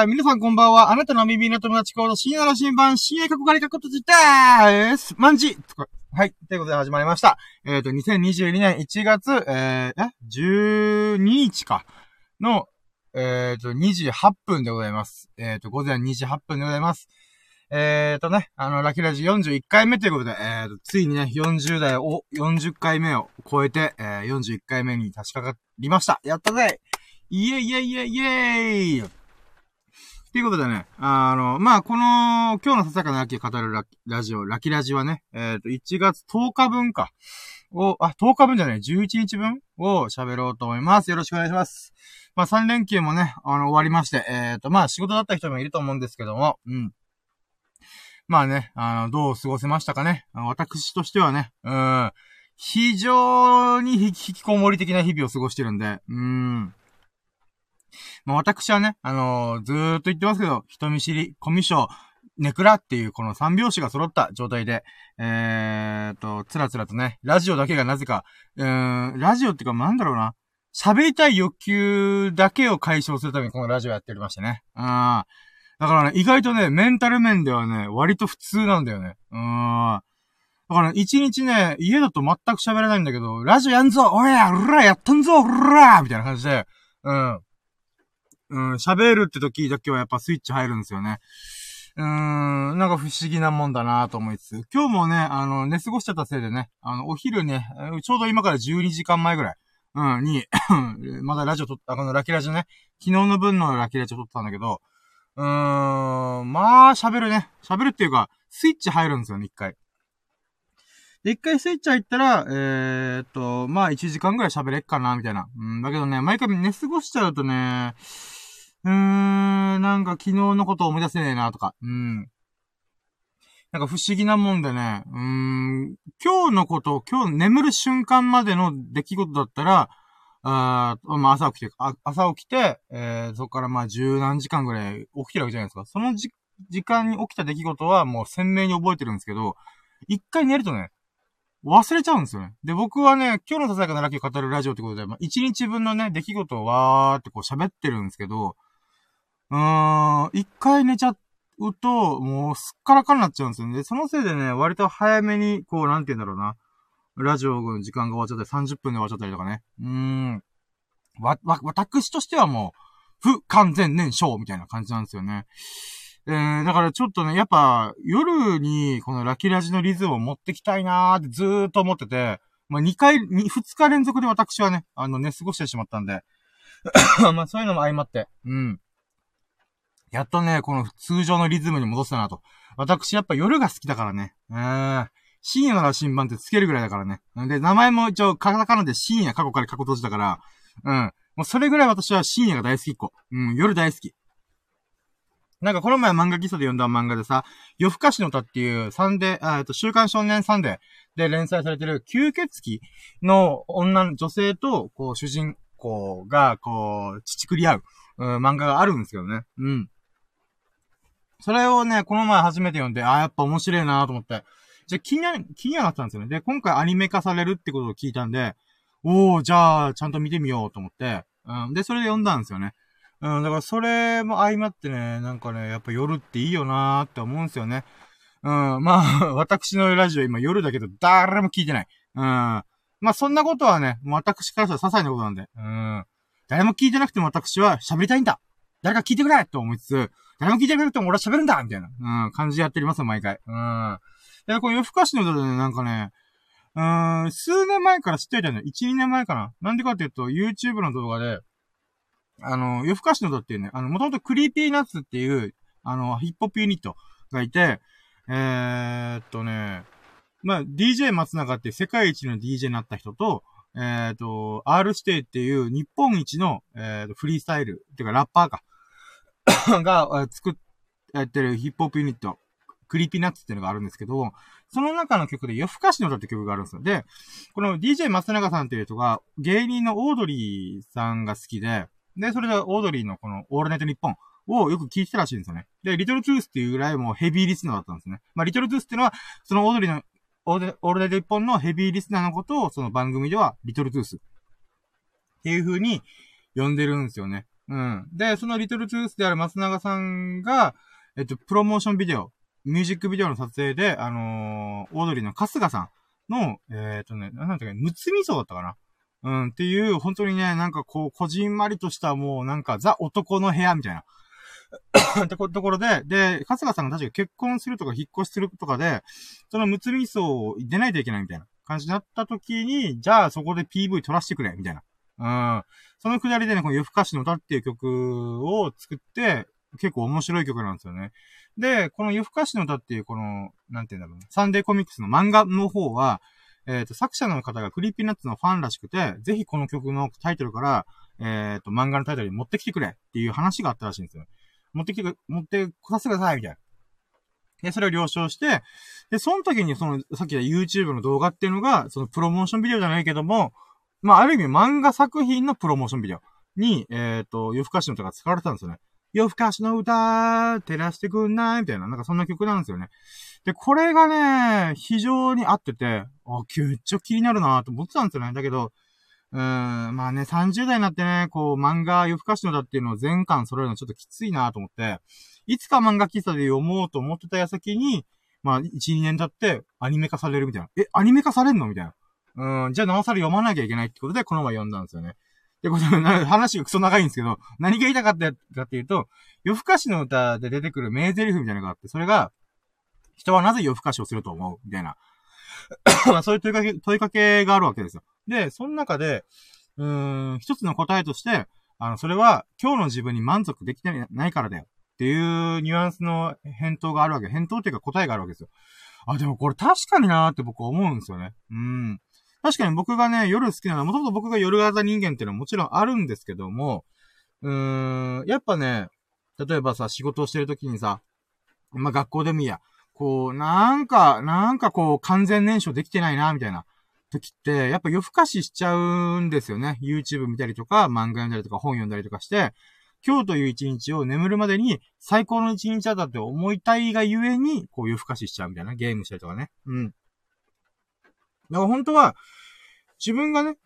ー、皆さんこんばんは。あなたの耳の友達コード、深夜の新版、深夜過去仮過去とじたーす。まんじはい。ということで始まりました。えっ、ー、と、2022年1月、えー、え ?12 日か。の、えっ、ー、と、28分でございます。えっ、ー、と、午前2時8分でございます。えっ、ー、とね、あの、ラキラジ41回目ということで、えっ、と、ついにね、40代を、40回目を超えて、えー、41回目に差し掛かりました。やったぜイェイイェイイェイイェイということでね、あの、まあ、この、今日のささかな秋語るララジオ、ラキラジはね、えっ、ー、と、1月10日分か。を、あ、10日分じゃない、11日分を喋ろうと思います。よろしくお願いします。まあ、3連休もね、あの、終わりまして、えっ、ー、と、まあ、仕事だった人もいると思うんですけども、うん。まあね、あの、どう過ごせましたかね。私としてはね、うん、非常に引きこもり的な日々を過ごしてるんで、うん。まあ、私はね、あのー、ずーっと言ってますけど、人見知り、コミュ障、ネクラっていうこの三拍子が揃った状態で、えーと、つらつらとね、ラジオだけがなぜか、うーん、ラジオっていうかなんだろうな、喋りたい欲求だけを解消するためにこのラジオやっておりましてね。うん。だからね、意外とね、メンタル面ではね、割と普通なんだよね。うん。だから、一日ね、家だと全く喋れないんだけど、ラジオやんぞおやうらやったんぞうらみたいな感じで、うん。うん、喋るって時だけはやっぱスイッチ入るんですよね。うーん、なんか不思議なもんだなと思いつつ、今日もね、あの、寝過ごしちゃったせいでね、あの、お昼ね、ちょうど今から12時間前ぐらい、うん、に まだラジオ撮った、このラキラジオね、昨日の分のラキラジオ撮ったんだけど、うーん、まあ、喋るね。喋るっていうか、スイッチ入るんですよね、一回。で、一回スイッチ入ったら、えー、っと、まあ、1時間ぐらい喋れっかな、みたいな。うん、だけどね、毎回寝過ごしちゃうとね、うーん、なんか昨日のことを思い出せねえなとか、うん。なんか不思議なもんでね、うーん、今日のこと、今日眠る瞬間までの出来事だったら、あまあ朝起きて、朝起きて、えー、そこからまあ十何時間ぐらい起きてるわけじゃないですか。その、時間に起きた出来事はもう鮮明に覚えてるんですけど、一回寝るとね、忘れちゃうんですよね。で、僕はね、今日のささやかなラッキーを語るラジオってことで、まあ、一日分のね、出来事をわーってこう喋ってるんですけど、うーん、一回寝ちゃうと、もうすっからかになっちゃうんですよね。そのせいでね、割と早めに、こう、なんて言うんだろうな。ラジオの時間が終わっちゃったり、30分で終わっちゃったりとかね。うーん。わ、わ、私としてはもう、不完全燃焼みたいな感じなんですよね。えー、だからちょっとね、やっぱ、夜に、このラキラジのリズムを持ってきたいなーってずーっと思ってて、まあ、2回、2、2日連続で私はね、あの、寝過ごしてしまったんで、まあ、そういうのも相まって、うん。やっとね、この通常のリズムに戻したなと。私やっぱ夜が好きだからね。えー、深夜なら新版ってつけるぐらいだからね。で、名前も一応カタカナで深夜過去から過去閉じたから、うん。もうそれぐらい私は深夜が大好きっ子。うん、夜大好き。なんかこの前漫画喫茶で読んだ漫画でさ、夜更かしの歌っていうサンデー、えっと、週刊少年サンデーで連載されてる吸血鬼の女、女性と、こう、主人公が、こう、乳くり合う、うん、漫画があるんですけどね。うん。それをね、この前初めて読んで、ああ、やっぱ面白いなと思って。じゃ気にな、気にはなったんですよね。で、今回アニメ化されるってことを聞いたんで、おー、じゃあ、ちゃんと見てみようと思って、うん。で、それで読んだんですよね。うん、だからそれも相まってね、なんかね、やっぱ夜っていいよなーって思うんですよね。うん、まあ、私のラジオ今夜だけど、誰も聞いてない。うん。まあ、そんなことはね、私からしたら些細なことなんで。うん。誰も聞いてなくても私は喋りたいんだ誰か聞いてくれと思いつつ、誰も聞いてくれなくても俺は喋るんだみたいな、うん、感じでやっておりますよ、毎回。うん。で、この夜更かしの歌でね、なんかね、うーん、数年前から知っていたんだよ。1、2年前かな。なんでかっていうと、YouTube の動画で、あの、夜更かしの歌っていうね、あの、もともとクリーピーナッツっていう、あの、ヒップホップユニットがいて、えー、っとね、まあ、DJ 松永って世界一の DJ になった人と、えー、っと、R 指定っていう日本一の、えー、とフリースタイル、っていうかラッパーか。が、作っ、やってるヒップホップユニット、クリーピーナッツっていうのがあるんですけど、その中の曲で夜更かしの歌って曲があるんですよ。で、この DJ 松永さんっていう人が、芸人のオードリーさんが好きで、で、それでオードリーのこのオールナイトニッポンをよく聞いてたらしいんですよね。で、リトルトゥースっていうぐらいもうヘビーリスナーだったんですね。まあ、リトルトゥースっていうのは、そのオードリーのオールナイトニッポンのヘビーリスナーのことを、その番組では、リトルトゥース。っていう風に呼んでるんですよね。うん。で、そのリトルトゥースである松永さんが、えっと、プロモーションビデオ、ミュージックビデオの撮影で、あのー、オードリーの春日さんの、えー、っとね、なんていうか、むつみそうだったかな？うん、っていう、本当にね、なんかこう、こじんまりとしたもう、なんか、ザ男の部屋みたいな。ってところで、で、春日さんが確か結婚するとか引っ越しするとかで、そのむつみ層を出ないといけないみたいな感じになった時に、じゃあそこで PV 撮らせてくれ、みたいな。うん。そのくだりでね、この夜更かしの歌っていう曲を作って、結構面白い曲なんですよね。で、この夜更かしの歌っていうこの、なんて言うんだろうね。サンデーコミックスの漫画の方は、えっ、ー、と、作者の方がクリーピーナッツのファンらしくて、ぜひこの曲のタイトルから、えっ、ー、と、漫画のタイトルに持ってきてくれっていう話があったらしいんですよ。持ってきて、持ってこさせてください、みたいな。で、それを了承して、で、その時にその、さっき言った YouTube の動画っていうのが、そのプロモーションビデオじゃないけども、まあ、ある意味漫画作品のプロモーションビデオに、えっ、ー、と、夜更かしの歌が使われてたんですよね。夜更かしの歌、照らしてくんないみたいな、なんかそんな曲なんですよね。で、これがね、非常に合ってて、あ、めっちゃ気になるなと思ってたんですよね。だけど、うーん、まあね、30代になってね、こう、漫画夜更かしのだっていうのを全巻揃えるのちょっときついなと思って、いつか漫画喫茶で読もうと思ってた矢先に、まあ、1、2年経ってアニメ化されるみたいな。え、アニメ化されんのみたいな。うん、じゃあなおさら読まなきゃいけないってことで、このまま読んだんですよね。で、これ、話がクソ長いんですけど、何が言いたかったかっていうと、夜更かしの歌で出てくる名台詞みたいなのがあって、それが、人はなぜ夜更かしをすると思うみたいな。そういう問いかけ、問いかけがあるわけですよ。で、その中で、うーん、一つの答えとして、あの、それは今日の自分に満足できてないからだよ。っていうニュアンスの返答があるわけ。返答っていうか答えがあるわけですよ。あ、でもこれ確かになーって僕は思うんですよね。うん。確かに僕がね、夜好きなのは、もともと僕が夜型人間っていうのはもちろんあるんですけども、うーん、やっぱね、例えばさ、仕事をしてる時にさ、まあ、学校でもいいや。こう、なんか、なんかこう、完全燃焼できてないな、みたいな時って、やっぱ夜更かししちゃうんですよね。YouTube 見たりとか、漫画読んだりとか、本読んだりとかして、今日という一日を眠るまでに最高の一日だったって思いたいがゆえに、こう夜更かししちゃうみたいな、ゲームしたりとかね。うん。だから本当は、自分がね、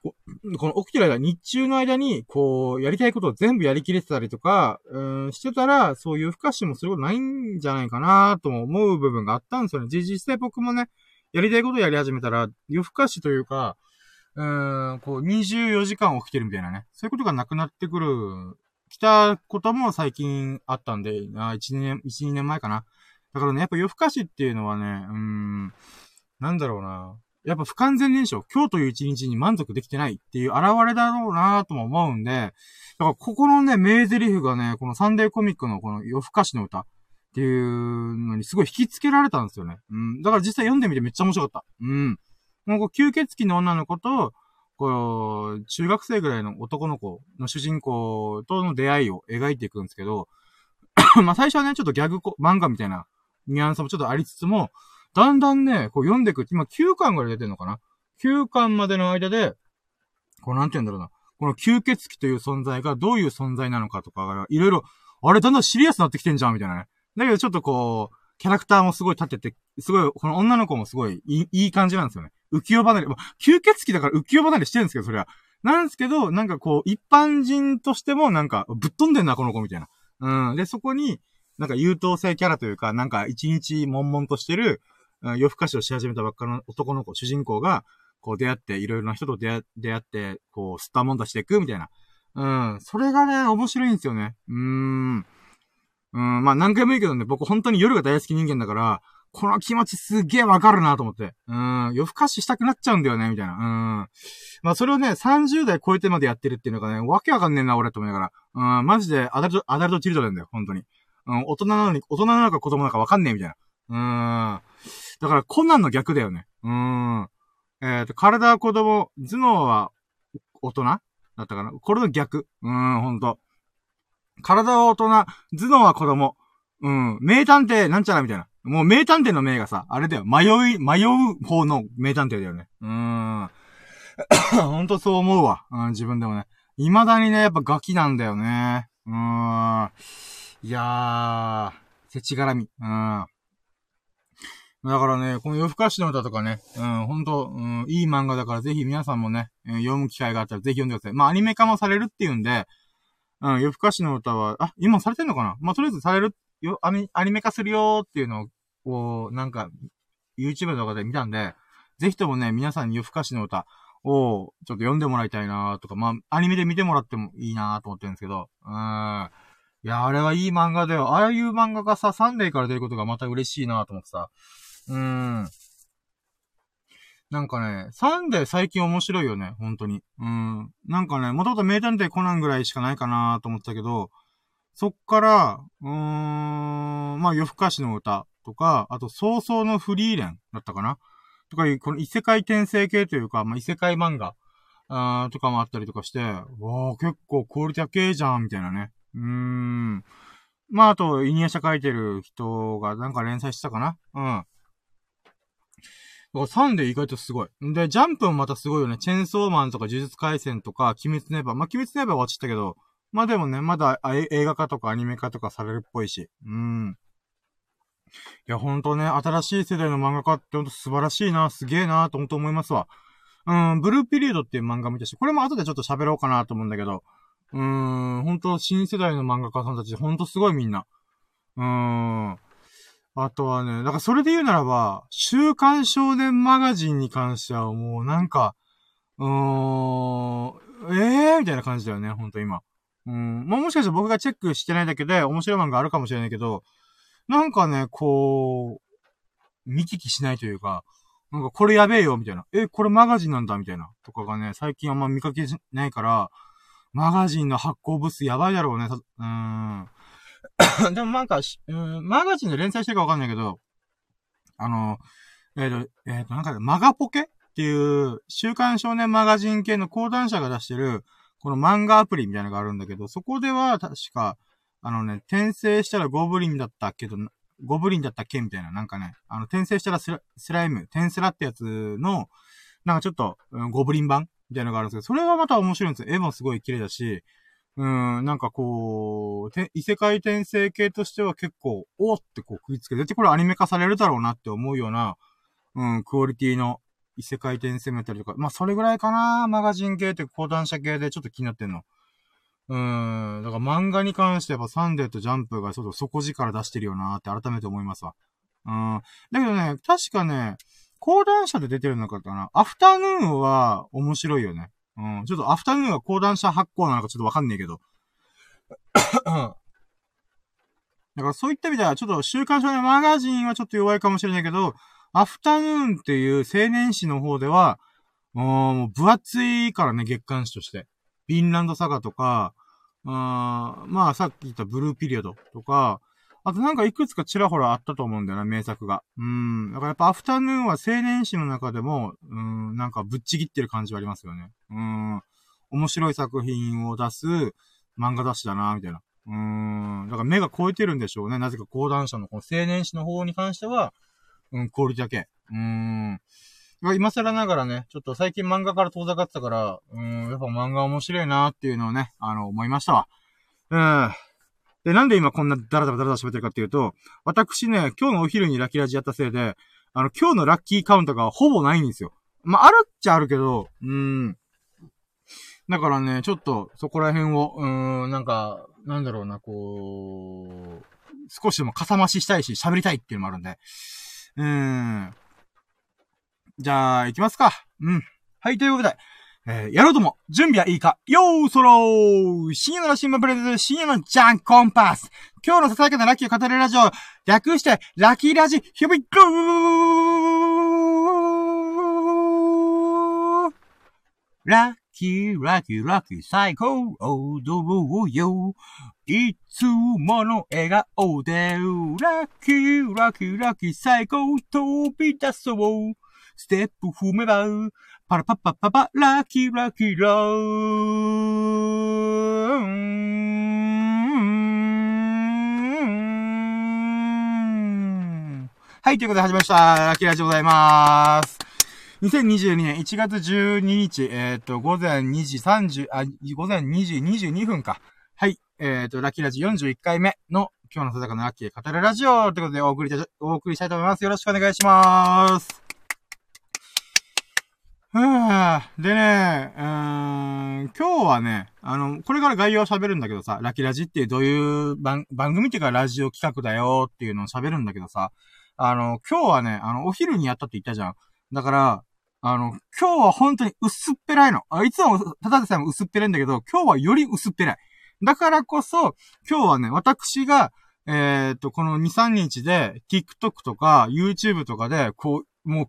この起きてる間、日中の間に、こう、やりたいことを全部やりきれてたりとか、うん、してたら、そういう不可視もすることないんじゃないかなとも思う部分があったんですよね。実際僕もね、やりたいことをやり始めたら、夜更かしというか、うん、こう、24時間起きてるみたいなね。そういうことがなくなってくる、来たことも最近あったんで、あ1年、1、2年前かな。だからね、やっぱ夜更かしっていうのはね、うん、なんだろうな。やっぱ不完全燃焼、今日という一日に満足できてないっていう現れだろうなとも思うんで、だからここのね、名台詞がね、このサンデーコミックのこの夜更かしの歌っていうのにすごい引き付けられたんですよね。うん。だから実際読んでみてめっちゃ面白かった。うん。もうこう吸血鬼の女の子と、こう、中学生ぐらいの男の子の主人公との出会いを描いていくんですけど、まあ最初はね、ちょっとギャグ漫画みたいなニュアンスもちょっとありつつも、だんだんね、こう読んでいく。今9巻ぐらい出てるのかな ?9 巻までの間で、こうなんて言うんだろうな。この吸血鬼という存在がどういう存在なのかとかが、いろいろ、あれだんだんシリアスになってきてんじゃんみたいなね。だけどちょっとこう、キャラクターもすごい立ってて、すごい、この女の子もすごいいいい感じなんですよね。浮世離れ。ま吸血鬼だから浮世離れしてるんですけど、それは。なんですけど、なんかこう、一般人としてもなんか、ぶっ飛んでんな、この子みたいな。うん。で、そこに、なんか優等生キャラというか、なんか一日悶々としてる、夜更かしをし始めたばっかの男の子、主人公が、こう出会って、いろいろな人と出会出会って、こう、吸ったもんだしていくみたいな。うん。それがね、面白いんですよね。うーん。うん、まあ何回も言うけどね、僕本当に夜が大好き人間だから、この気持ちすげえわかるなと思って。うん、夜更かししたくなっちゃうんだよね、みたいな。うん。まあそれをね、30代超えてまでやってるっていうのがね、わけわかんねえな、俺と思いながら。うん、マジでアダルト、アダルトチルドレンだよ、本当に。うん、大人なのに、大人なのか子供なのかわかんねえ、みたいな。うん。だからコナンの逆だよね。うん。えっ、ー、と、体は子供、頭脳は大人だったかなこれの逆。うん、ほんと。体は大人、頭脳は子供。うん。名探偵なんちゃらみたいな。もう名探偵の名がさ、あれだよ。迷い、迷う方の名探偵だよね。うーん。ほんとそう思うわ。うん、自分でもね。未だにね、やっぱガキなんだよね。うーん。いやー、せちがらみ。うん。だからね、この夜更かしの歌とかね、うん、ほんと、うん、いい漫画だからぜひ皆さんもね、えー、読む機会があったらぜひ読んでください。まあ、アニメ化もされるっていうんで、うん、夜更かしの歌は、あ、今されてんのかな？まあ、とりあえずされるよ、アニメ化するよーっていうのを、なんか、YouTube とかで見たんで、ぜひともね、皆さんに夜更かしの歌を、ちょっと読んでもらいたいなとか、まあ、アニメで見てもらってもいいなと思ってるんですけど、うーん。いや、あれはいい漫画だよ。ああいう漫画がさ、サンデーから出ることがまた嬉しいなと思ってさ。うーん。なんかね、サンデー最近面白いよね、本当に。うん。なんかね、もともと名探偵コナンぐらいしかないかなと思ったけど、そっから、うーん、まあ、夜更かしの歌とか、あと、葬送のフリーレンだったかな？とかいう、この異世界転生系というか、まあ、異世界漫画、あとかもあったりとかして、わあ結構クオリティ高えじゃん、みたいなね。うーん。まあ、あと、イニア社書いてる人がなんか連載してたかな？うん。サンデー意外とすごい。で、ジャンプもまたすごいよね。チェンソーマンとか呪術回戦とか、鬼滅の刃。まあ、鬼滅の刃は終わっちゃったけど、まあでもね、まだ映画化とかアニメ化とかされるっぽいし。うん。いや、ほんとね、新しい世代の漫画家ってほんと素晴らしいな、すげえな、と本当思いますわ。うん、ブルーピリオドっていう漫画見たし、これも後でちょっと喋ろうかなと思うんだけど、うーん、ほんと新世代の漫画家さんたち、ほんとすごいみんな。うーん。あとはね、だからそれで言うならば、週刊少年マガジンに関してはもうなんか、うーん、ええー、みたいな感じだよね、ほんと今。うん。まあ、もしかしたら僕がチェックしてないだけで面白い漫画あるかもしれないけど、なんかね、こう、見聞きしないというか、なんかこれやべえよ、みたいな。え、これマガジンなんだ、みたいな。とかがね、最近あんま見かけないから、マガジンの発行部数やばいだろうね。うん。でもなんか、うん、マガジンで連載してるかわかんないけど、あの、えっ、ー、と、えっ、ー、と、なんか、マガポケっていう、週刊少年マガジン系の講談社が出してる、この漫画アプリみたいなのがあるんだけど、そこでは確か、あのね、転生したらゴブリンだったけど、ゴブリンだったっけみたいな、なんかね、あの、転生したらスラスライム、転スラってやつの、なんかちょっと、うん、ゴブリン版みたいなのがあるんですけど、それはまた面白いんですよ。絵もすごい綺麗だし、うん、なんかこう、異世界転生系としては結構、おってこう食いつけて、で、これアニメ化されるだろうなって思うような、うん、クオリティの異世界転生メタルとか、まあ、それぐらいかなマガジン系って講談社系でちょっと気になってんの。うん、だから漫画に関してはサンデーとジャンプがちょっと底力出してるよなって改めて思いますわ。うん。だけどね、確かね、講談社で出てるのかなアフタヌーンは面白いよね。うん。ちょっとアフタヌーンは講談社発行なのかちょっとわかんねえけど。だからそういった意味では、ちょっと週刊少年マガジンはちょっと弱いかもしれないけど、アフタヌーンっていう青年誌の方では、もう分厚いからね、月刊誌として。フィンランドサガとか、あまあさっき言ったブルーピリオドとか、あとなんかいくつかちらほらあったと思うんだよな、名作が。うん。だからやっぱアフタヌーンは青年誌の中でも、うん、なんかぶっちぎってる感じはありますよね。うん。面白い作品を出す漫画雑誌だな、みたいな。うん。だから目が超えてるんでしょうね。なぜか講談社のこの青年誌の方に関しては、うん、クオリティだけ。うん。今更ながらね、ちょっと最近漫画から遠ざかってたから、うん、やっぱ漫画面白いなっていうのをね、あの、思いましたわ。うん。で、なんで今こんなダラダラダラダ喋ってるかっていうと、私ね、今日のお昼にラッキーラジやったせいで、あの、今日のラッキーカウントがほぼないんですよ。まあ、あるっちゃあるけど、うん。だからね、ちょっと、そこら辺を、うーん、なんか、なんだろうな、こう、少しでもかさ増ししたいし、喋りたいっていうのもあるんで。うーん。じゃあ、行きますか。うん。はい、ということで、えー、やろうとも、準備はいいかよーそろー深夜の新聞プレゼント深夜のジャンコンパス今日のささやかなラッキーを語るラジオ略して、ラッキーラジ、ヒュビッゴーラッキー、ラッキー、ラッキー、最高、踊ろうよ。いつもの笑顔で、ラッキー、ラッキー、ラッキー、最高、飛び出そう。ステップ踏めば、パラパッパッパパ、ラッキーラッキーラーはい、ということで始まりました。ラッキーラジオでございます。2022年1月12日、えっ、ー、と、午前2時30、あ、午前2時22分か。はい、えっ、ー、と、ラッキーラジオ41回目の今日のささかのラッキー語るラジオということでお送りお送りしたいと思います。よろしくお願いします。でね、うん、今日はね、あの、これから概要を喋るんだけどさ、ラキラジっていうどういう番番組っていうかラジオ企画だよっていうのを喋るんだけどさ、あの、今日はね、あの、お昼にやったって言ったじゃん。だから、あの、今日は本当に薄っぺらいの。あいつも、ただでさえも薄っぺらいんだけど、今日はより薄っぺらい。だからこそ、今日はね、私が、えっ、と、この2、3日で、TikTok とか、YouTube とかで、こう、もう、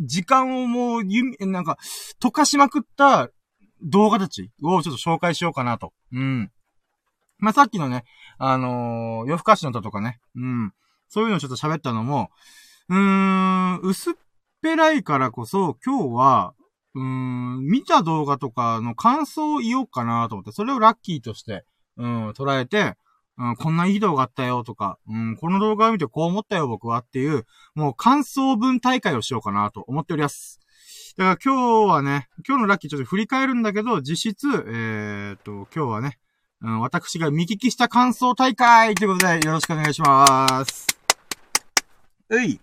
時間をもう、ゆなんか、溶かしまくった動画たちをちょっと紹介しようかなと。うん。まあ、さっきのね、あのー、夜更かしの歌とかね。うん。そういうのをちょっと喋ったのも、うーん、薄っぺらいからこそ、今日は、うーん、見た動画とかの感想を言おうかなと思って、それをラッキーとして、うん、捉えて、うん、こんないい動画あったよとか、うん、この動画を見てこう思ったよ僕はっていう、もう感想文大会をしようかなと思っております。だから今日はね、今日のラッキーちょっと振り返るんだけど、実質、えー、っと、今日はね、うん、私が見聞きした感想大会ということでよろしくお願いします。うい。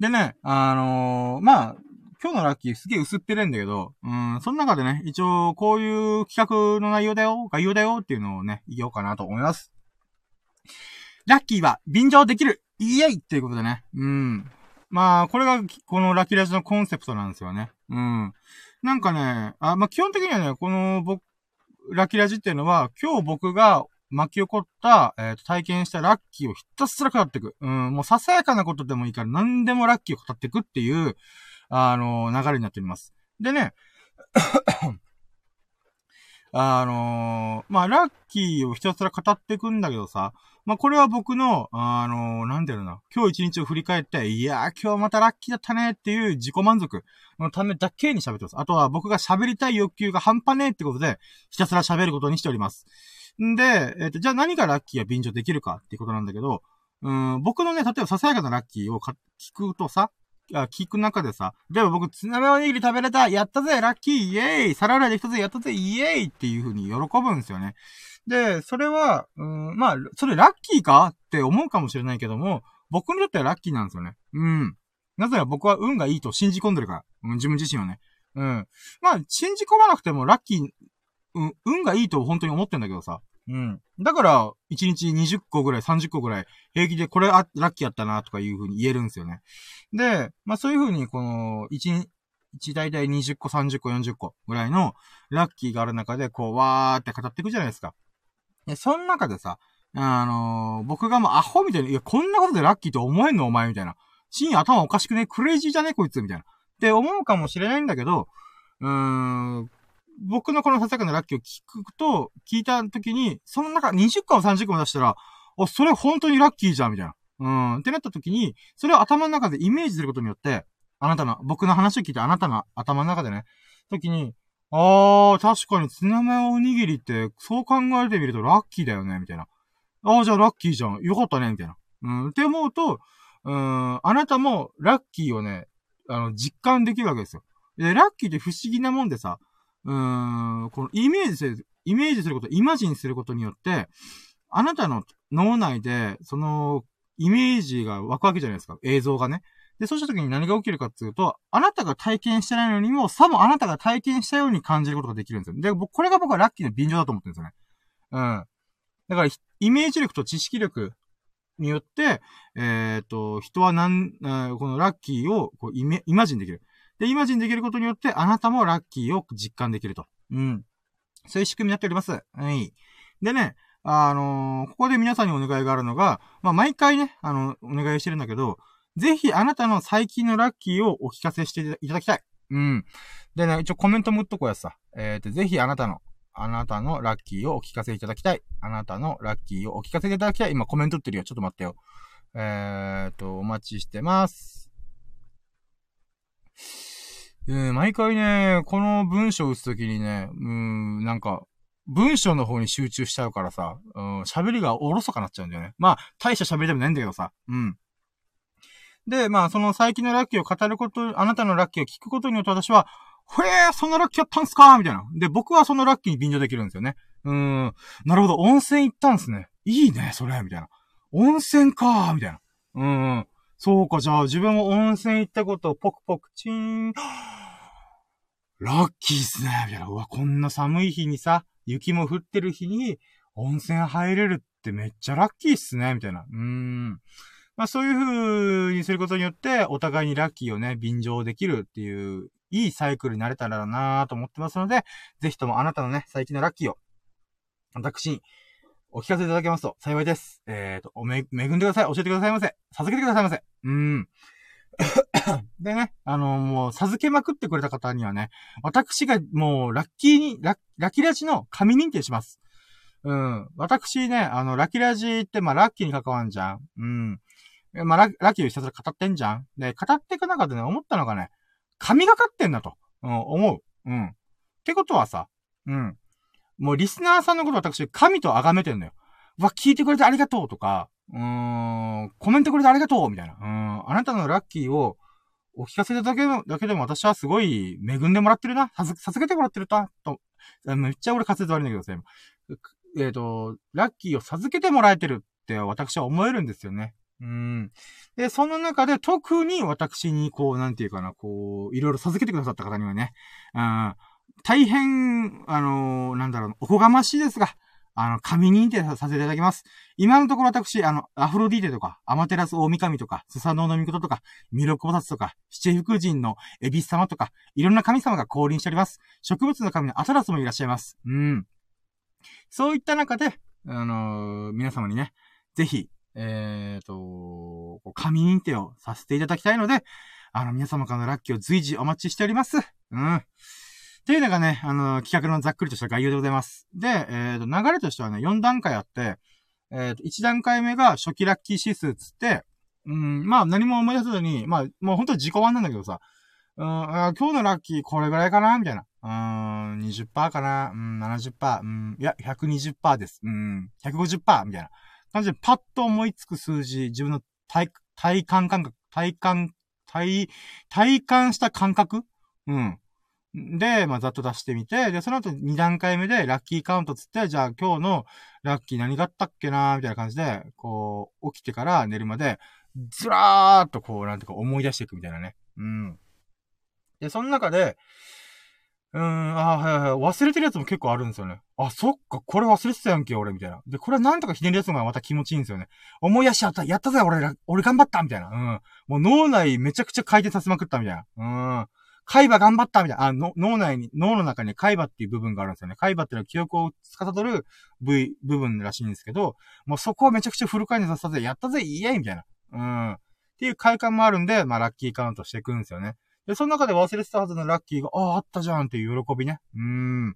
でね、あのー、まあ、今日のラッキーすげえ薄っぺれんだけど、うん、その中でね、一応こういう企画の内容だよ、概要だよっていうのをね、言おうかなと思います。ラッキーは便乗できるイエイっていうことでね。うん。まあ、これが、このラッキーラジのコンセプトなんですよね。うん。なんかね、あ、まあ、基本的にはね、この、僕、ラッキーラジっていうのは、今日僕が巻き起こった、えっ、ー、と、体験したラッキーをひたすら語っていく。うん、もうささやかなことでもいいから何でもラッキーを語っていくっていう、あの、流れになっております。でね、あの、まあ、ラッキーをひたすら語っていくんだけどさ、まあ、これは僕の、あのー、なんだろうな、今日一日を振り返って、いやー、今日またラッキーだったねっていう自己満足のためだけに喋ってます。あとは僕が喋りたい欲求が半端ねえってことで、ひたすら喋ることにしております。んで、えっ、ー、と、じゃあ何がラッキーや便乗できるかっていうことなんだけど、うん、僕のね、例えばささやかなラッキーを聞くとさ、あ聞く中でさ、でも僕、ツナメおにぎり食べれたやったぜラッキーイエーイ皿洗いできたぜやったぜイエーイっていう風に喜ぶんですよね。で、それは、うん、まあ、それラッキーか？って思うかもしれないけども、僕にとってはラッキーなんですよね。うん。なぜなら僕は運がいいと信じ込んでるから。うん、自分自身はね。うん。まあ、信じ込まなくてもラッキー、うん、運がいいと本当に思ってんだけどさ。うん。だから、1日20個ぐらい、30個ぐらい、平気でこれあ、ラッキーやったな、とかいう風に言えるんですよね。で、まあそういう風に、この、1、1大体20個、30個、40個ぐらいのラッキーがある中で、こう、わーって語っていくじゃないですか。で、その中でさ、あのー、僕がもうアホみたいに、いや、こんなことでラッキーと思えんのお前みたいな。深夜頭おかしくね？クレイジーじゃね？こいつみたいな。って思うかもしれないんだけど、うーん、僕のこのささやかなラッキーを聞くと、聞いた時に、その中20個も30個も出したら、あ、それ本当にラッキーじゃん、みたいな。うん。ってなった時に、それを頭の中でイメージすることによって、あなたの、僕の話を聞いてあなたの頭の中でね、時に、あー、確かにツナマヨおにぎりって、そう考えてみるとラッキーだよね、みたいな。あー、じゃあラッキーじゃん。よかったね、みたいな。うん。って思うと、うん、あなたもラッキーをね、あの、実感できるわけですよ。で、ラッキーって不思議なもんでさ、うーん、このイメージする、イメージすること、イマジンすることによって、あなたの脳内で、その、イメージが湧くわけじゃないですか。映像がね。で、そうした時に何が起きるかっていうと、あなたが体験してないのにも、さもあなたが体験したように感じることができるんですよ。で、これが僕はラッキーの便乗だと思ってるんですよね。うん。だから、イメージ力と知識力によって、えっ、ー、と、人はなん、このラッキーをこうイメ、イマジンできる。で、イマジンできることによって、あなたもラッキーを実感できると。うん。そういう仕組みになっております。はい。でね、あのー、ここで皆さんにお願いがあるのが、まあ、毎回ね、あの、お願いしてるんだけど、ぜひあなたの最近のラッキーをお聞かせしていただきたい。うん。でね、一応コメントも打っとこうやつさ。えっ、ー、と、ぜひあなたの、あなたのラッキーをお聞かせいただきたい。あなたのラッキーをお聞かせいただきたい。今コメント打ってるよ。ちょっと待ってよ。えっ、ー、と、お待ちしてます。えー、毎回ね、この文章を打つときにね、うん、なんか、文章の方に集中しちゃうからさ、うん、喋りがおろそかなっちゃうんだよね。まあ、大した喋りでもないんだけどさ、うん。で、まあ、その最近のラッキーを語ること、あなたのラッキーを聞くことによって私は、へえー、そのラッキーやったんすか？みたいな。で、僕はそのラッキーに便乗できるんですよね。うん。なるほど、温泉行ったんすね。いいね、それ、みたいな。温泉かみたいな。うん。そうか、じゃあ自分も温泉行ったことを、ポクポクチーン。ラッキーっすね、みたいな。うわ、こんな寒い日にさ、雪も降ってる日に、温泉入れるってめっちゃラッキーっすね、みたいな。うーん。まあそういう風にすることによって、お互いにラッキーをね、便乗できるっていう、いいサイクルになれたらなぁと思ってますので、ぜひともあなたのね、最近のラッキーを、私にお聞かせいただけますと幸いです。えっ、ー、と、おめ、恵んでください。教えてくださいませ。授けてくださいませ。うん。でね、あの、もう、授けまくってくれた方にはね、私がもう、ラッキーに、ララキーラジの神認定します。うん。私ね、あの、ラッキーラジって、まあ、ラッキーに関わんじゃん。うん。まあ、ララッキーをひたすら語ってんじゃん。で、語っていく中でね、思ったのがね、神がかってんだと、うん、思う。うん。ってことはさ、うん。もうリスナーさんのこと私、神と崇めてんのよ。わ、聞いてくれてありがとうとか、うーん、コメントくれてありがとうみたいな。うん、あなたのラッキーをお聞かせだけだけでも私はすごい恵んでもらってるな。さす、げてもらってるな、と。めっちゃ俺滑舌悪いんだけどさ、えっ、ー、と、ラッキーを授けてもらえてるって私は思えるんですよね。うん。で、その中で特に私にこう、なんていうかな、こう、いろいろ授けてくださった方にはね、うん、大変、あのー、なんだろう、おこがましいですが、あの、神認定させていただきます。今のところ私、あの、アフロディーテとか、アマテラス大神とか、スサノオノミコトとか、ミロクボタツとか、七福神のエビス様とか、いろんな神様が降臨しております。植物の神のアトラスもいらっしゃいます。うん。そういった中で、あのー、皆様にね、ぜひ、えっ、ー、と、神認定をさせていただきたいので、あの、皆様からのラッキーを随時お待ちしております。うん。っていうのがね、あの、企画のざっくりとした概要でございます。で、えっ、ー、と、流れとしてはね、4段階あって、えっ、ー、と、1段階目が初期ラッキー指数つって、うん、まあ何も思い出さずに、まあ、もう本当に自己満なんだけどさ、うん、今日のラッキーこれぐらいかなみたいな。うん、20%かなうん、70%。うん、いや、120%です。うん、150%みたいな感じでパッと思いつく数字、自分の体、体感感覚、体感、体、体感した感覚？うん。で、まあ、ざっと出してみて、で、その後2段階目でラッキーカウントつって、じゃあ今日のラッキー何があったっけなーみたいな感じで、こう、起きてから寝るまで、ずらーっとこう、なんていうか思い出していくみたいなね。うん。で、その中で、うーん、あはいはい、忘れてるやつも結構あるんですよね。あ、そっか、これ忘れてたやんけ、俺、みたいな。で、これなんとかひねるやつがまた気持ちいいんですよね。思い出しちゃった、やったぜ、俺、俺頑張ったみたいな。うん。もう脳内めちゃくちゃ回転させまくったみたいな。うん。海馬頑張ったみたいな。あ、の、脳内に、脳の中に海馬っていう部分があるんですよね。海馬っていうのは記憶を司る部位、部分らしいんですけど、もうそこはめちゃくちゃフル回転させたぜ、やったぜ、イエイみたいな。うん。っていう快感もあるんで、まあ、ラッキーカウントしていくんですよね。で、その中で忘れてたはずのラッキーが、ああ、あったじゃんっていう喜びね。うーん。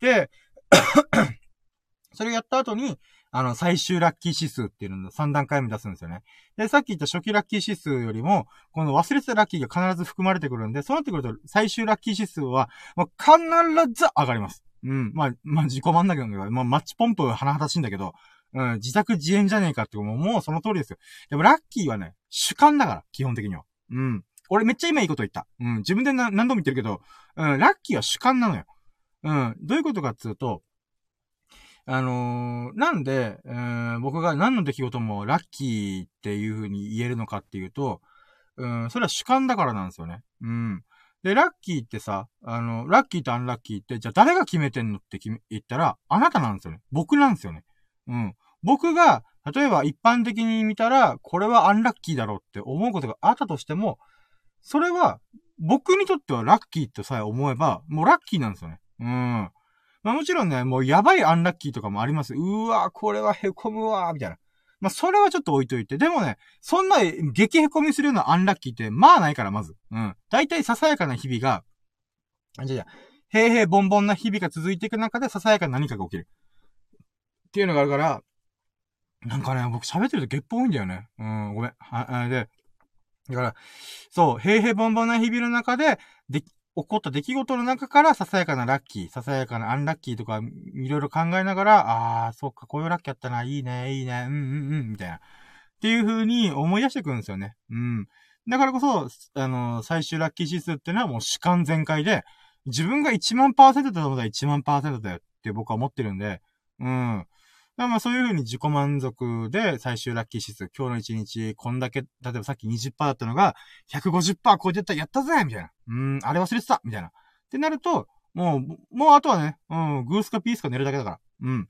で、それやった後に、あの、最終ラッキー指数っていうのを3段階目出すんですよね。で、さっき言った初期ラッキー指数よりも、この忘れてたラッキーが必ず含まれてくるんで、そうなってくると、最終ラッキー指数は、もう必ず上がります。うん。まあ、まあ、自己満だけど、まあ、マッチポンプ鼻はしいんだけど、うん、自宅自演じゃねえかってもう、もうその通りですよ。でもラッキーはね、主観だから、基本的には。うん。俺めっちゃ今いいこと言った。うん。自分で何度も言ってるけど、うん、ラッキーは主観なのよ。うん。どういうことかっていうと、あのー、なんで、えー、僕が何の出来事もラッキーっていう風に言えるのかっていうと、うん、それは主観だからなんですよね。うん。で、ラッキーってさ、あの、ラッキーとアンラッキーって、じゃあ誰が決めてんのって言ったら、あなたなんですよね。僕なんですよね。うん。僕が、例えば一般的に見たら、これはアンラッキーだろうって思うことがあったとしても、それは、僕にとってはラッキーとさえ思えば、もうラッキーなんですよね。うん。まあもちろんね、もうやばいアンラッキーとかもあります。うわこれは凹むわみたいな。まあそれはちょっと置いといて。でもね、そんな激凹みするようなアンラッキーって、まあないから、まず。うん。大体ささやかな日々が、あ、じゃあ、平々ボンボンな日々が続いていく中でささやかな何かが起きる。っていうのがあるから、なんかね、僕喋ってるとゲップ多いんだよね。うん、ごめん。は、で、だから、そう、平々ボンボンな日々の中で、で、起こった出来事の中からささやかなラッキー、ささやかなアンラッキーとかいろいろ考えながら、ああ、そっか、こういうラッキーやったな、いいね、いいね、うんうんうん、みたいな。っていう風に思い出してくるんですよね。うん。だからこそ、あの、最終ラッキー指数っていうのはもう主観全開で、自分が1万パーセントだと思ったら1万パーセントだよって僕は思ってるんで、うん。まあそういうふうに自己満足で最終ラッキー指数、今日の一日、こんだけ、例えばさっき20%だったのが、150%超えてたらやったぜみたいな。うん、あれ忘れてたみたいな。ってなると、もう、もうあとはね、うん、グースかピースか寝るだけだから。うん。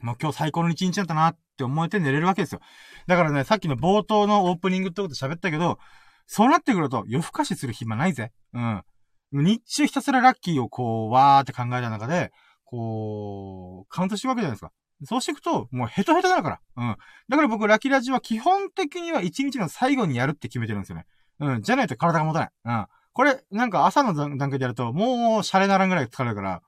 もう今日最高の一日だったなって思えて寝れるわけですよ。だからね、さっきの冒頭のオープニングってこと喋ったけど、そうなってくると夜更かしする暇ないぜ。うん。日中ひたすらラッキーをこう、わーって考えた中で、こう、カウントしていくわけじゃないですか。そうしていくと、もうヘトヘトだから。うん。だから僕、ラキラジは基本的には一日の最後にやるって決めてるんですよね。うん。じゃないと体が持たない。うん。これ、なんか朝の段階でやると、もう、シャレならんぐらい疲れるから、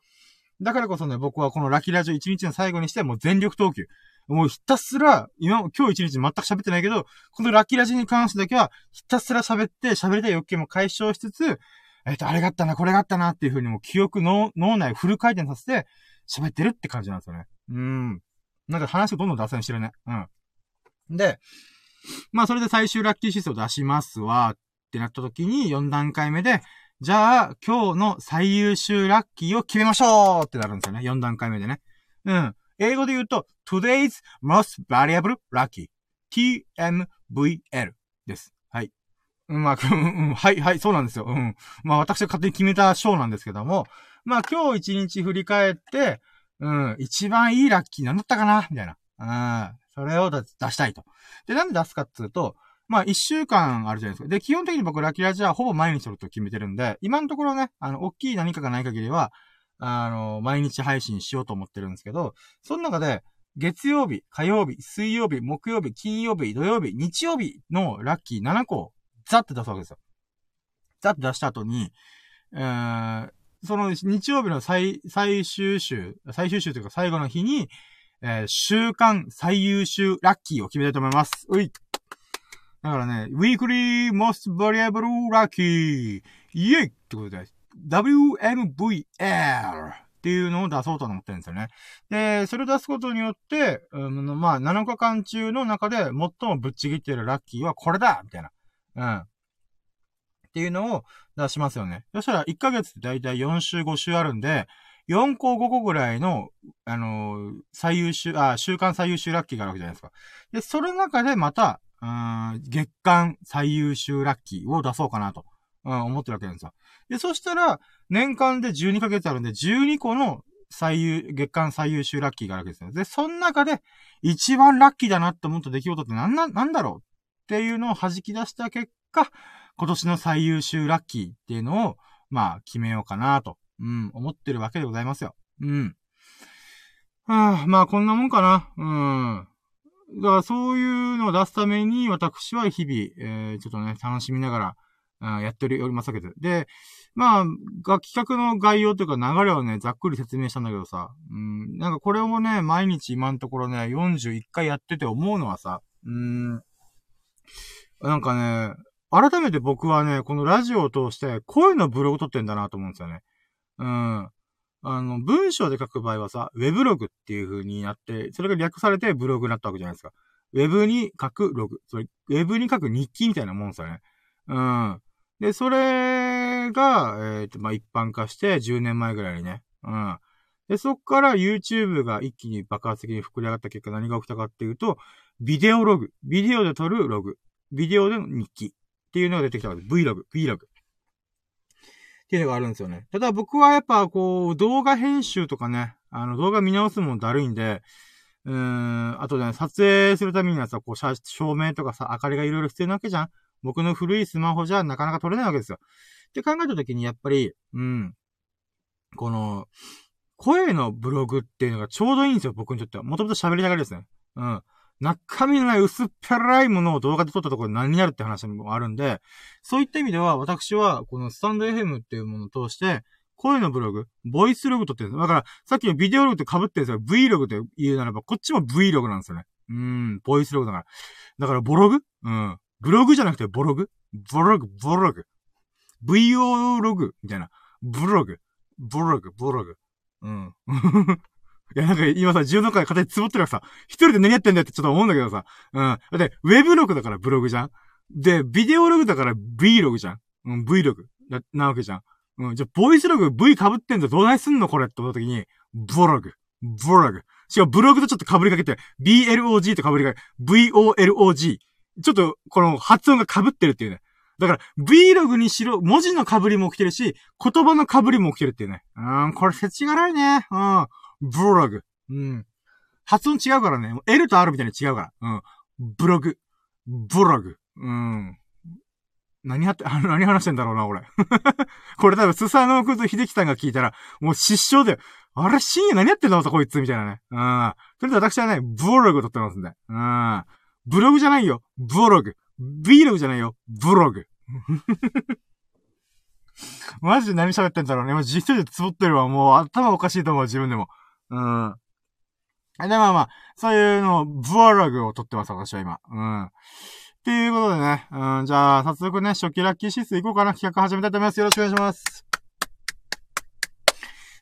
だからこそね、僕はこのラキラジオ一日の最後にして、もう全力投球。もうひたすら、今、今日一日全く喋ってないけど、このラッキーラジに関してだけは、ひたすら喋って、喋りたい欲求も解消しつつ、えっ、と、あれがあったな、これがあったなっていう風にもう記憶の脳内フル回転させて、喋ってるって感じなんですよね。うん。なんか話がどんどん脱線してるね。うん。で、まあそれで最終ラッキー指数を出しますわ、ってなった時に4段階目で、じゃあ今日の最優秀ラッキーを決めましょうってなるんですよね。4段階目でね。うん。英語で言うと、today's most valuable lucky. TMVL です。はい。うまあ、うん、はい、はい、そうなんですよ。うん。まあ、私が勝手に決めた賞なんですけども、まあ、今日一日振り返って、うん、一番いいラッキーなんだったかなみたいな。うん。それを出したいと。で、なんで出すかっていうと、まあ、一週間あるじゃないですか。で、基本的に僕、ラッキーラジはほぼ毎日撮ると決めてるんで、今のところね、あの、大きい何かがない限りは、あの、毎日配信しようと思ってるんですけど、その中で、月曜日、火曜日、水曜日、木曜日、金曜日、土曜日、日曜日のラッキー7個、ザって出すわけですよ。ザって出した後に、えー、その日曜日の最、最終週、最終週というか最後の日に、えー、週間最優秀ラッキーを決めたいと思います。うい。だからね、weekly most variable lucky イエイってことで、WMVL っていうのを出そうと思ってるんですよね。で、それを出すことによって、うん、まあ、7日間中の中で最もぶっちぎってるラッキーはこれだみたいな。うん。っていうのを出しますよね。そしたら1ヶ月ってだいたい4週5週あるんで、4個5個ぐらいの、あのー、最優秀、あ、週間最優秀ラッキーがあるわけじゃないですか。で、その中でまた、うん、月間最優秀ラッキーを出そうかなと。うん、思ってるわけなんですよ。で、そしたら、年間で12ヶ月あるんで、12個の最優、月間最優秀ラッキーがあるわけですよ。で、その中で、一番ラッキーだなって思った出来事って何な、なんだろうっていうのを弾き出した結果、今年の最優秀ラッキーっていうのを、まあ、決めようかなと、うん、思ってるわけでございますよ。うん。はあ、まあ、こんなもんかな。うん。だから、そういうのを出すために、私は日々、えー、ちょっとね、楽しみながら、やっておりますわけで。で、まあ、が企画の概要というか流れをね、ざっくり説明したんだけどさ、うん、なんかこれをね、毎日今のところね、41回やってて思うのはさ、うん、なんかね、改めて僕はね、このラジオを通して声のブログ撮ってんだなと思うんですよね。うん。あの、文章で書く場合はさ、ウェブログっていう風になって、それが略されてブログになったわけじゃないですか。ウェブに書くログ。それ、ウェブに書く日記みたいなもんですよね。うん。で、それが、えっ、ー、と、まあ、一般化して10年前ぐらいにね。うん。で、そっから YouTube が一気に爆発的に膨れ上がった結果何が起きたかっていうと、ビデオログ。ビデオで撮るログ。ビデオでの日記。っていうのが出てきたわけです。Vlog。Vlog。っていうのがあるんですよね。ただ僕はやっぱこう、動画編集とかね、あの動画見直すもんだるいんで、うーん、あとね、撮影するためにはさ、こう、照明とかさ、明かりがいろいろ必要なわけじゃん僕の古いスマホじゃなかなか撮れないわけですよ。って考えたときに、やっぱり、うん、この、声のブログっていうのがちょうどいいんですよ、僕にとっては。もともと喋りたがりですね。うん。中身のない薄っぺらいものを動画で撮ったところで何になるって話もあるんで、そういった意味では、私は、このスタンド FM っていうものを通して、声のブログ、ボイスログ撮ってるんです。だから、さっきのビデオログって被ってるんですよ。Vlog って言うならば、こっちも Vlog なんですよね。うん、ボイスログだから。だから、ボログ？うん。ブログじゃなくてボログ？ボログ、ボログ。VO ログみたいな。ブログ。ボログ、ボログ。うん。いや、なんか今さ、十の回形つぼってるからさ、一人で何やってんだよってちょっと思うんだけどさ。うん。だって、ウェブログだからブログじゃんで、ビデオログだから Vlog じゃんうん、Vlog な、なわけじゃん。うん。じゃボイスログ V 被ってんぞ、どないすんの？これって思った時に、ボログ、ボログ。しかもブログとちょっと被りかけて、BLOG と被りかけ、VOLOG。ちょっと、この発音が被ってるっていうね。だから、Vlog にしろ、文字の被りも起きてるし、言葉の被りも起きてるっていうね。うん、これ、せちがないね。うん。ブログ。うん。発音違うからね。L と R みたいに違うから。うん。ブログ。ブログ。うん。何やって、あ 何話してんだろうな、俺。これ多分、スサノオ君と秀樹さんが聞いたら、もう失笑で、あれ、深夜何やってんだろうこいつ、みたいなね。うん。それで私はね、ブログ撮ってますんで。うん。ブログじゃないよ。ブログ。ビーログじゃないよ。ブログ。マジで何喋ってんだろうね。今実際でつぼってるわ。もう頭おかしいと思う、自分でも。うん。で、まあまあ、そういうのを、ブログを撮ってます、私は今。うん。っていうことでね。うん、じゃあ、早速ね、初期ラッキー指数いこうかな。企画始めたいと思います。よろしくお願いします。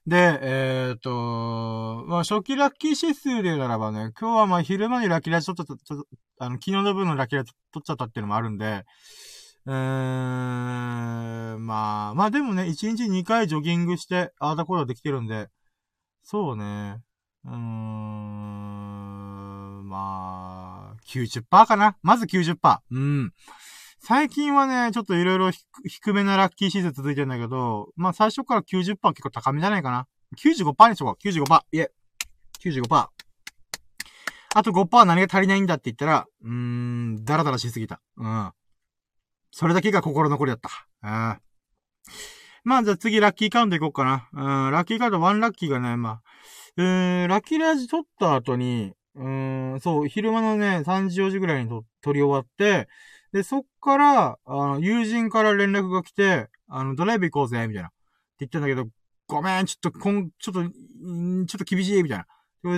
で、えっ、ー、と、まあ、初期ラッキー指数で言うならばね、今日はまあ昼間にラッキーラジ撮っちゃった、あの、昨日の分のラッキーラジ撮っちゃったっていうのもあるんで、えー、まあ、まあでもね、1日2回ジョギングして、ああだころできてるんで、そうね、うーん、まあ、90%かなまず90%。うん。最近はね、ちょっといろいろ低めなラッキーシーズン続いてんだけど、まあ最初から90%結構高めじゃないかな。95%にしよう。95%。いえ。95%。あと5%は何が足りないんだって言ったら、うーん、ダラダラしすぎた。うん。それだけが心残りだった。うん。まあ、じゃあ次ラッキーカウントいこうかな。うん、ラッキーカウント1ラッキーがね、まあ、うー、ラッキーラジ撮った後に、うーん、そう、昼間のね、3時4時ぐらいにと撮り終わって、で、そっから、あの、友人から連絡が来て、あの、ドライブ行こうぜ、みたいな。って言ったんだけど、ごめん、ちょっと、こん、ちょっと、んちょっと厳しい、みたいな。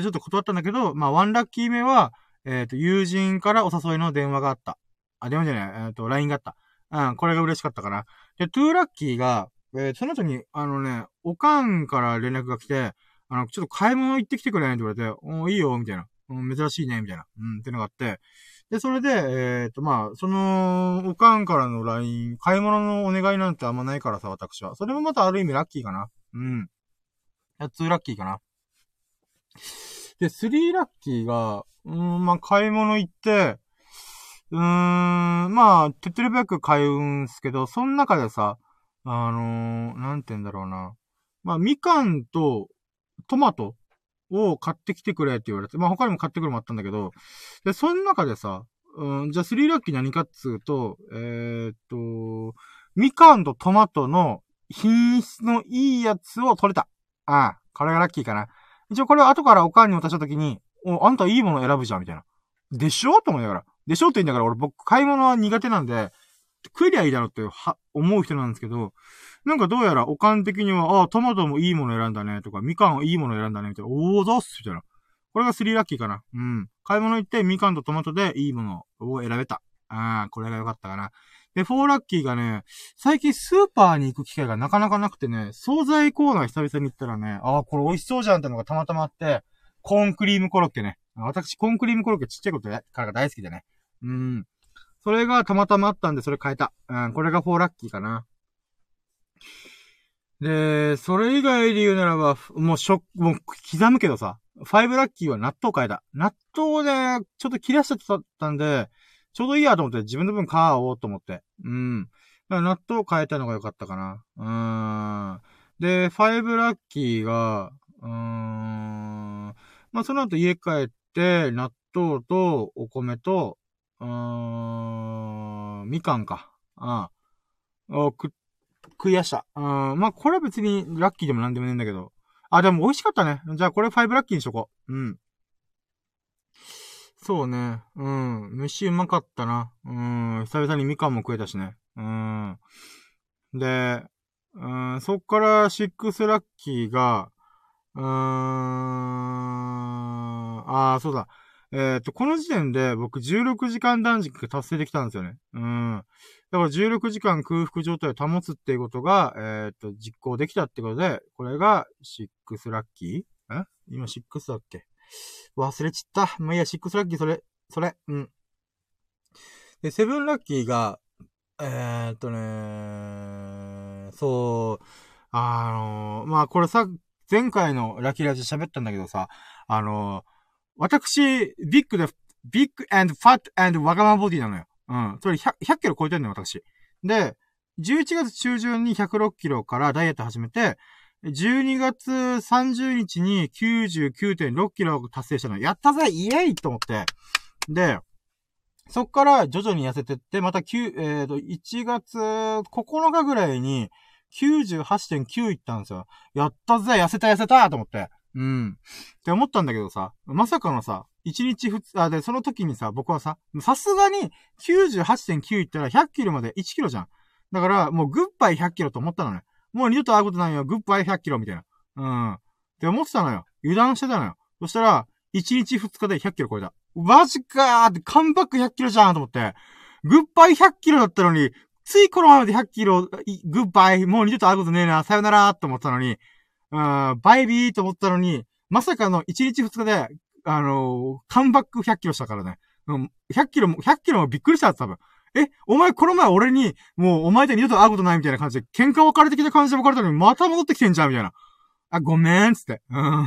ちょっと断ったんだけど、まあ、ワンラッキー目は、えっ、ー、と、友人からお誘いの電話があった。あ、電話じゃない、えっ、ー、と、LINE があった。うん、これが嬉しかったかな。で、トゥーラッキーが、えー、その後に、あのね、おかんから連絡が来て、あの、ちょっと買い物行ってきてくれない？って言われて、おいいよ、みたいな。う、珍しいね、みたいな。うん、ってのがあって、で、それで、えっ、と、まあ、その、おかんからの LINE、買い物のお願いなんてあんまないからさ、私は。それもまたある意味ラッキーかな。うん。2ラッキーかな。で、3ラッキーが、うん、まあ、買い物行って、うーん、まあ、手っ取り早く買うんすけど、その中でさ、あのー、なんて言うんだろうな。まあ、みかんとトマトを買ってきてくれって言われて、まあ他にも買ってくるもあったんだけど、で、その中でさ、うん、じゃあスリーラッキー何かっつうと、えー、っと、みかんとトマトの品質のいいやつを取れた。ああ、これがラッキーかな。一応これを後からおかんに渡したときに、お、あんたいいもの選ぶじゃん、みたいな。でしょ？と思いながら。でしょ？って言うんだから俺僕買い物は苦手なんで、食えりゃいいだろっては、思う人なんですけど、なんかどうやら、おかん的には、ああ、トマトもいいもの選んだね、とか、みかんいいもの選んだね、みたいな。おー、どうすみたいな。これがスリーラッキーかな。うん。買い物行って、みかんとトマトでいいものを選べた。ああ、これが良かったかな。で、フォーラッキーがね、最近スーパーに行く機会がなかなかなくてね、惣菜コーナー久々に行ったらね、ああ、これ美味しそうじゃんってのがたまたまあって、コーンクリームコロッケね。私、コーンクリームコロッケちっちゃいことからが大好きでね。うん。それがたまたまあったんで、それ変えた。うん、これがフォーラッキーかな。で、それ以外で言うならば、もうしょ、もう刻むけどさ、ファイブラッキーは納豆変えた。納豆で、ちょっと切らしちゃったんで、ちょうどいいやと思って自分の分買おうと思って。うん。納豆変えたのが良かったかな。うん。で、ファイブラッキーが、うーん。まあ、その後家帰って、納豆とお米と、うーん、みかんか。ああ。を食っ食いやした。うん。まあ、これは別にラッキーでもなんでもねえんだけど。あ、でも美味しかったね。じゃあこれ5ラッキーにしとこう。うん。そうね。うん。飯うまかったな。うん。久々にみかんも食えたしね。うん。で、うん、そっから6ラッキーが、うーん、ああ、そうだ。えっ、ー、と、この時点で僕16時間断食が達成できたんですよね。うん。だから16時間空腹状態を保つっていうことが、えっ、ー、と、実行できたってことで、これが6ラッキー？え？今6だっけ？忘れちった。まあ、いいや、6ラッキー、それ、それ、うん。で、7ラッキーが、えー、っとねそう、あのー、まあ、これさ、前回のラッキーラジ喋ったんだけどさ、あの、私、ビッグで、ビッグ and fat and わがままボディなのよ。うん。それ 100, 100キロ超えてんのよ、私。で、11月中旬に106キロからダイエット始めて、12月30日に99.6キロ達成したの。やったぜイエイと思って。で、そっから徐々に痩せてって、また9、えっ、ー、と、1月9日ぐらいに98.9いったんですよ。やったぜ痩せた痩せたと思って。うん。って思ったんだけどさ、まさかのさ、1日2日、あ、で、その時にさ、僕はさ、さすがに98.9いったら100キロまで1キロじゃん。だから、もうグッバイ100キロと思ったのね。もう二度と会うことないよ。グッバイ100キロみたいな。うん。って思ってたのよ。油断してたのよ。そしたら、1日2日で100キロ超えた。マジかーって、カムバック100キロじゃんと思って。グッバイ100キロだったのに、ついこのままで100キロ、グッバイ、もう二度と会うことねえな、さよならと思ったのに、うん、バイビーと思ったのに、まさかの1日2日で、あのー、カムバック100キロしたからね。うん、100キロも、100キロもびっくりした多分。え、お前この前俺に、もうお前と二度と会うことないみたいな感じで、喧嘩別れてきた感じで別れたのに、また戻ってきてんじゃんみたいな。あ、ごめん、つって。うん。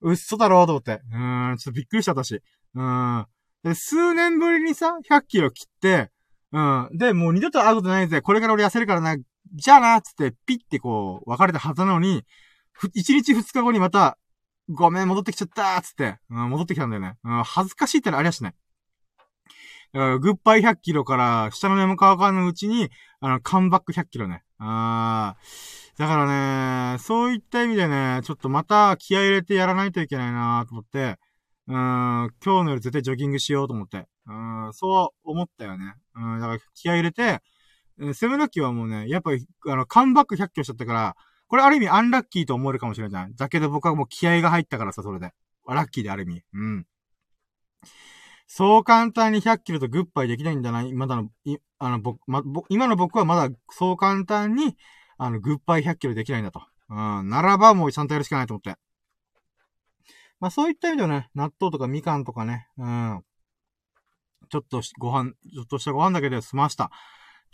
嘘だろうと思って。うん、ちょっとびっくりしちゃったし。うん。で、数年ぶりにさ、100キロ切って、うん。で、もう二度と会うことないぜ。これから俺痩せるからな。じゃあな、つって、ピッてこう、別れたはずなのに、一日二日後にまた、ごめん、戻ってきちゃったつって、うん、戻ってきたんだよね。うん、恥ずかしいってのありゃしない。だからグッバイ100キロから下の根も乾かぬうちに、あの、カムバック100キロね。あー。だからね、そういった意味でね、ちょっとまた気合入れてやらないといけないなーと思って、うん、今日の夜絶対ジョギングしようと思って。うん、そう思ったよね。うん、だから気合入れて、セブンラッキはもうね、やっぱり、あの、カムバック100キロしちゃったから、これある意味アンラッキーと思えるかもしれない。だけど僕はもう気合が入ったからさ、それで。ラッキーである意味。うん。そう簡単に100キロとグッバイできないんだな、まだの、い、あの、僕、ま、今の僕はまだそう簡単に、あの、グッバイ100キロできないんだと。うん、ならばもうちゃんとやるしかないと思って。まあそういった意味ではね、納豆とかみかんとかね、うん。ちょっとご飯、ちょっとしたご飯だけで済ました。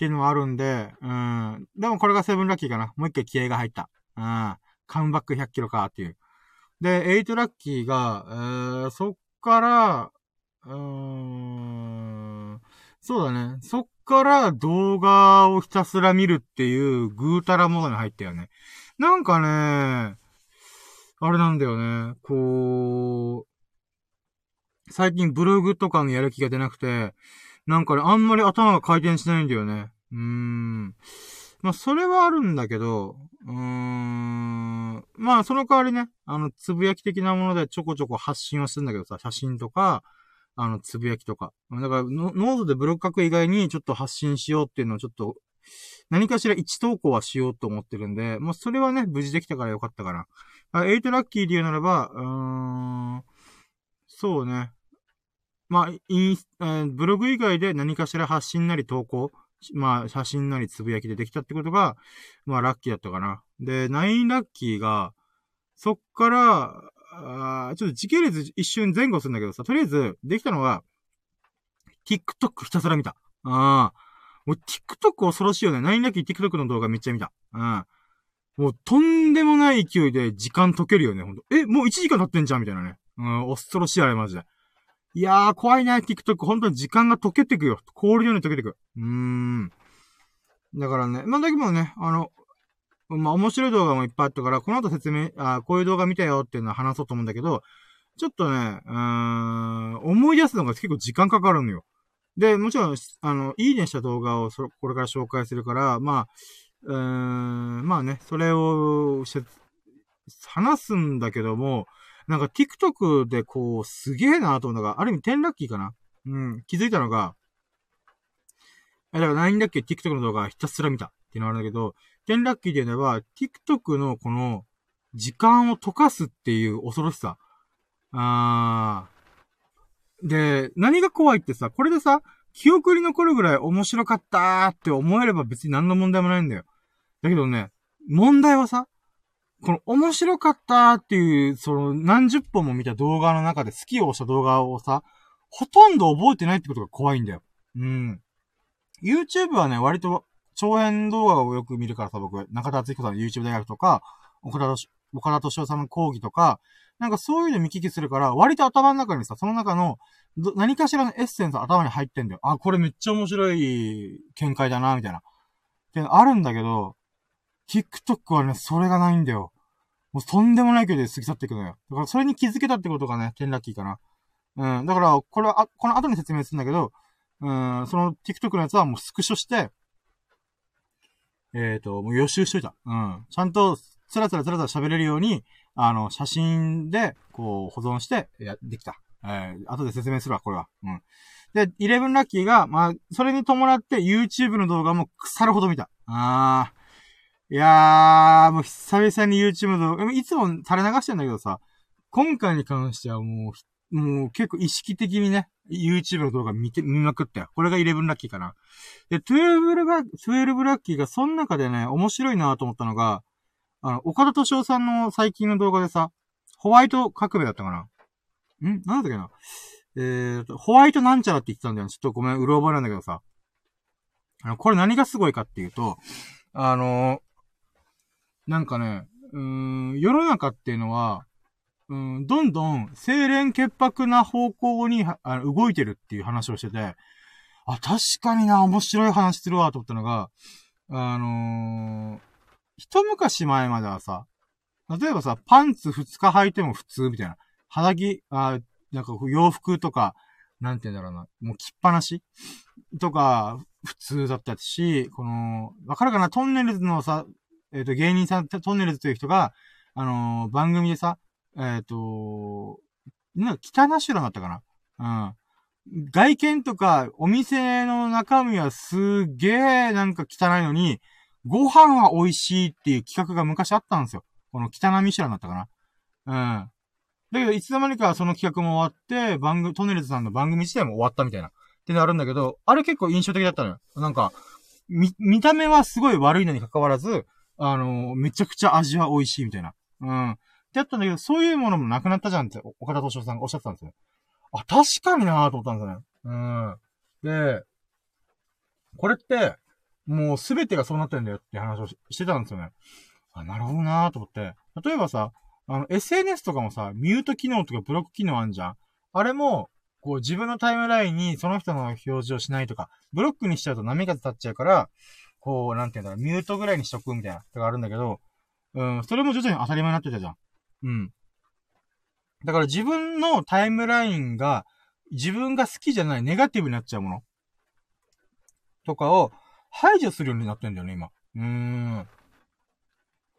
っていうのもあるんで、うん。でもこれがセブンラッキーかな。もう一回気合が入った。うん。カムバック100キロかっていう。で、8ラッキーが、えー、そっから、うーん。そうだね。そっから動画をひたすら見るっていうぐうたらものに入ったよね。なんかね、あれなんだよね。こう、最近ブログとかのやる気が出なくて、なんかね、あんまり頭が回転しないんだよね。うーん。まあ、それはあるんだけど、うーん。まあ、その代わりね、あの、つぶやき的なものでちょこちょこ発信はするんだけどさ、写真とか、あの、つぶやきとか。だから、ノートでブログ書く以外にちょっと発信しようっていうのをちょっと、何かしら一投稿はしようと思ってるんで、もうそれはね、無事できたからよかったかな。8ラッキーで言うならば、うーん、そうね。まあ、インス、えー、ブログ以外で何かしら発信なり投稿、まあ、写真なりつぶやきでできたってことが、まあ、ラッキーだったかな。で、9ラッキーが、そっから、あちょっと時系列一瞬前後するんだけどさ、とりあえず、できたのは、TikTok ひたすら見た。ああ。もう TikTok 恐ろしいよね。何だっけ TikTok の動画めっちゃ見た。うん。もうとんでもない勢いで時間解けるよね、ほんと。え、もう1時間経ってんじゃんみたいなね。うん、恐ろしいあれマジで。いやー、怖いね、TikTok。ほんとに時間が溶けてくよ。氷のように溶けてく。うーん。だからね、まあ、だけどね、あの、まあ、面白い動画もいっぱいあったから、この後説明、あこういう動画見たよっていうのは話そうと思うんだけど、ちょっとね、うーん、思い出すのが結構時間かかるのよ。で、もちろん、あの、いいねした動画をそこれから紹介するから、まあ、うーん、まあね、それを話すんだけども、なんか TikTok でこう、すげえなと思うのが、ある意味10ラッキーかなうん、気づいたのが、えだから何だっけ ?TikTok の動画ひたすら見たっていうのがあるんだけど、10ラッキーで言えば、TikTok のこの、時間を溶かすっていう恐ろしさ。あー。で、何が怖いってさ、これでさ、記憶に残るぐらい面白かったーって思えれば別に何の問題もないんだよ。だけどね、問題はさ、この面白かったっていう、その何十本も見た動画の中で好きを押した動画をさ、ほとんど覚えてないってことが怖いんだよ。うん。YouTube はね、割と長編動画をよく見るからさ、僕、中田敦彦さんの YouTube 大学とか、岡田岡田敏夫さんの講義とか、なんかそういうの見聞きするから、割と頭の中にさ、その中の、何かしらのエッセンス頭に入ってんだよ。あ、これめっちゃ面白い見解だな、みたいな。ってあるんだけど、TikTok はね、それがないんだよ。もうとんでもない距離で過ぎ去っていくのよ。だからそれに気づけたってことがね、天ラッキーかな。うん。だから、これは、この後に説明するんだけど、うん、その TikTok のやつはもうスクショして、えっ、ー、と、もう予習しといた。うん。ちゃんと、つらつらつらつら喋れるように、あの、写真で、こう、保存して、や、できた。えー、後で説明するわ、これは。うん。で、11ラッキーが、まあ、それに伴って YouTube の動画も腐るほど見た。あー。いやー、もう久々に YouTube の動画、いつも垂れ流してんだけどさ、今回に関してはもう、もう結構意識的にね、YouTube の動画見て、見まくったよ。これが11ラッキーかな。で、12ラッキー、12ラッキーがその中でね、面白いなと思ったのが、あの、岡田敏夫さんの最近の動画でさ、ホワイト革命だったかなん？なんだっけなえーと、ホワイトなんちゃらって言ってたんだよ。ちょっとごめん、うろ覚えなんだけどさ。あの、これ何がすごいかっていうと、あのなんかね、うーん、世の中っていうのは、うん、どんどん、清廉潔白な方向にあ動いてるっていう話をしてて、あ、確かにな、面白い話するわ、と思ったのが、あのー、一昔前まではさ、例えばさ、パンツ二日履いても普通みたいな。肌着、あなんか洋服とか、なんて言うんだろうな、もう着っぱなし？とか、普通だったし、この、わかるかな？トンネルズのさ、えっ、ー、と、芸人さん、トンネルズという人が、あのー、番組でさ、えっ、ー、と、なんか、汚しろだったかな？うん。外見とか、お店の中身はすげえなんか汚いのに、ご飯は美味しいっていう企画が昔あったんですよ。この汚ミシュランだったかな？うん。だけど、いつの間にかその企画も終わって、番組、トネルズさんの番組自体も終わったみたいな。ってのあるんだけど、あれ結構印象的だったのよ。なんか、見、見た目はすごい悪いのに関わらず、あの、めちゃくちゃ味は美味しいみたいな。うん。ってやったんだけど、そういうものもなくなったじゃんって、岡田敏夫さんがおっしゃってたんですよ。あ、確かになぁと思ったんですよね。うん。で、これって、もうすべてがそうなってんだよって話をしてたんですよね。あ、なるほどなぁと思って。例えばさ、あの、SNS とかもさ、ミュート機能とかブロック機能あんじゃんあれも、こう自分のタイムラインにその人の表示をしないとか、ブロックにしちゃうと波が立っちゃうから、こう、なんて言うんだろう、ミュートぐらいにしとくみたいな、とかあるんだけど、うん、それも徐々に当たり前になってたじゃん。うん。だから自分のタイムラインが、自分が好きじゃないネガティブになっちゃうものとかを排除するようになってんだよね、今。うーん。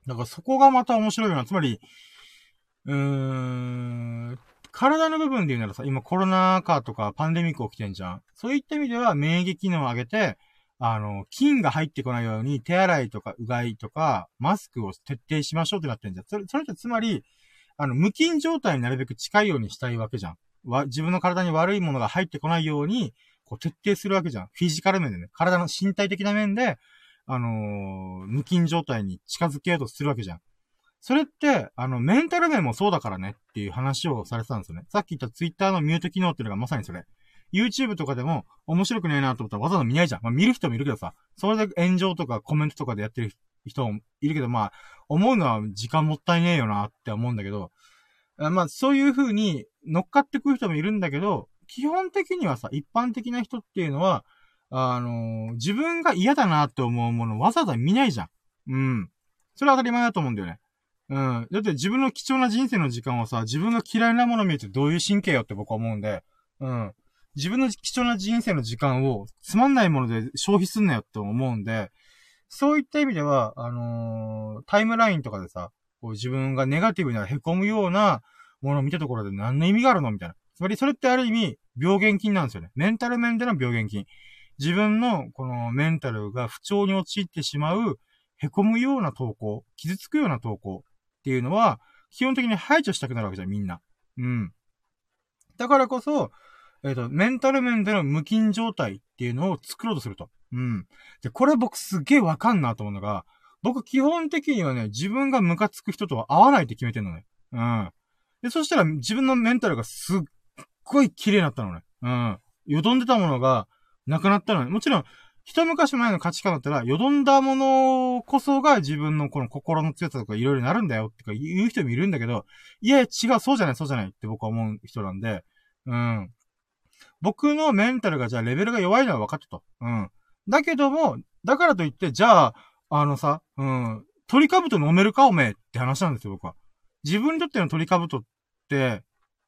だからそこがまた面白いな。つまり、うーん、体の部分で言うならさ、今コロナ禍とかパンデミック起きてんじゃん。そういった意味では免疫機能を上げて、あの、菌が入ってこないように手洗いとかうがいとか、マスクを徹底しましょうってなってんじゃん。それ、それってつまり、あの、無菌状態になるべく近いようにしたいわけじゃん。わ、自分の体に悪いものが入ってこないように、こう徹底するわけじゃん。フィジカル面でね。体の身体的な面で、あのー、無菌状態に近づけようとするわけじゃん。それって、あの、メンタル面もそうだからねっていう話をされてたんですよね。さっき言ったツイッターのミュート機能っていうのがまさにそれ。YouTube とかでも面白くないなと思ったらわざわざ見ないじゃん。まあ見る人もいるけどさ、それで炎上とかコメントとかでやってる人もいるけど、まあ、思うのは時間もったいねえよなって思うんだけど、まあそういう風に乗っかってくる人もいるんだけど、基本的にはさ、一般的な人っていうのは、あのー、自分が嫌だなって思うものわざわざ見ないじゃん。うん。それは当たり前だと思うんだよね。うん。だって自分の貴重な人生の時間をさ、自分が嫌いなもの見るとどういう神経よって僕は思うんで、うん。自分の貴重な人生の時間をつまんないもので消費すんなよって思うんで、そういった意味では、あのー、タイムラインとかでさ、こう自分がネガティブな凹むようなものを見たところで何の意味があるのみたいな。つまりそれってある意味、病原菌なんですよね。メンタル面での病原菌。自分のこのメンタルが不調に陥ってしまう、凹むような投稿、傷つくような投稿っていうのは、基本的に排除したくなるわけじゃん、みんな。うん。だからこそ、えっ、ー、と、メンタル面での無菌状態っていうのを作ろうとすると。うん。で、これ僕すげえわかんなと思うのが、僕基本的にはね、自分がムカつく人とは会わないって決めてんのね。うん。で、そしたら自分のメンタルがすっごい綺麗になったのね。うん。よどんでたものがなくなったのね。もちろん、一昔前の価値観だったら、よどんだものこそが自分のこの心の強さとかいろいろなるんだよってか言う人もいるんだけど、いや、違う、そうじゃない、そうじゃないって僕は思う人なんで、うん。僕のメンタルがじゃあレベルが弱いのは分かってと。うん。だけども、だからといって、じゃあ、あのさ、うん、鳥かぶと飲めるかおめえって話なんですよ、僕は。自分にとっての鳥かぶとって、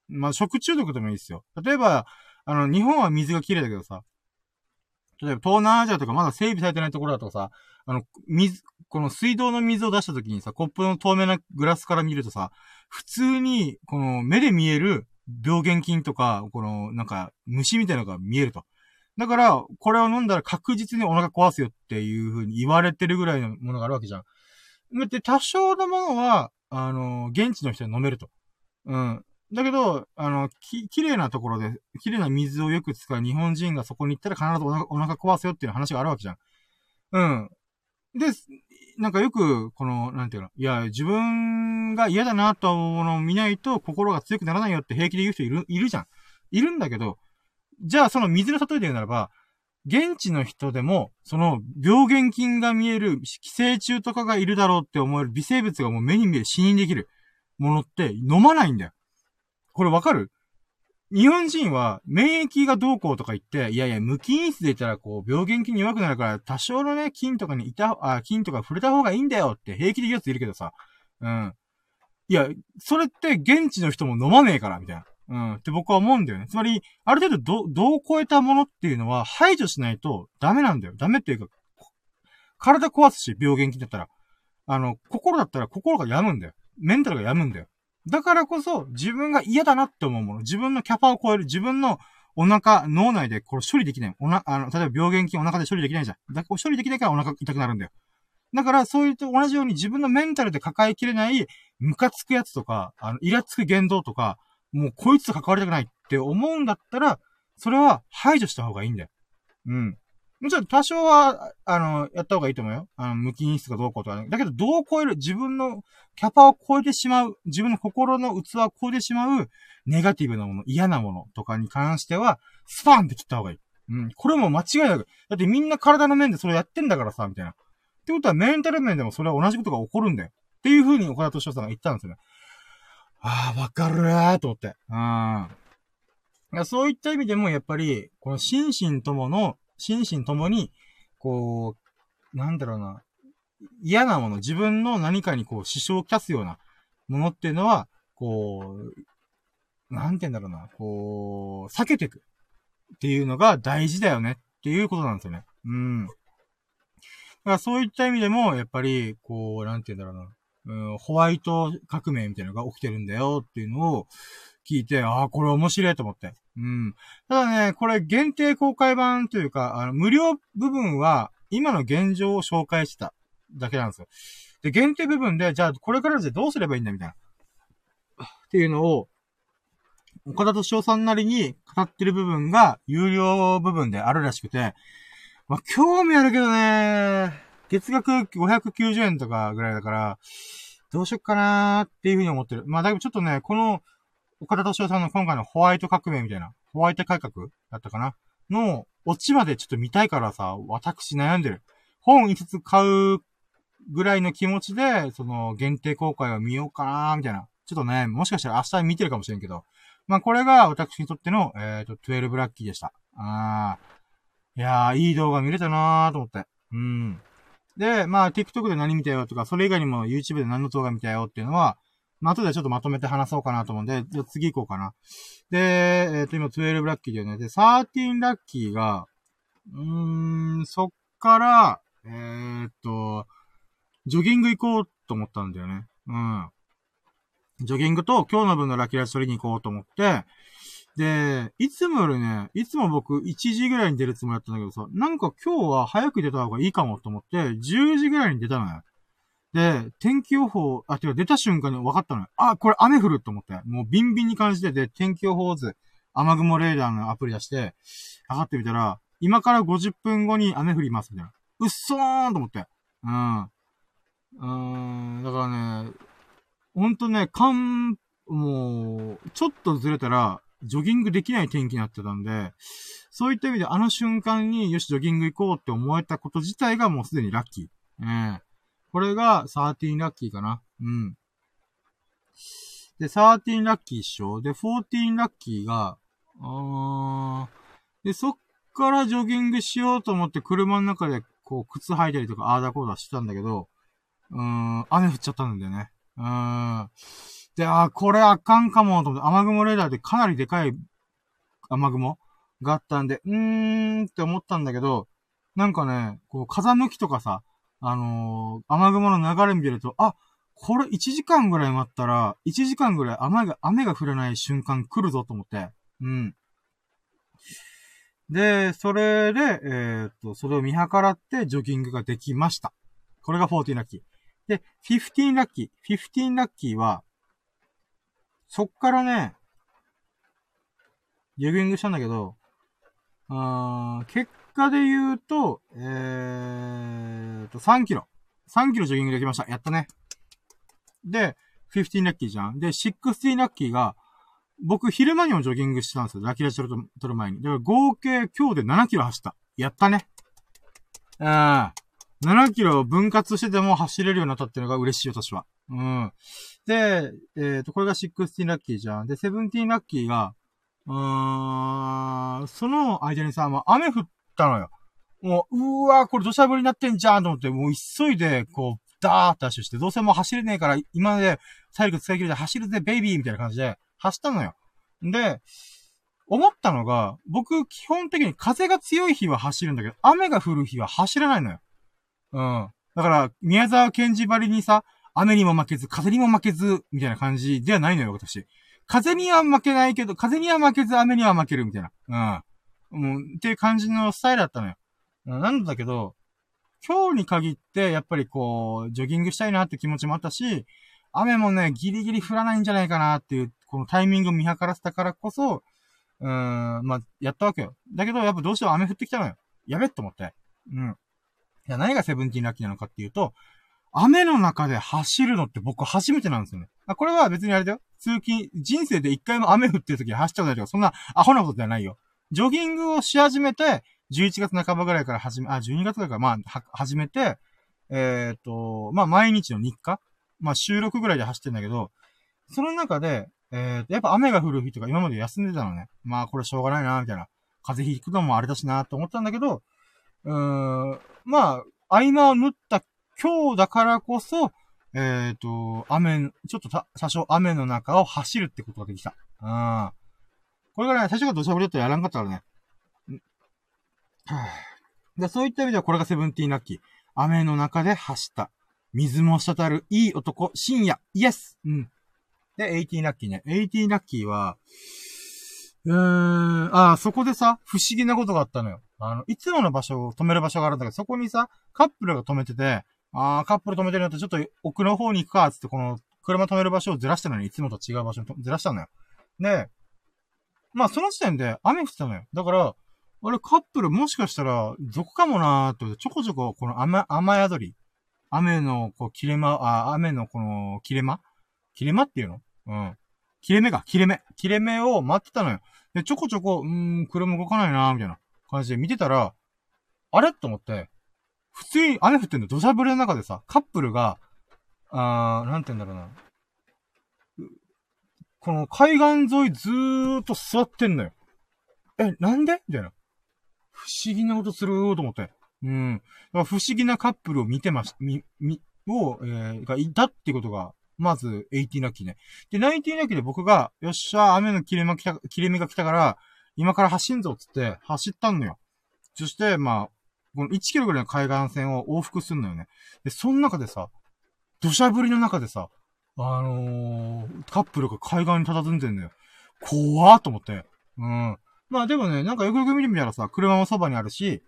まあ、食中毒でもいいですよ。例えば、あの、日本は水が綺麗だけどさ、例えば東南アジアとかまだ整備されてないところだとさ、あの、水、この水道の水を出した時にさ、コップの透明なグラスから見るとさ、普通に、この目で見える病原菌とか、この、なんか、虫みたいなのが見えると。だから、これを飲んだら確実にお腹壊すよっていう風に言われてるぐらいのものがあるわけじゃん。で、多少のものは、あの、現地の人に飲めると。うん。だけど、あの、き、綺麗なところで、綺麗な水をよく使う日本人がそこに行ったら必ずお腹お腹壊すよっていう話があるわけじゃん。うん。で、なんかよく、この、なんていうの、いや、自分が嫌だなと思うものを見ないと心が強くならないよって平気で言う人いる、いるじゃん。いるんだけど、じゃあその水の例えで言うならば、現地の人でも、その病原菌が見える寄生虫とかがいるだろうって思える微生物がもう目に見える死認できるものって飲まないんだよ。これわかる？日本人は免疫がどうこうとか言って、いやいや、無菌室でいたらこう、病原菌に弱くなるから、多少のね、菌とかにいた、あ、菌とか触れた方がいいんだよって平気で言うやついるけどさ。うん。いや、それって現地の人も飲まねえから、みたいな。うん。って僕は思うんだよね。つまり、ある程度ど、どう超えたものっていうのは排除しないとダメなんだよ。ダメっていうか、体壊すし、病原菌だったら。あの、心だったら心が病むんだよ。メンタルが病むんだよ。だからこそ、自分が嫌だなって思うもの、自分のキャパを超える、自分のお腹、脳内でこれ処理できない。おな、あの、例えば病原菌お腹で処理できないじゃん。だから処理できないからお腹痛くなるんだよ。だから、そういうと同じように自分のメンタルで抱えきれない、ムカつくやつとか、あの、イラつく言動とか、もうこいつと関わりたくないって思うんだったら、それは排除した方がいいんだよ。うん。もちろん多少は、あの、やった方がいいと思うよ。あの、無菌室がどうこうとか、ね。だけど、どう超える、自分のキャパを超えてしまう、自分の心の器を超えてしまう、ネガティブなもの、嫌なものとかに関しては、スパンって切った方がいい。うん。これも間違いなく。だってみんな体の面でそれやってんだからさ、みたいな。ってことは、メンタル面でもそれは同じことが起こるんだよ。っていう風に岡田敏夫さんが言ったんですよね。ああ、わかるーと思って。うん。そういった意味でも、やっぱり、この心身ともの心身ともに、こう、なんだろうな、嫌なもの、自分の何かにこう、支障をきすようなものっていうのは、こう、なんて言うんだろうな、こう、避けていくっていうのが大事だよねっていうことなんですよね。うん。だからそういった意味でも、やっぱり、こう、なんて言うんだろうな、うん、ホワイト革命みたいなのが起きてるんだよっていうのを聞いて、ああ、これ面白いと思って。うん。ただね、これ限定公開版というか、あの、無料部分は、今の現状を紹介しただけなんですよ。で、限定部分で、じゃあ、これからじゃどうすればいいんだみたいな。っていうのを、岡田敏夫さんなりに語ってる部分が、有料部分であるらしくて、まあ、興味あるけどね、月額590円とかぐらいだから、どうしよっかなーっていうふうに思ってる。まあ、だいぶちょっとね、この、岡田敏夫さんの今回のホワイト革命みたいな、ホワイト改革だったかな？の、オチまでちょっと見たいからさ、私悩んでる。本5つ買うぐらいの気持ちで、その、限定公開を見ようかなみたいな。ちょっとね、もしかしたら明日見てるかもしれんけど。まあ、これが私にとっての、えっ、ー、と、12ラッキーでした。あー。いやー、いい動画見れたなーと思って。うん。で、まあ、TikTok で何見たよとか、それ以外にも YouTube で何の動画見たよっていうのは、まあ、後でちょっとまとめて話そうかなと思うんで、じゃ次行こうかな。で、えっ、ー、と、今12ラッキーだよね。で、13ラッキーが、うーん、そっから、えー、っと、ジョギング行こうと思ったんだよね。うん。ジョギングと今日の分のラッキーラッシュ取りに行こうと思って、で、いつもよりね、いつも僕1時ぐらいに出るつもりだったんだけどさ、なんか今日は早く出た方がいいかもと思って、10時ぐらいに出たのよ。で、天気予報、あ、てか出た瞬間に分かったのよ。あ、これ雨降ると思って。もうビンビンに感じてて、天気予報図、雨雲レーダーのアプリ出して、測ってみたら、今から50分後に雨降ります、みたいな。うっそーんと思って。うん。うーん、だからね、ほんとね、かん、もう、ちょっとずれたら、ジョギングできない天気になってたんで、そういった意味であの瞬間によしジョギング行こうって思えたこと自体がもうすでにラッキー。ええこれが13ラッキーかな。うん。で、13ラッキー一緒。で、14ラッキーが、あーん、で、そっからジョギングしようと思って車の中でこう靴履いたりとかあーだこーだしてたんだけど、うーん、雨降っちゃったんだよね。うーん。で、あ、これあかんかもと思って、雨雲レーダーでかなりでかい雨雲があったんで、うーんって思ったんだけど、なんかね、こう、風向きとかさ、あのー、雨雲の流れ見ると、あ、これ1時間ぐらい待ったら、1時間ぐらい雨が、雨が降らない瞬間来るぞと思って、うん。で、それで、えー、っと、それを見計らってジョギングができました。これが14ラッキー。で、15ラッキー。15ラッキーは、そっからね、ジョギングしたんだけど、あ結果で言うと、えーと、3キロ。3キロジョギングできました。やったね。で、15ラッキーじゃん。で、16ラッキーが、僕、昼間にもジョギングしてたんですよ。ラキーラッシュ取る前に。だから合計今日で7キロ走った。やったね。うん。7キロ分割してでも走れるようになったっていうのが嬉しい、私は。うん。で、えっ、ー、と、これが16ラッキーじゃん。で、17ラッキーが、うーん、その間にさ、雨降ったのよ。もう、うーわーこれ土砂降りになってんじゃんと思って、もう急いで、こう、ダーって足して、どうせもう走れねえから、今まで体力使い切れて走るぜ、ベイビーみたいな感じで、走ったのよ。で、思ったのが、僕、基本的に風が強い日は走るんだけど、雨が降る日は走らないのよ。うん。だから、宮沢賢治ばりにさ、雨にも負けず、風にも負けず、みたいな感じではないのよ、私。風には負けないけど、風には負けず、雨には負ける、みたいな。うん。もう、っていう感じのスタイルだったのよ。なんだけど、今日に限って、やっぱりこう、ジョギングしたいなって気持ちもあったし、雨もね、ギリギリ降らないんじゃないかなっていう、このタイミングを見計らせたからこそ、うーん、まあ、やったわけよ。だけど、やっぱどうしても雨降ってきたのよ。やべっと思って。うん。いや、何がセブンティーンラッキーなのかっていうと、雨の中で走るのって僕初めてなんですよね。あ、これは別にあれだよ。通勤、人生で一回も雨降ってる時に走ったことないとか、そんなアホなことではないよ。ジョギングをし始めて、11月半ばぐらいから始め、あ、12月ぐらいから、まあ、は、始めて、えっ、ー、と、まあ、毎日の日課まあ、収録ぐらいで走ってんだけど、その中で、えー、やっぱ雨が降る日とか今まで休んでたのね。まあ、これしょうがないな、みたいな。風邪ひくのもあれだしな、と思ったんだけど、うーん、まあ、合間を縫った今日だからこそ、えっ、ー、と、雨、ちょっとた、多少雨の中を走るってことができた。うん。これがね、最初が土砂降りだったらやらんかったからね。で、そういった意味ではこれがセブンティーンラッキー。雨の中で走った。水も滴るいい男、深夜、イエスうん。で、エイティーラッキーね。エイティーラッキーは、うーん、ああ、そこでさ、不思議なことがあったのよ。あの、いつもの場所を止める場所があるんだけど、そこにさ、カップルが止めてて、あー、カップル止めてるのとちょっと奥の方に行くか、つってこの、車止める場所をずらしたのに、いつもと違う場所にずらしたのよ。で、まあその時点で雨降ってたのよ。だから、あれ、カップルもしかしたら、族かもなーって、ちょこちょこ、この雨、雨宿り。雨の、こう、切れ間、あ、雨のこの、切れ間？切れ間っていうの？うん。切れ目か、切れ目。切れ目を待ってたのよ。で、ちょこちょこ、うーん、車動かないなーみたいな感じで見てたら、あれ？と思って、普通に雨降ってんの、土砂降りの中でさ、カップルが、あー、なんて言うんだろうな。この海岸沿いずーっと座ってんのよ。え、なんで？みたいな。不思議なことすると思って。うん。不思議なカップルを見てました、み、み、を、えー、がいたってことが、まず、18ラッキーね。で、19ラッキーで僕が、よっしゃ、雨の切れ目来た、切れ目が来たから、今から走んぞっつって、走ったんのよ。そして、まあ、この1キロぐらいの海岸線を往復すんのよね。で、その中でさ、土砂降りの中でさ、あのー、カップルが海岸に佇んでんのよ。怖ーと思って。うん。まあでもね、なんかよくよく見てみたらさ、車もそばにあるし、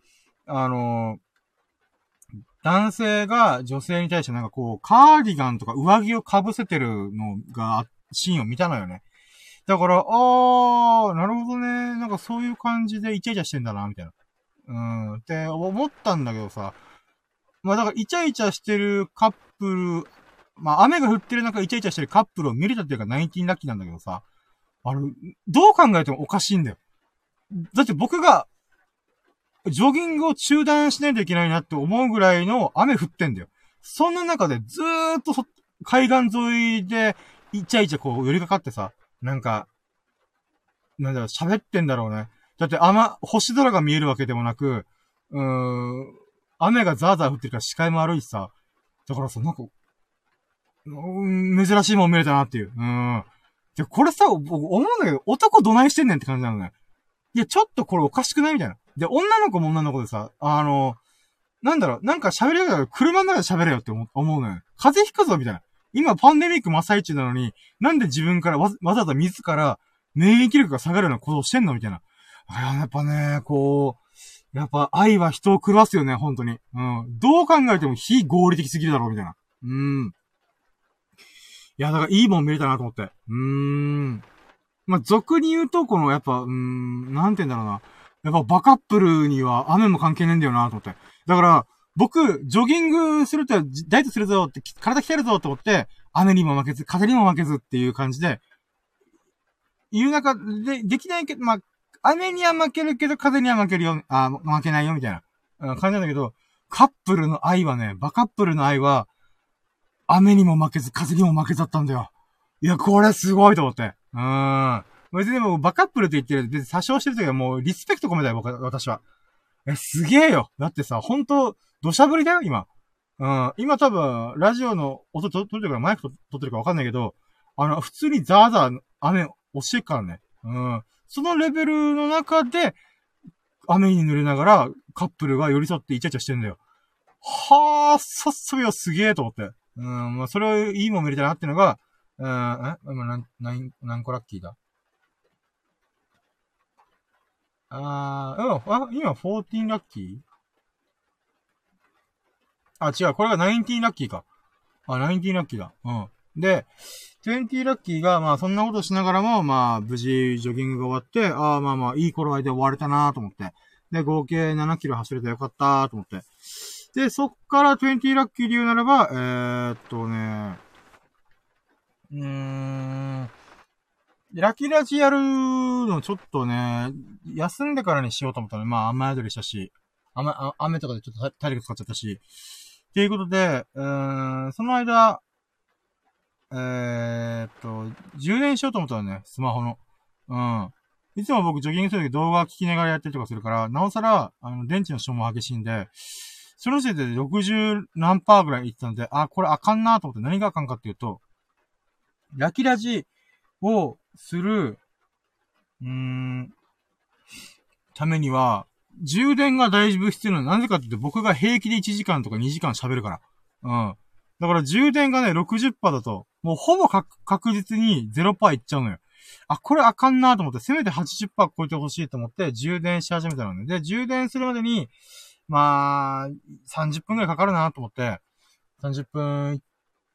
あのー、男性が女性に対してなんかこう、カーディガンとか上着を被せてるのが、シーンを見たのよね。だから、あー、なるほどね。なんかそういう感じでイチャイチャしてんだな、みたいな。うん、って思ったんだけどさ。まあだからイチャイチャしてるカップル、まあ雨が降ってる中イチャイチャしてるカップルを見れたっていうかナインティンラッキーなんだけどさ。あの、どう考えてもおかしいんだよ。だって僕が、ジョギングを中断しないといけないなって思うぐらいの雨降ってんだよ。そんな中でずーっとそ、海岸沿いで、イチャイチャこう寄りかかってさ、なんか、なんだろう、喋ってんだろうね。だってあま、星空が見えるわけでもなく、うーん、雨がザーザー降ってるから視界も悪いしさ。だからさ、なんか、珍しいもん見れたなっていう。うん。で、これさ、僕思うんだけど、男どないしてんねんって感じなのね。いや、ちょっとこれおかしくないみたいな。で、女の子も女の子でさ、あの、なんだろう、なんか喋れる車の中で喋れよって思うのよ。風邪ひくぞみたいな。今パンデミック真っ最中なのに、なんで自分からわわざわざ自ら免疫力が下がるようなことをしてんのみたいな。あやっぱね、こう、やっぱ愛は人を狂わすよね、本当に。うん。どう考えても非合理的すぎるだろう、みたいな。うん。いや、だからいいもん見れたなと思って。うーん。まあ、俗に言うと、この、やっぱ、うーん、なんて言うんだろうな。やっぱバカップルには雨も関係ねえんだよなと思って。だから、僕、ジョギングすると、ダイエットするぞって、体鍛えるぞと思って、雨にも負けず、風にも負けずっていう感じで、言う中で、できないけど、まあ、雨には負けるけど、風には負けるよ、あ、負けないよ、みたいな、感じなんだけど、カップルの愛はね、バカップルの愛は、雨にも負けず、風にも負けちゃったんだよ。いや、これすごいと思って。うーん。別にでも、バカップルって言ってる、別に詐称してる時はもう、リスペクト込めたよ、僕、私は。え、すげえよ。だってさ、ほんと、土砂降りだよ、今。うん。今多分、ラジオの音と撮ってるからマイクと撮ってるかわかんないけど、あの、普通にザーザー雨押してるからね。うん。そのレベルの中で、雨に濡れながら、カップルが寄り添ってイチャイチャしてんだよ。はぁ、さっそびはすげえと思って。うん、まあ、それをいいもん見れたなっていうのが、うん、え？今何、何、何個ラッキーだ？あー、うん、今14ラッキー？あ、違う、これが19ラッキーか。あ、19ラッキーだ。うん。で、20ラッキーが、まあそんなことしながらも、まあ無事ジョギングが終わって、ああまあまあいい頃合いで終われたなと思って。で、合計7キロ走れてよかったと思って。で、そっから20ラッキーで言うならば、えー、っとね、うーん、ラキラジやるのちょっとね、休んでからにしようと思ったの。まあ雨宿りしたし、雨、雨とかでちょっと体力使っちゃったし。っていうことで、うーん、その間、えー、っと、充電しようと思ったのね、スマホの。うん。いつも僕ジョギングするとき動画聞きながらやったりとかするから、なおさら、あの、電池の消耗激しいんで、そのせいで60何パーぐらいいったんで、あ、これあかんなと思って何があかんかっていうと、ラキラジをする、うーん、ためには、充電が大事部必要なの。なぜかって言って僕が平気で1時間とか2時間喋るから。うん。だから充電がね、60%だと、もうほぼ確実に0%いっちゃうのよ。あ、これあかんなと思って、せめて80%超えてほしいと思って、充電し始めたのね。で、充電するまでに、まあ、30分くらいかかるなと思って、30分、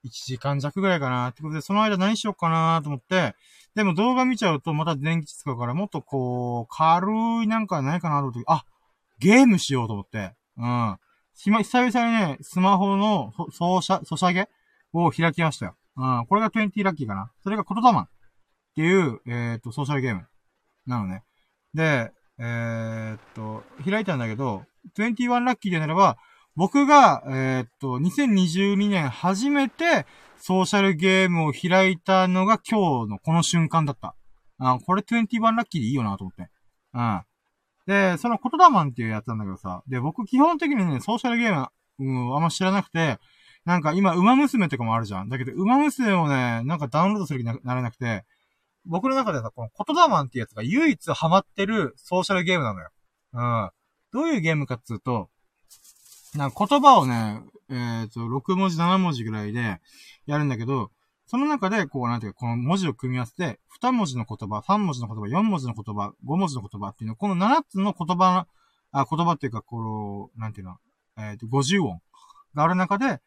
1時間弱ぐらいかなってことで、その間何しようかなと思って、でも動画見ちゃうとまた電気使うから、もっとこう、軽いなんかないかなと思って、あ、ゲームしようと思って、うん。久々にね、スマホの、ソシャ、ソシャゲを開きましたよ。うん。これが20ラッキーかな。それがコトタマンっていう、えっ、ー、と、ソーシャルゲーム。なのね。で、えー、っと、開いたんだけど、21ラッキーでならば、僕が、えー、っと、2022年初めてソーシャルゲームを開いたのが今日のこの瞬間だった。あ、これ21ラッキーでいいよなと思って。うん。で、そのコトダマンっていうやつなんだけどさ、で、僕基本的にね、ソーシャルゲーム、うん、あんま知らなくて、なんか今、馬娘とかもあるじゃん。だけど、馬娘をね、なんかダウンロードする気にならなくて、僕の中でさ、このコトダマンっていうやつが唯一ハマってるソーシャルゲームなのよ。うん。どういうゲームかっつうと、なんか言葉をね、えっ、ー、と、6文字、7文字ぐらいでやるんだけど、その中で、こう、なんていうか、この文字を組み合わせて、2文字の言葉、3文字の言葉、4文字の言葉、5文字の言葉っていうの、この7つの言葉あ、言葉っていうか、この、なんていうの、えっ、ー、と、50音がある中で、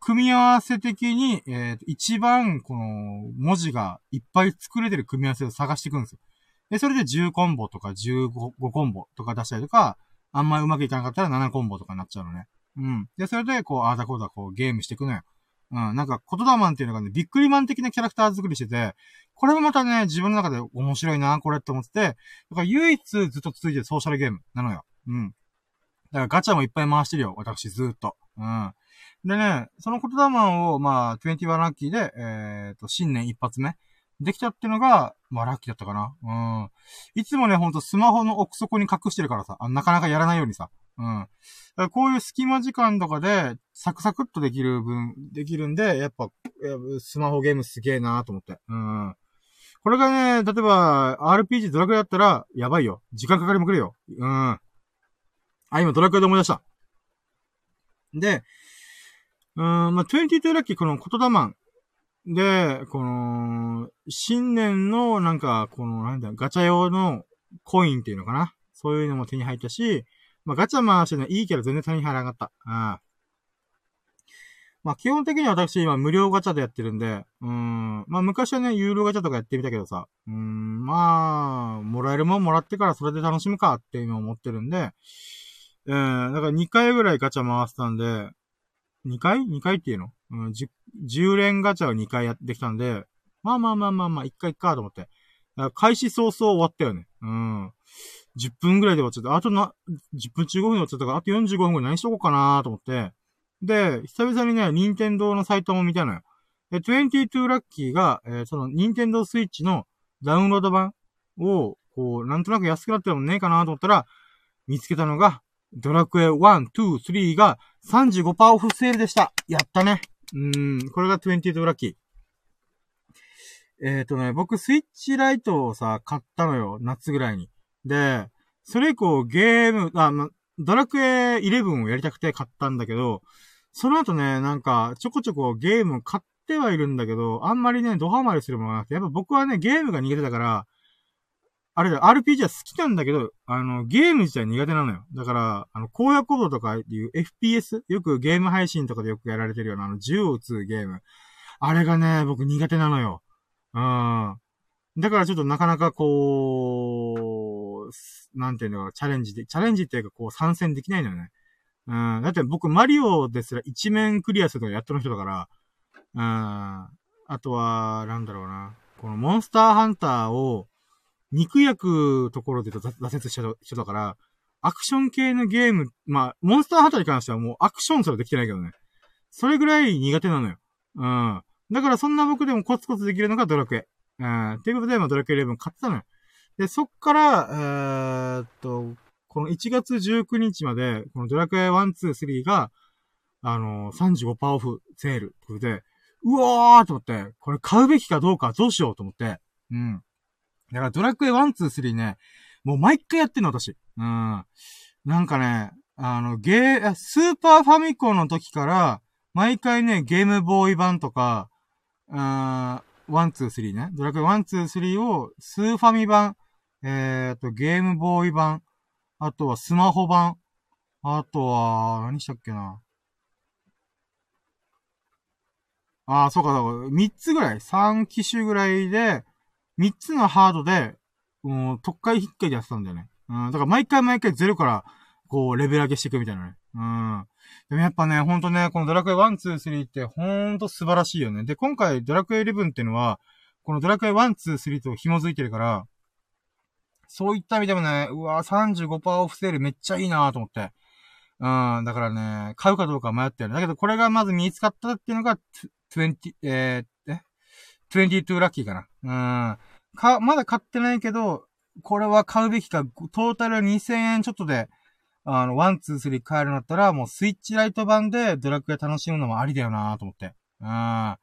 組み合わせ的に、えー、一番、この、文字がいっぱい作れてる組み合わせを探していくんですよ。で、それで10コンボとか15コンボとか出したりとか、あんまりうまくいかなかったら7コンボとかになっちゃうのね。うん。で、それで、こう、ああだこうだ、こう、ゲームしていくのよ。うん。なんか、コトダマンっていうのがね、ビックリマン的なキャラクター作りしてて、これもまたね、自分の中で面白いな、これって思ってて、だから唯一ずっと続いてるソーシャルゲームなのよ。うん。だからガチャもいっぱい回してるよ、私ずっと。うん。でね、その言霊を、まあ、21ラッキーで、えっ、ー、と、新年一発目、できたってのが、まあ、ラッキーだったかな。うん。いつもね、ほんとスマホの奥底に隠してるからさ、なかなかやらないようにさ。うん。こういう隙間時間とかで、サクサクっとできる分、できるんで、やっぱ、スマホゲームすげえなーと思って。うん。これがね、例えば、RPG ドラクエだったら、やばいよ。時間かかりまくるよ。うん。あ、今ドラクエで思い出した？で、うん、まあ、22ラッキーこの言霊マン。で、この、新年のなんか、この、なんだ、ガチャ用のコインっていうのかな。そういうのも手に入ったし、まあ、ガチャ回してね、いいけど全然手に入らなかった。あまあ、基本的に私今無料ガチャでやってるんで、うん、まあ、昔はね、有料ガチャとかやってみたけどさ、うん、まあ、もらえるもんもらってからそれで楽しむかって今思ってるんで、うん、だから2回ぐらいガチャ回したんで、2回 ?2 回っていうの？うん、10連ガチャを2回やってきたんで、まあまあまあまあまあ、1回かと思って。開始早々終わったよね。うん。10分ぐらいで終わっちゃった。あとな、10分15分で終わっちゃったから、あと45分ぐらい何しとこうかなと思って。で、久々にね、任天堂のサイトも見たのよ。で、22ラッキーが、えー、その任天堂スイッチのダウンロード版を、こう、なんとなく安くなってもねえかなと思ったら、見つけたのが、ドラクエ1、2、3が35%オフセールでした。やったね。うん、これが22ラッキー。えっ、ー、とね、僕スイッチライトをさ、買ったのよ。夏ぐらいに。で、それ以降ゲーム、あ、ま、ドラクエ11をやりたくて買ったんだけど、その後ね、なんか、ちょこちょこゲーム買ってはいるんだけど、あんまりね、ドハマりするものがなくて、やっぱ僕はね、ゲームが苦手だから、あれだ、RPG は好きなんだけど、あの、ゲーム自体苦手なのよ。だから、あの、荒野行動とかっていう FPS? よくゲーム配信とかでよくやられてるような、あの、銃を撃つゲーム。あれがね、僕苦手なのよ。うん。だからちょっとなかなかこう、なんていうのチャレンジで、チャレンジっていうかこう参戦できないのよね。うん。だって僕マリオですら一面クリアするのがやっとの人だから、うん。あとは、なんだろうな。このモンスターハンターを、肉焼くところで挫折した人だから、アクション系のゲーム、まあ、モンスターハンターに関してはもうアクションすらできてないけどね。それぐらい苦手なのよ。うん。だからそんな僕でもコツコツできるのがドラクエ。うん。ということで、まあ、ドラクエ11買ってたのよ。で、そっから、えー、っと、この1月19日まで、このドラクエ1、2、3が、あのー、35%オフセール。ということで、うわーと思って、これ買うべきかどうかどうしようと思って、うん。だからドラクエ1、2、3ね、もう毎回やってんの、私。うん。なんかね、あの、ゲー、スーパーファミコンの時から、毎回ね、ゲームボーイ版とか、うん、1、2、3ね。ドラクエ1、2、3を、スーファミ版、えっ、ー、と、ゲームボーイ版、あとはスマホ版、あとは、何したっけな。ああ、そうか、そうか。3つぐらい ?3 機種ぐらいで、3つのハードで、もう、特回引っかいでやってたんだよね。うん。だから毎回毎回ゼロから、こう、レベル上げしていくみたいなね。うん。でもやっぱね、ほんとね、このドラクエ1、2、3ってほんと素晴らしいよね。で、今回ドラクエ11っていうのは、このドラクエ1、2、3と紐づいてるから、そういった意味でもね、うわ35%オフセールめっちゃいいなと思って。うん、だからね、買うかどうか迷ってる。だけど、これがまず見つかったっていうのが、20、えー、え ?22 ラッキーかな。うん。か、まだ買ってないけど、これは買うべきか、トータル2000円ちょっとで、あの、 one, two, three 買えるんだったら、もうスイッチライト版でドラクエ楽しむのもありだよなと思って。うん。悩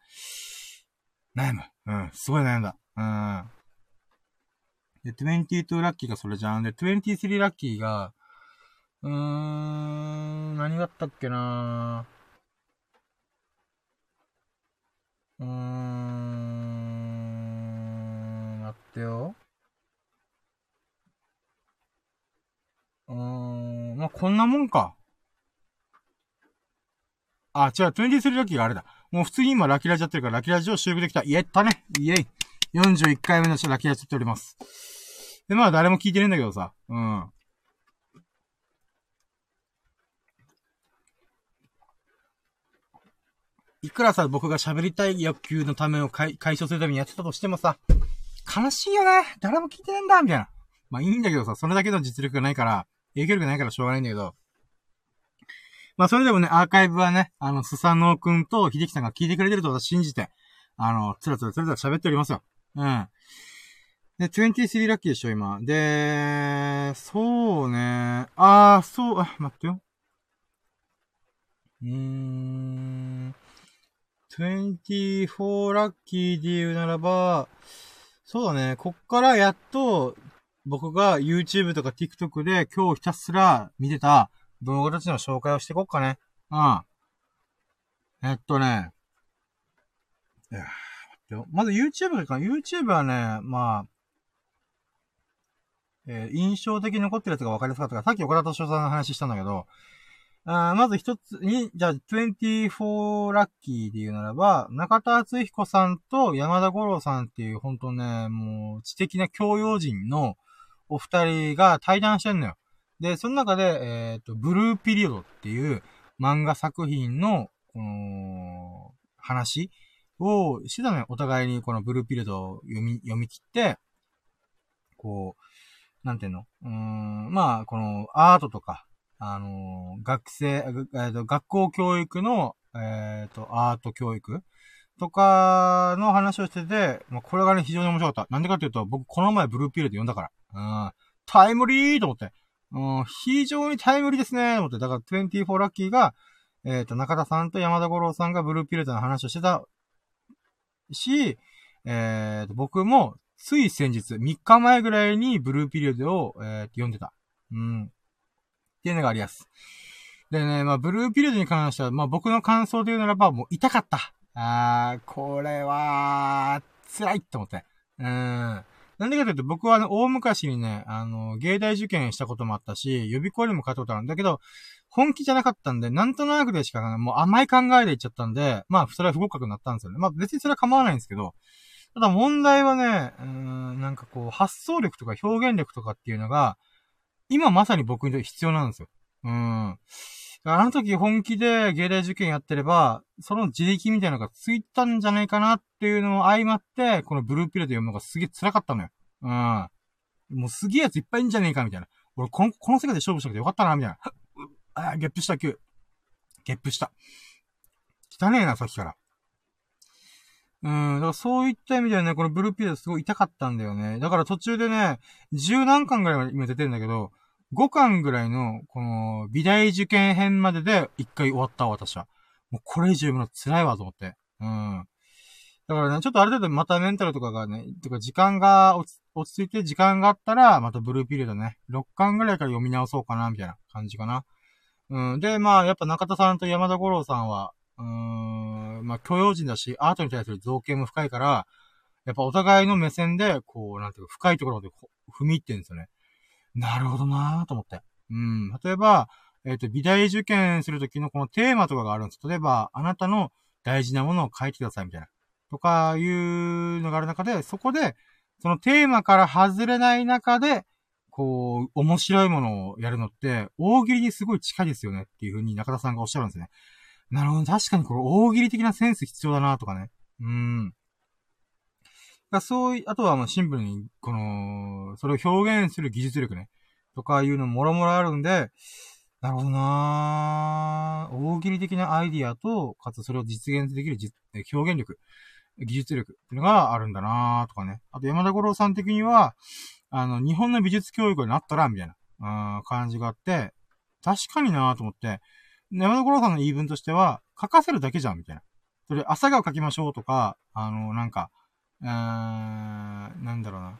む。うん。すごい悩んだ。うん。で、22ラッキーがそれじゃん。で、23ラッキーが、うーん、何があったっけなうーん、ってよ。うーん、まあ、こんなもんか。あ、違う、23ラッキーがあれだ。もう普通に今ラッキーラジやってるから、ラッキーラジを収録できた。やったね。イェイ。41回目の人ラッキーラジやっております。で、まあ誰も聞いてねえんだけどさ。うん。いくらさ、僕が喋りたい欲求のためを解消するためにやってたとしてもさ、悲しいよね。誰も聞いてねえんだ、みたいな。まあいいんだけどさ、それだけの実力がないから、影響力ないからしょうがないんだけど。まあそれでもね、アーカイブはね、あの、スサノオくんと秀樹さんが聞いてくれてると私信じて、あの、つらつらつらつら喋っておりますよ。うん。で、23ラッキーでしょ、今。で、そうね。あー、そう、あ、待ってよ。うーん。24ラッキーで言うならば、そうだね。こっからやっと、僕が YouTube とか TikTok で今日ひたすら見てた動画たちの紹介をしていこっかね。うん。えっとね。待ってよ。まず YouTube か。YouTube はね、まあ、えー、印象的に残ってるやつが分かりやすかったから、さっき岡田敏夫さんの話したんだけど、あまず一つに、じゃあ、24ラッキーで言うならば、中田敦彦さんと山田五郎さんっていう、ほんとね、もう、知的な教養人のお二人が対談してんのよ。で、その中で、えっ、ー、と、ブルーピリオドっていう漫画作品の、この、話をしてたのよ。お互いにこのブルーピリオドを読み、読み切って、こう、なんていうの？うーん、まあ、このアートとか、あの、学生、えーと、学校教育の、えっ、ー、と、アート教育とかの話をしてて、まあ、これがね、非常に面白かった。なんでかっていうと、僕、この前ブルーピールで読んだから。うん。タイムリーと思って。うん、非常にタイムリーですねと思って。だから、24ラッキーが、えっ、ー、と、中田さんと山田五郎さんがブルーピールでの話をしてたし、えっ、ー、と、僕も、つい先日、3日前ぐらいにブルーピリオドを、えー、読んでた。うん。っていうのがあります。でね、まあ、ブルーピルドに関しては、まあ、僕の感想で言うならば、もう痛かった。あー、これは、辛いって思って。うん。なんでかというと、僕はね、大昔にね、あの、芸大受験したこともあったし、予備校にも通ったことあるんだけど、本気じゃなかったんで、なんとなくでしか、もう甘い考えで言っちゃったんで、まあ、それは不合格になったんですよね。まあ、別にそれは構わないんですけど、ただ問題はね、うん、なんかこう、発想力とか表現力とかっていうのが、今まさに僕にとって必要なんですよ。うん。あの時本気で芸大受験やってれば、その自力みたいなのがついたんじゃないかなっていうのを相まって、このブルーピルで読むのがすげえ辛かったのよ。うん。もうすげえやついっぱいいんじゃねえかみたいな。俺この、この世界で勝負したくてよかったなみたいな。あ、ゲップした、急。ゲップした。汚ねえな、さっきから。うん、だからそういった意味ではね、このブルーピールすごい痛かったんだよね。だから途中でね、十何巻ぐらいまで今出てるんだけど、5巻ぐらいの、この、美大受験編までで一回終わったわ私は。もうこれ以上読むの辛いわと思って。うん。だからね、ちょっとある程度またメンタルとかがね、てか時間が落ち着いて時間があったら、またブルーピリオドね、6巻ぐらいから読み直そうかな、みたいな感じかな。うん。で、まあ、やっぱ中田さんと山田五郎さんは、うーん、まあ、許容人だし、アートに対する造形も深いから、やっぱお互いの目線で、こう、なんていうか、深いところで踏み入ってるんですよね。なるほどなぁと思って。うん。例えば、えっ、ー、と、美大受験するときのこのテーマとかがあるんです。例えば、あなたの大事なものを書いてくださいみたいな。とかいうのがある中で、そこで、そのテーマから外れない中で、こう、面白いものをやるのって、大喜利にすごい近いですよねっていうふうに中田さんがおっしゃるんですね。なるほど。確かにこれ大喜利的なセンス必要だなとかね。うん。だそういう、あとはまあシンプルに、この、それを表現する技術力ね。とかいうのもろもろあるんで、なるほどな大喜利的なアイディアと、かつそれを実現できる表現力、技術力っていうのがあるんだなとかね。あと山田五郎さん的には、あの、日本の美術教育になったら、みたいな、うん感じがあって、確かになと思って、山田五郎さんの言い分としては、書かせるだけじゃん、みたいな。それ、朝顔書きましょうとか、あの、なんか、うーん、なんだろうな。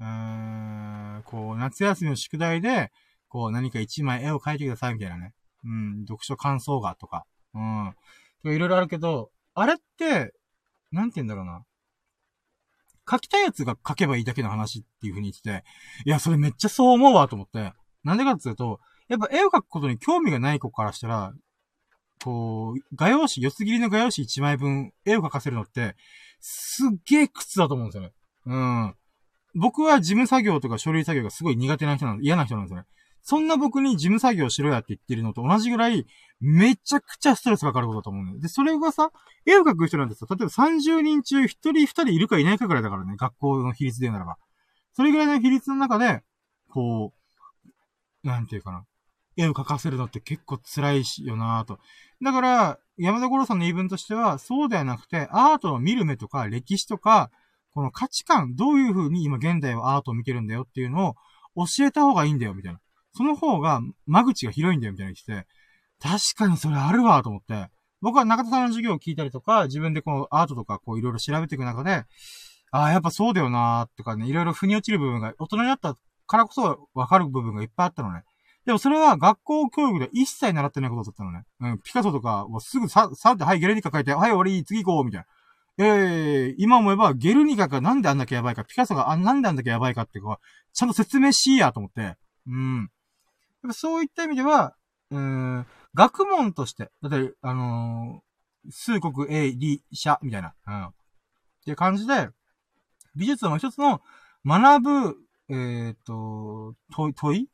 うーん、こう、夏休みの宿題で、こう、何か一枚絵を描いてください、みたいなね。うん、読書感想画とか。うん。とかいろいろあるけど、あれって、なんて言うんだろうな。書きたいやつが書けばいいだけの話っていう風に言ってて、いや、それめっちゃそう思うわ、と思って。なんでかっていうと、やっぱ絵を描くことに興味がない子からしたら、こう、画用紙、四つ切りの画用紙1枚分、絵を描かせるのって、すっげえ苦痛だと思うんですよね。うん。僕は事務作業とか書類作業がすごい苦手な人なん嫌な人なんですよね。そんな僕に事務作業しろやって言ってるのと同じぐらい、めちゃくちゃストレスがかかることだと思うのよ。で、それがさ、絵を描く人なんてさ、例えば30人中1人2人いるかいないかぐらいだからね、学校の比率で言うならば。それぐらいの比率の中で、こう、なんていうかな。絵を描かせるのって結構辛いしよなぁと。だから、山田五郎さんの言い分としては、そうではなくて、アートの見る目とか、歴史とか、この価値観、どういう風に今現代はアートを見てるんだよっていうのを教えた方がいいんだよ、みたいな。その方が間口が広いんだよ、みたいな言ってて、確かにそれあるわ、と思って。僕は中田さんの授業を聞いたりとか、自分でこのアートとかこういろいろ調べていく中で、ああ、やっぱそうだよなーとかね、いろいろ腑に落ちる部分が、大人になったからこそわかる部分がいっぱいあったのね。でもそれは学校教育で一切習ってないことだったのね。うん、ピカソとかすぐさ、さって、はい、ゲルニカ書いて、はい、終わり、次行こう、みたいな。えー、今思えば、ゲルニカがなんであんだけやばいか、ピカソがあなんであんだけやばいかっていうか、ちゃんと説明しいやと思って。うん。やっぱそういった意味では、うん、学問として、だって、あのー、数国 A、理、社、みたいな。うん。っていう感じで、美術の一つの学ぶ、えっ、ー、と、問い、問い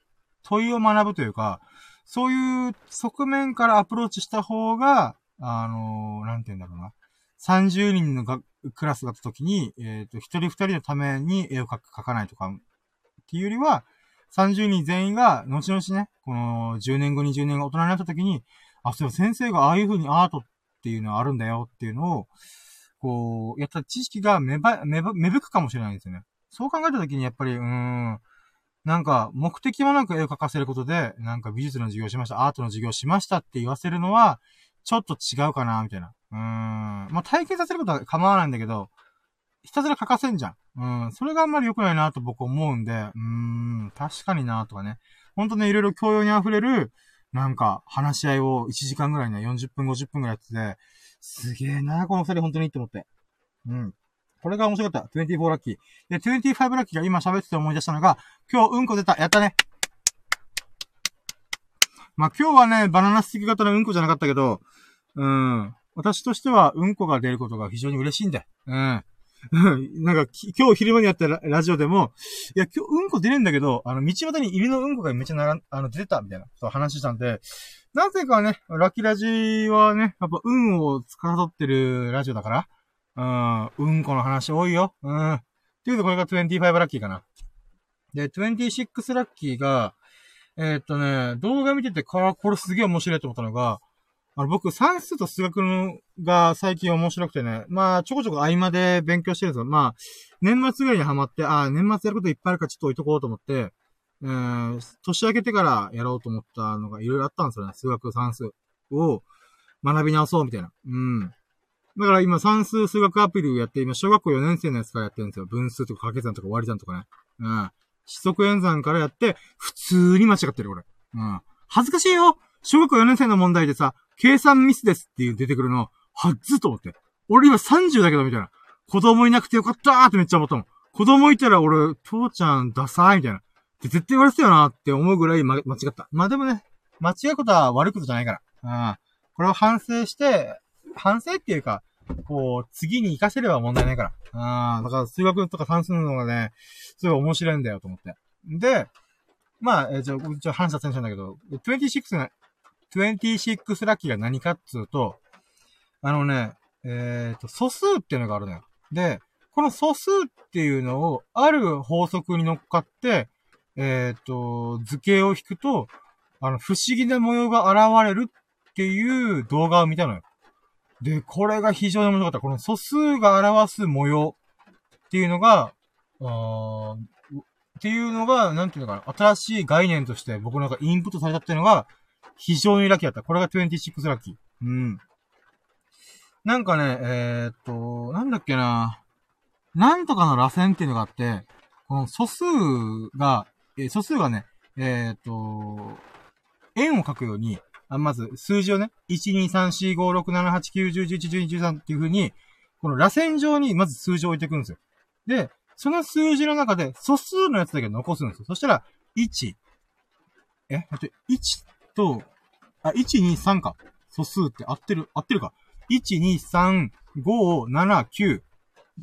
問いを学ぶというか、そういう側面からアプローチした方が、あのー、なんて言うんだろうな。30人のがクラスだった時に、えっ、ー、と、一人二人のために絵を描く、描かないとか、っていうよりは、30人全員が、後々ね、この10年後、20年後、大人になった時に、あ、そう先生がああいう風にアートっていうのはあるんだよっていうのを、こう、やった知識が芽ば、芽ば、芽吹くかもしれないですよね。そう考えた時にやっぱり、うーん、なんか、目的もなく絵を描かせることで、なんか美術の授業しました、アートの授業しましたって言わせるのは、ちょっと違うかな、みたいな。うーん。まあ、体験させることは構わないんだけど、ひたすら書かせんじゃん。うん。それがあんまり良くないなと僕思うんで、うーん、確かになとかね。ほんとね、いろいろ教養に溢れる、なんか、話し合いを1時間ぐらいね、40分、50分ぐらいやってて、すげえなこの二人本当にいいと思って。うん。これが面白かった。24ラッキー。で、25ラッキーが今喋ってて思い出したのが、今日うんこ出た。やったね。まあ、今日はね、バナナスティック型のうんこじゃなかったけど、うん。私としてはうんこが出ることが非常に嬉しいんだよ。うん。なんか、今日昼間にやったラジオでも、いや、今日うんこ出るんだけど、あの、道端に犬のうんこがめっちゃならあの、出てた、みたいな、そう話したんで、なぜかね、ラッキーラジはね、やっぱ運を司ってるラジオだから、うん、うんこの話多いよ。うん。っていうとこれが25ラッキーかな。で、26ラッキーが、えー、っとね、動画見てて、これすげえ面白いと思ったのが、あの、僕、算数と数学のが最近面白くてね、まあ、ちょこちょこ合間で勉強してるんですよ。まあ、年末ぐらいにハマって、ああ、年末やることいっぱいあるからちょっと置いとこうと思って、えー、年明けてからやろうと思ったのがいろいろあったんですよね。数学、算数を学び直そうみたいな。うん。だから今算数数学アプリをやって、今小学校4年生のやつからやってるんですよ。分数とか掛け算とか割り算とかね。うん。四則演算からやって、普通に間違ってる、俺。うん。恥ずかしいよ小学校4年生の問題でさ、計算ミスですっていう出てくるの、はっずと思って。俺今30だけど、みたいな。子供いなくてよかったーってめっちゃ思ったもん。子供いたら俺、父ちゃんダサーみたいな。って絶対言われてたよなって思うぐらい、ま、間違った。まあ、でもね、間違うことは悪いことじゃないから。うん。これを反省して、反省っていうか、こう、次に活かせれば問題ないから。ああだから数学とか算数のがね、すごい面白いんだよと思って。で、まあ、えー、じゃあ、ちょ、話した選手なんだけど、26が、26ラッキーが何かっつうと、あのね、えっ、ー、と、素数っていうのがあるのよ。で、この素数っていうのを、ある法則に乗っかって、えっ、ー、と、図形を引くと、あの、不思議な模様が現れるっていう動画を見たのよ。で、これが非常に面白かった。この素数が表す模様っていうのが、あっていうのが、なんていうのかな、新しい概念として僕の中インプットされたっていうのが、非常にラッキーだった。これが26ラッキー。うん。なんかね、えー、っと、なんだっけな。なんとかの螺旋っていうのがあって、この素数が、えー、素数がね、えー、っと、円を書くように、あまず、数字をね、1,2,3,4,5,6,7,8,9,10,11,12,13っていう風に、この螺旋状にまず数字を置いていくんですよ。で、その数字の中で素数のやつだけ残すんですよ。そしたら、1、え、待って、1と、あ、1、2、3か。素数って合ってる、合ってるか。1、2、3、5、7、9、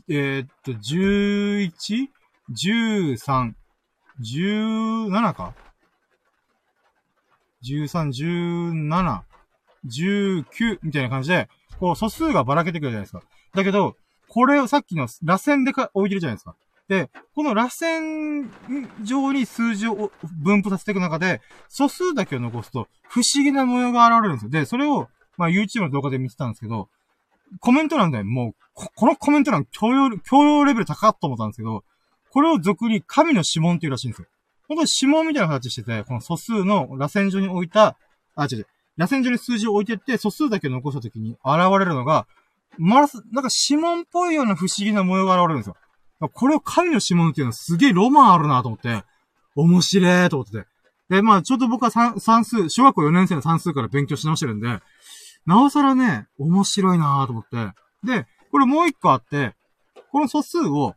えー、っと、11、13、17か13、17、19みたいな感じで、こう素数がばらけてくるじゃないですか。だけど、これをさっきの螺旋でか置いてるじゃないですか。で、この螺旋上に数字を分布させていく中で、素数だけを残すと、不思議な模様が現れるんですよ。で、それを、まあ YouTube の動画で見てたんですけど、コメント欄でもう、このコメント欄共用、共用レベル高っと思ったんですけど、これを俗に神の指紋っていうらしいんですよ。本当に指紋みたいな形してて、この素数の螺旋状に置いた、あ、違う違う、螺旋状に数字を置いてって、素数だけ残した時に現れるのが、まらす、なんか指紋っぽいような不思議な模様が現れるんですよ。これを神の指紋っていうのはすげえロマンあるなと思って、面白いと思ってて。で、まあ、ちょっと僕は算算数、小学校4年生の算数から勉強し直してるんで、なおさらね、面白いなと思って。で、これもう一個あって、この素数を、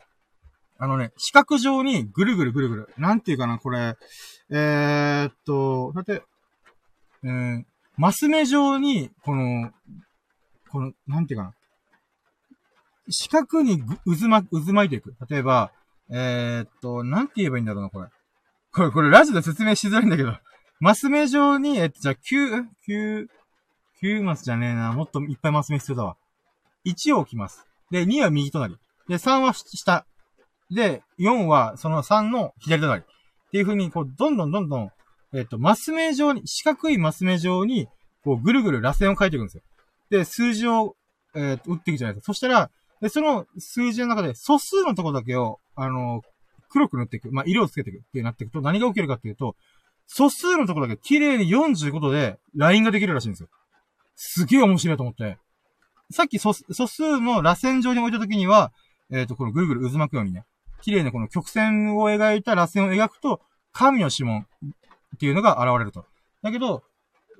あのね、四角状にぐるぐるぐるぐる。なんていうかな、これ。えー、っと、だって、えー、マス目状に、この、この、なんていうかな。四角に渦ま、渦巻いていく。例えば、えー、っと、なんて言えばいいんだろうな、これ。これ、これラジオで説明しづらいんだけど。マス目状に、えっと、じゃあ、9、9、9マスじゃねえな。もっといっぱいマス目必要だわ。1を置きます。で、2は右隣。で、3は下。で、4はその3の左隣。っていう風に、こう、どんどんどんどん、えっ、と、マス目状に、四角いマス目状に、こう、ぐるぐる螺旋を書いていくんですよ。で、数字を、えっー、打っていくじゃないですか。そしたら、で、その数字の中で素数のとこだけを、あの、黒く塗っていく。まあ、色をつけていくってなっていくと、何が起きるかっていうと、素数のとこだけ綺麗に45度でラインができるらしいんですよ。すげえ面白いと思って。さっき素素数の螺旋状に置いた時には、えっ、ー、と、このぐるぐる渦巻くようにね、綺麗なこの曲線を描いた螺旋を描くと、神の指紋っていうのが現れると。だけど、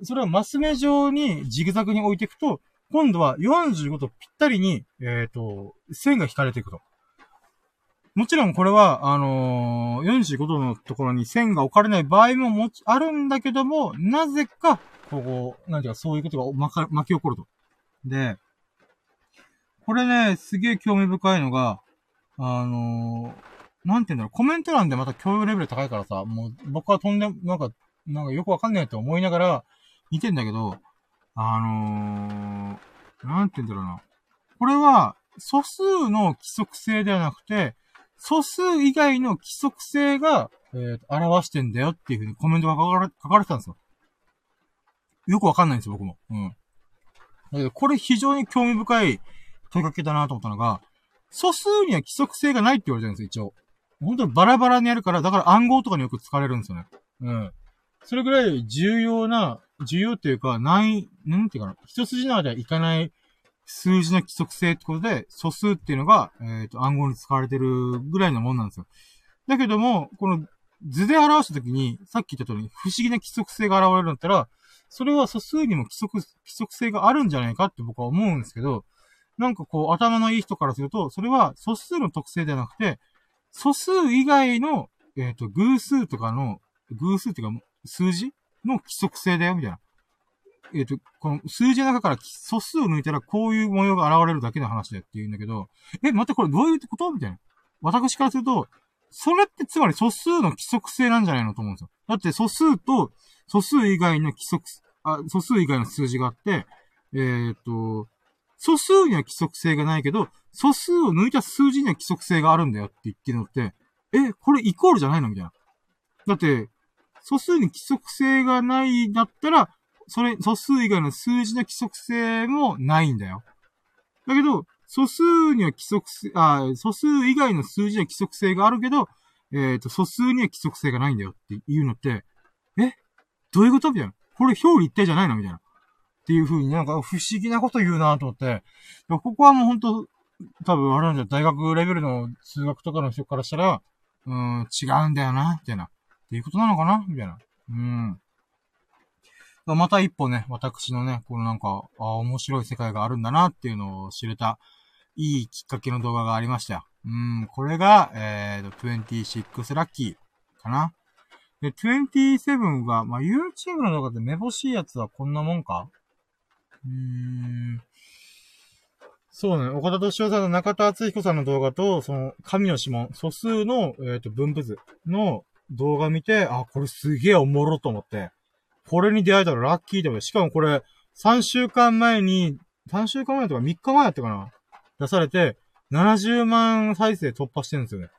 それをマス目状にジグザグに置いていくと、今度は45度ぴったりに、えっ、ー、と、線が引かれていくと。もちろんこれは、あのー、45度のところに線が置かれない場合もも、あるんだけども、なぜか、ここ、なんていうか、そういうことが巻き起こると。で、これね、すげえ興味深いのが、あのー、なんて言うんだろう、コメント欄でまた共有レベル高いからさ、もう僕はとんでも、なんか、なんかよくわかんないって思いながら見てんだけど、あのー、なんて言うんだろうな。これは、素数の規則性ではなくて、素数以外の規則性が、えー、表してんだよっていうふうにコメントが書かれてたんですよ。よくわかんないんですよ、僕も。うん。だけど、これ非常に興味深い問いかけだなと思ったのが、素数には規則性がないって言われてるんですよ、一応。本当にバラバラにやるから、だから暗号とかによく使われるんですよね。うん。それぐらい重要な、重要っていうか、ない、なんていうかな、一筋縄ではいかない数字の規則性ってことで、素数っていうのが、えっ、ー、と、暗号に使われてるぐらいのもんなんですよ。だけども、この図で表したときに、さっき言った通り、不思議な規則性が現れるんだったら、それは素数にも規則、規則性があるんじゃないかって僕は思うんですけど、なんかこう、頭のいい人からすると、それは素数の特性ではなくて、素数以外の、えっ、ー、と、偶数とかの、偶数っていうか、数字の規則性だよ、みたいな。えっ、ー、と、この数字の中から素数を抜いたらこういう模様が現れるだけの話だよって言うんだけど、え、待ってこれどういうこと？みたいな。私からすると、それってつまり素数の規則性なんじゃないのと思うんですよ。だって素数と素数以外の規則、あ、素数以外の数字があって、えっ、ー、と、素数には規則性がないけど、素数を抜いた数字には規則性があるんだよって言ってるのって、え、これイコールじゃないのみたいな。だって、素数に規則性がないんだったら、それ、素数以外の数字の規則性もないんだよ。だけど、素数には規則性、あ、素数以外の数字には規則性があるけど、えっ、ー、と、素数には規則性がないんだよっていうのって、え？どういうこと？みたいな。これ表裏一体じゃないの？みたいな。っていう風になんか不思議なこと言うなと思って。ここはもう本当多分あれなんじゃ、大学レベルの数学とかの人からしたら、うん、違うんだよな、みたいな。っていうことなのかな？みたいな。うん。また一歩ね、私のね、このなんか、あ面白い世界があるんだなっていうのを知れた、いいきっかけの動画がありましたよ。うん、これが、えーと、26ラッキーかな。で、27が、まあ、YouTube の動画でめぼしいやつはこんなもんか？うん。そうね、岡田敏夫さんの中田敦彦さんの動画と、その、神の指紋、素数の、えっ、ー、と、分布図の動画見て、あ、これすげえおもろと思って、これに出会えたらラッキーって、しかもこれ、3週間前に、3週間前とか3日前だったかな出されて、70万再生突破してるんですよね。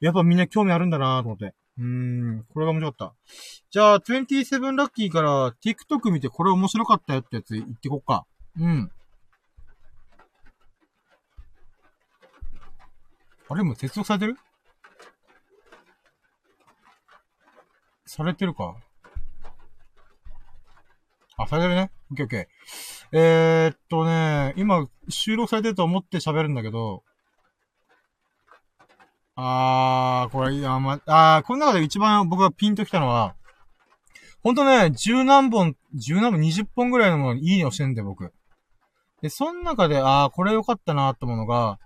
やっぱみんな興味あるんだなと思って。うーん、これが面白かった。じゃあ、27ラッキーから TikTok 見てこれ面白かったよってやつ言ってこっか。うん。あれもう接続されてる？されてるかあ、されてるね。オッケーオッケー。えー、っとね、今、収録されてると思って喋るんだけど、あー、これ、いや、ま、あー、この中で一番僕がピンときたのは、ほんとね、十何本、十何本、二十本ぐらいのものにいいねをしてんだよ、僕。で、その中で、あー、これ良かったなってものが、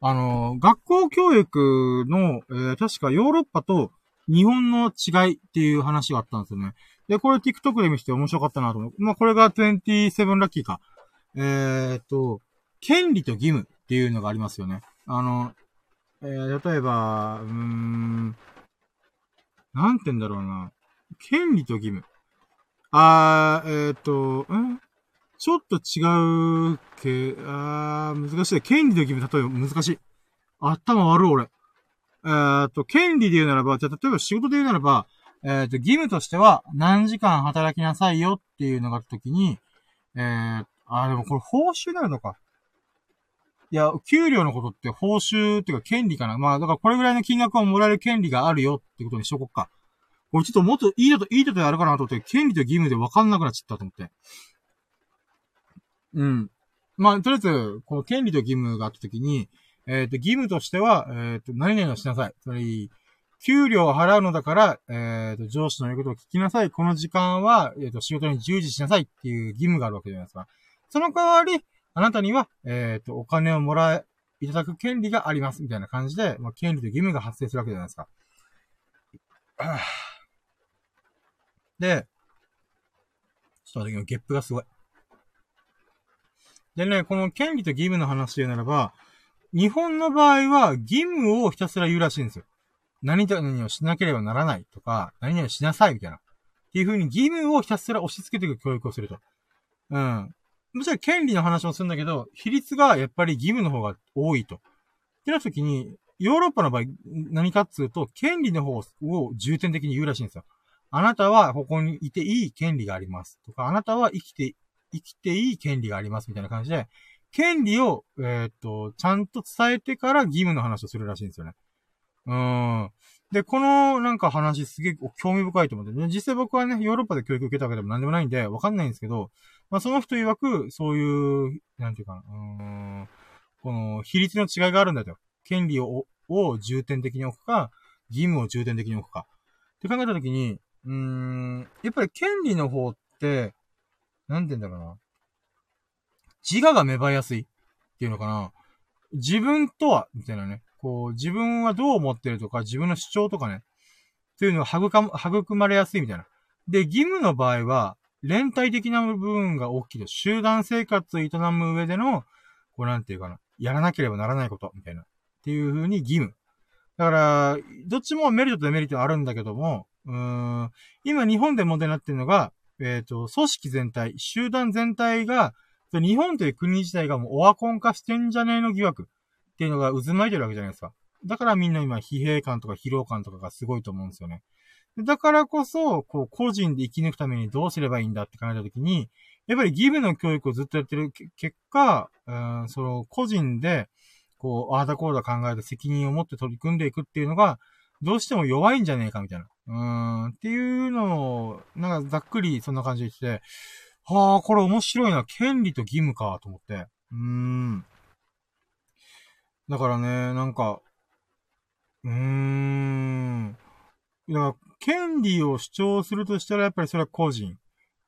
あのー、学校教育の、えー、確かヨーロッパと日本の違いっていう話があったんですよね。で、これ TikTok で見せて面白かったなと思う。まあ、これが27ラッキーか。えー、っと、権利と義務っていうのがありますよね。あの、えー、例えば、うーん、なんて言うんだろうな。権利と義務。あー、えー、っと、ん？ちょっと違うけ、あー、難しい。権利と義務、例えば難しい。頭悪い俺。えー、っと、権利で言うならば、じゃ例えば仕事で言うならば、えっ、と、義務としては何時間働きなさいよっていうのがあったときに、えー、あ、でもこれ報酬なのか。いや、給料のことって報酬っていうか権利かな。まあ、だからこれぐらいの金額をもらえる権利があるよってことにしとこっか。これちょっともっといいと、いいとやるかなと思って、権利と義務で分かんなくなっちゃったと思って。うん。まあ、とりあえず、この権利と義務があったときに、えっ、ー、と、義務としては、えっ、ー、と、何々をしなさい。つまり、給料を払うのだから、えっ、ー、と、上司の言うことを聞きなさい。この時間は、えっ、と、仕事に従事しなさいっていう義務があるわけじゃないですか。その代わり、あなたには、えっ、ー、と、お金をもらえ、いただく権利があります、みたいな感じで、まあ、権利と義務が発生するわけじゃないですか。で、ちょっと待って、ゲップがすごい。でね、この権利と義務の話で言うならば、日本の場合は義務をひたすら言うらしいんですよ。何々をしなければならないとか、何々しなさいみたいな。っていう風に義務をひたすら押し付けていく教育をすると。うん。もちろん権利の話もするんだけど、比率がやっぱり義務の方が多いと。ってなった時に、ヨーロッパの場合、何かっつうと、権利の方を重点的に言うらしいんですよ。あなたはここにいていい権利があります。とか、あなたは生きて、生きていい権利があります。みたいな感じで、権利を、えー、っと、ちゃんと伝えてから義務の話をするらしいんですよね。うん。で、このなんか話すげえ興味深いと思って、実際僕はね、ヨーロッパで教育受けたわけでも何でもないんで、わかんないんですけど、まあその人曰く、そういう、なんていうかな、うん、この比率の違いがあるんだと。権利を、を重点的に置くか、義務を重点的に置くか。って考えたときに、うーん、やっぱり権利の方って、なんて言うんだろうな。自我が芽生えやすいっていうのかな。自分とは、みたいなね。こう、自分はどう思ってるとか、自分の主張とかね、っていうのが育育まれやすいみたいな。で、義務の場合は、連帯的な部分が大きいと。集団生活を営む上での、こうなんていうかな、やらなければならないこと、みたいな。っていう風に義務。だから、どっちもメリットとデメリットあるんだけども、うーん、今日本で問題になってるのが、えっ、ー、と、組織全体、集団全体が、日本という国自体がもうオワコン化してんじゃねえの疑惑。っていうのが渦巻いてるわけじゃないですか。だからみんな今疲弊感とか疲労感とかがすごいと思うんですよね。だからこそ、こう、個人で生き抜くためにどうすればいいんだって考えたときに、やっぱり義務の教育をずっとやってる結果、うん、その、個人で、こう、ああだこうだ考えた責任を持って取り組んでいくっていうのが、どうしても弱いんじゃねえかみたいな。うん、っていうのを、なんかざっくりそんな感じで言って、はあ、これ面白いな。権利と義務か、と思って。うーん。だからね、なんか、うーん。だから、権利を主張するとしたら、やっぱりそれは個人。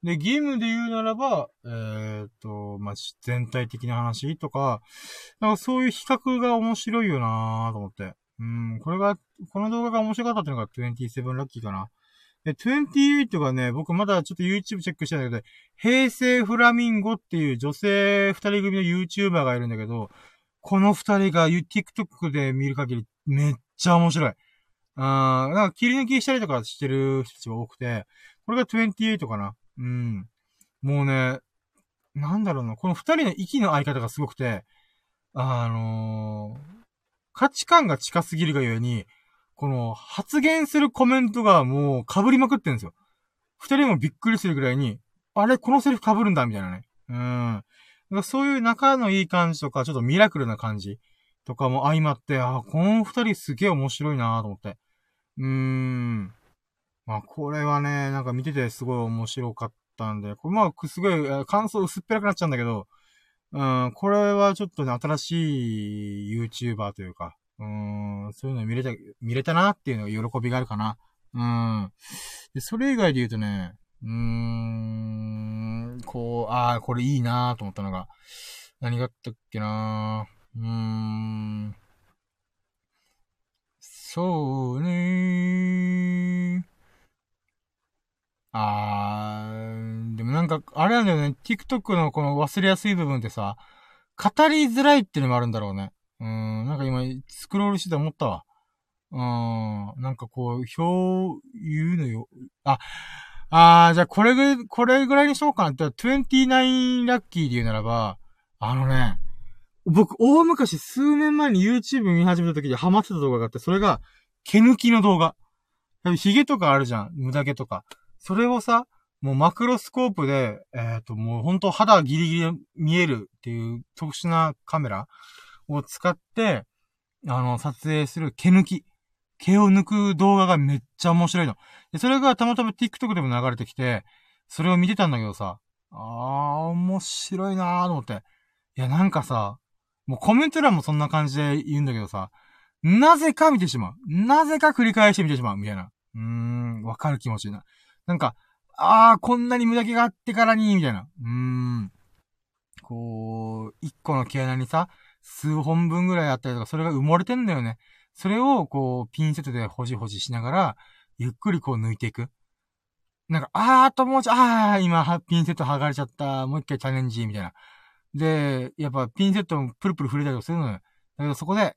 で、義務で言うならば、えー、っと、まあ、全体的な話とか、なんかそういう比較が面白いよなぁと思って。うん、これが、この動画が面白かったっていうのが27ラッキーかな。で、28がね、僕まだちょっと YouTube チェックしたんだけど、平成フラミンゴっていう女性二人組の YouTuber がいるんだけど、この二人が TikTok で見る限りめっちゃ面白い。あなんか切り抜きしたりとかしてる人たちが多くて、これが28かな。うん。もうね、なんだろうな、この二人の息の合い方がすごくて、あのー、価値観が近すぎるがゆえに、この発言するコメントがもう被りまくってんですよ。二人もびっくりするぐらいに、あれこのセリフ被るんだみたいなね。うん。そういう仲のいい感じとか、ちょっとミラクルな感じとかも相まって、あ、この二人すげえ面白いなと思って。うーん。まあ、これはね、なんか見ててすごい面白かったんで、これまあ、すごい、感想薄っぺらくなっちゃうんだけど、うん、これはちょっとね、新しい YouTuber というか、うん、そういうの見れた、見れたなっていうのが喜びがあるかな。うん。で、それ以外で言うとね、うーん、こう、ああ、これいいなと思ったのが、何があったっけなうーん。そうねあー、でもなんか、あれなんだよね、TikTok のこの忘れやすい部分ってさ、語りづらいってのもあるんだろうね。うん、なんか今、スクロールしてて思ったわ。うん、なんかこう、表、言うのよ。あ、あー、じゃあこれぐらい、これぐらいにしようかなって、29ラッキーで言うならば、あのね、僕、大昔数年前に YouTube 見始めた時にハマってた動画があって、それが、毛抜きの動画。髭とかあるじゃん。無駄毛とか。それをさ、もうマクロスコープで、えっ、ー、と、もうほんと肌ギリギリ見えるっていう特殊なカメラを使って、あの、撮影する毛抜き。毛を抜く動画がめっちゃ面白いの。で、それがたまたま TikTok でも流れてきて、それを見てたんだけどさ、あー、面白いなーと思って。いや、なんかさ、もうコメント欄もそんな感じで言うんだけどさ、なぜか見てしまう。なぜか繰り返して見てしまう。みたいな。うーん、わかる気持ちいいな。なんか、あー、こんなに無駄気があってからに、みたいな。うーん。こう、一個の毛穴にさ、数本分ぐらいあったりとか、それが埋もれてんだよね。それを、こう、ピンセットでほじほじしながら、ゆっくりこう抜いていく。なんか、あーともうちょ、あー、今、ピンセット剥がれちゃった。もう一回チャレンジ、みたいな。で、やっぱピンセットもプルプル触れたりするのよ。だけどそこで、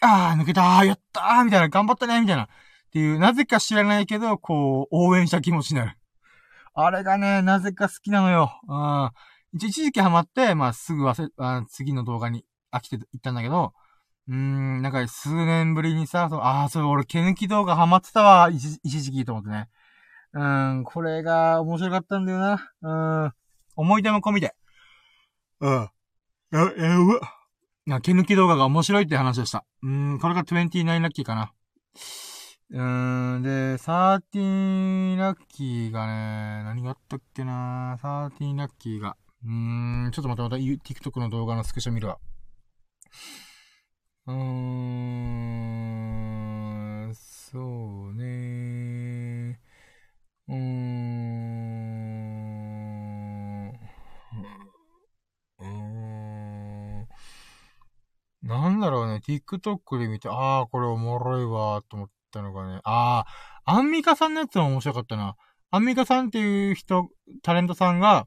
あー、抜けたー、やったー、みたいな、頑張ったね、みたいな。っていう、なぜか知らないけど、こう、応援した気持ちになる。あれがね、なぜか好きなのよ。うん。一時期ハマって、まあ、すぐ忘れ、あ次の動画に飽きていったんだけど、うーん、なんか数年ぶりにさ、ああ、それ俺毛抜き動画ハマってたわ、一一時期と思ってね。うん、これが面白かったんだよな。うん、思い出も込みで。うん。え、え、うわ。毛抜き動画が面白いって話でした。うん、これが29ラッキーかな。うーん、で、13ラッキーがね、何があったっけな13ラッキーが。うーん、ちょっとまたまた TikTok の動画のスクショ見るわ。うーん、そうねうーん、うーん、なんだろうね、TikTok で見て、ああ、これおもろいわ、と思ったのがね、ああ、アンミカさんのやつも面白かったな。アンミカさんっていう人、タレントさんが、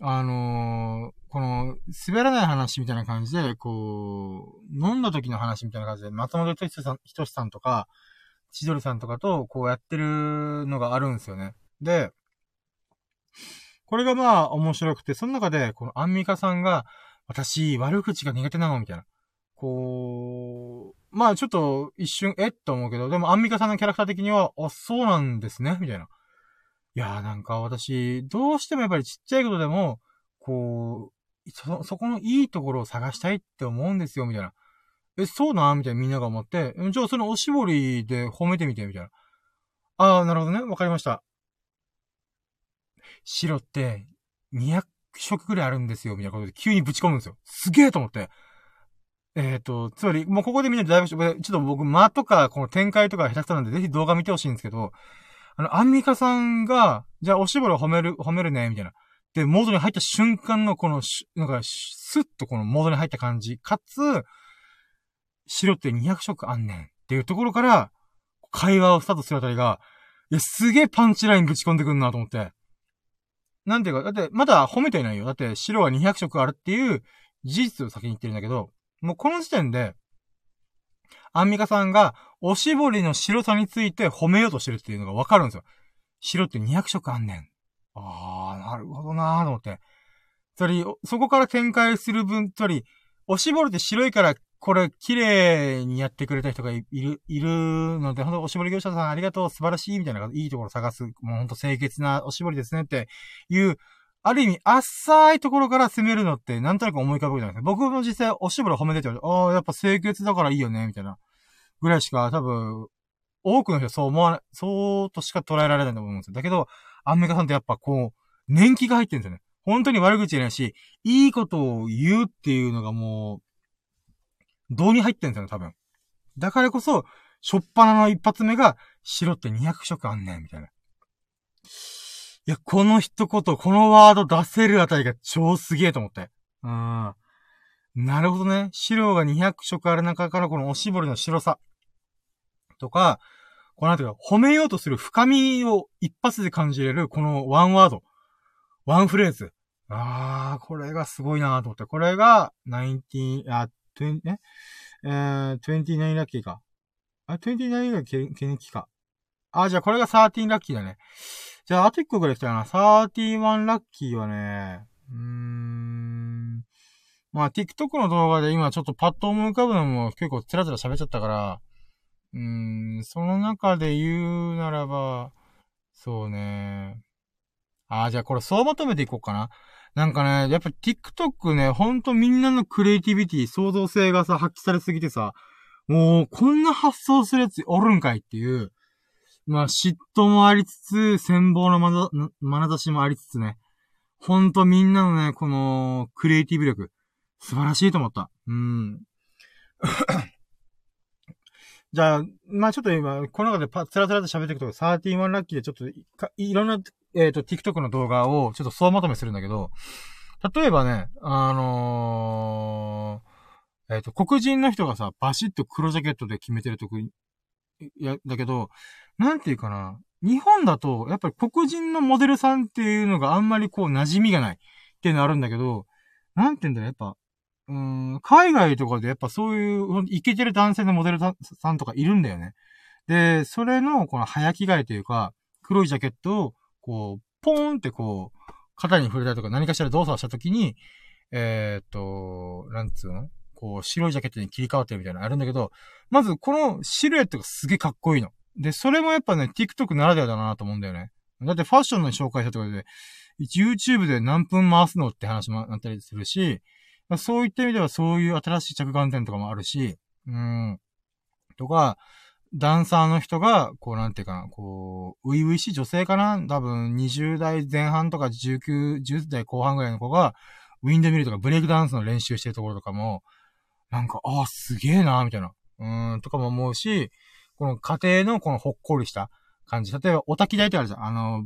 あのー、この、滑らない話みたいな感じで、こう、飲んだ時の話みたいな感じで、松本人志さん、人志さんとか、千鳥さんとかと、こうやってるのがあるんですよね。で、これがまあ面白くて、その中で、このアンミカさんが、私、悪口が苦手なのみたいな。こう、まあちょっと一瞬、えっと思うけど、でもアンミカさんのキャラクター的には、あ、そうなんですねみたいな。いやーなんか私、どうしてもやっぱりちっちゃいことでも、こう、そ、そこのいいところを探したいって思うんですよ、みたいな。え、そうなみたいなみんなが思って、じゃあそのおしぼりで褒めてみて、みたいな。あー、なるほどね。わかりました。白って200色くらいあるんですよ、みたいなことで急にぶち込むんですよ。すげえと思って。えっ、ー、と、つまり、もうここでみんなでだいぶ、ちょっと僕、間とか、この展開とか下手くそなんで、ぜひ動画見てほしいんですけど、あの、アンミカさんが、じゃあおしぼり褒める、褒めるね、みたいな。で、モードに入った瞬間のこの、なんか、スッとこのモードに入った感じ、かつ、白って200色あんねんっていうところから、会話をスタートするあたりが、いや、すげえパンチラインぶち込んでくんなと思って。なんていうか、だって、まだ褒めてないよ。だって、白は200色あるっていう事実を先に言ってるんだけど、もうこの時点で、アンミカさんが、おしぼりの白さについて褒めようとしてるっていうのがわかるんですよ。白って200色あんねん。あー、なるほどなーと思って。つまり、そこから展開する分、つまり、おしぼりって白いから、これ、綺麗にやってくれた人がいる、いるので、ほんと、おしぼり業者さんありがとう、素晴らしい、みたいな、いいところ探す、もうほんと清潔なおしぼりですねっていう、ある意味、浅いところから攻めるのって、なんとなく思い浮かぶじゃないですか。僕も実際、おしぼり褒めてて、ああ、やっぱ清潔だからいいよね、みたいな。ぐらいしか、多分、多くの人はそう思わない、そうとしか捉えられないと思うんですよ。だけど、アンメカさんってやっぱこう、年季が入ってるんですよね。本当に悪口じゃないし、いいことを言うっていうのがもう、どうに入ってるんですよね、多分。だからこそ、しょっぱなの一発目が、白って200色あんねん、みたいな。いや、この一言、このワード出せるあたりが超すげえと思って。うん。なるほどね。白が200色ある中からこのおしぼりの白さ。とか、このなんていうか、褒めようとする深みを一発で感じれる、このワンワード。ワンフレーズ。あー、これがすごいなーと思って。これが、19、あ、20、え？えー、29ラッキーか。あ、29がケケネキか。あ、じゃあこれが13ラッキーだね。じゃあ、あと1個ぐらい来たな。31ラッキーはね、うーん。まあ、TikTok の動画で今ちょっとパッと思い浮かぶのも結構つらつら喋っちゃったから、うーん、その中で言うならば、そうね。ああ、じゃあこれそうまとめていこうかな。なんかね、やっぱ TikTok ね、ほんとみんなのクリエイティビティ、創造性がさ、発揮されすぎてさ、もう、こんな発想するやつおるんかいっていう、まあ、嫉妬もありつつ、羨望のまな、眼差しもありつつね、ほんとみんなのね、この、クリエイティブ力、素晴らしいと思った。うん。じゃあ、まあちょっと今、この中でパつらつらと喋っていくと、31ラッキーでちょっとい、いろんな、えっ、ー、と、TikTok の動画をちょっと総まとめするんだけど、例えばね、あのー、えっ、ー、と、黒人の人がさ、バシッと黒ジャケットで決めてるとこ、いや、だけど、なんていうかな、日本だと、やっぱり黒人のモデルさんっていうのがあんまりこう馴染みがないっていうのあるんだけど、なんて言うんだろう、やっぱ、うん、海外とかでやっぱそういう、イケてる男性のモデルさんとかいるんだよね。で、それの、この早着替えというか、黒いジャケットを、こう、ポーンってこう、肩に触れたりとか何かしら動作をしたときに、えー、っと、なんつうの？こう、白いジャケットに切り替わってるみたいなのあるんだけど、まずこのシルエットがすげえかっこいいの。で、それもやっぱね、TikTok ならではだなと思うんだよね。だってファッションの紹介したとかで、YouTube で何分回すのって話もあったりするし、そういった意味ではそういう新しい着眼点とかもあるし、うん。とか、ダンサーの人が、こうなんていうかな、こう、初々しい女性かな？多分20代前半とか19、10代後半ぐらいの子が、ウィンドミルとかブレイクダンスの練習してるところとかも、なんか、ああ、すげえなみたいな。うん、とかも思うし、この家庭のこのほっこりした感じ。例えば、お焚き台ってあるじゃん。あの、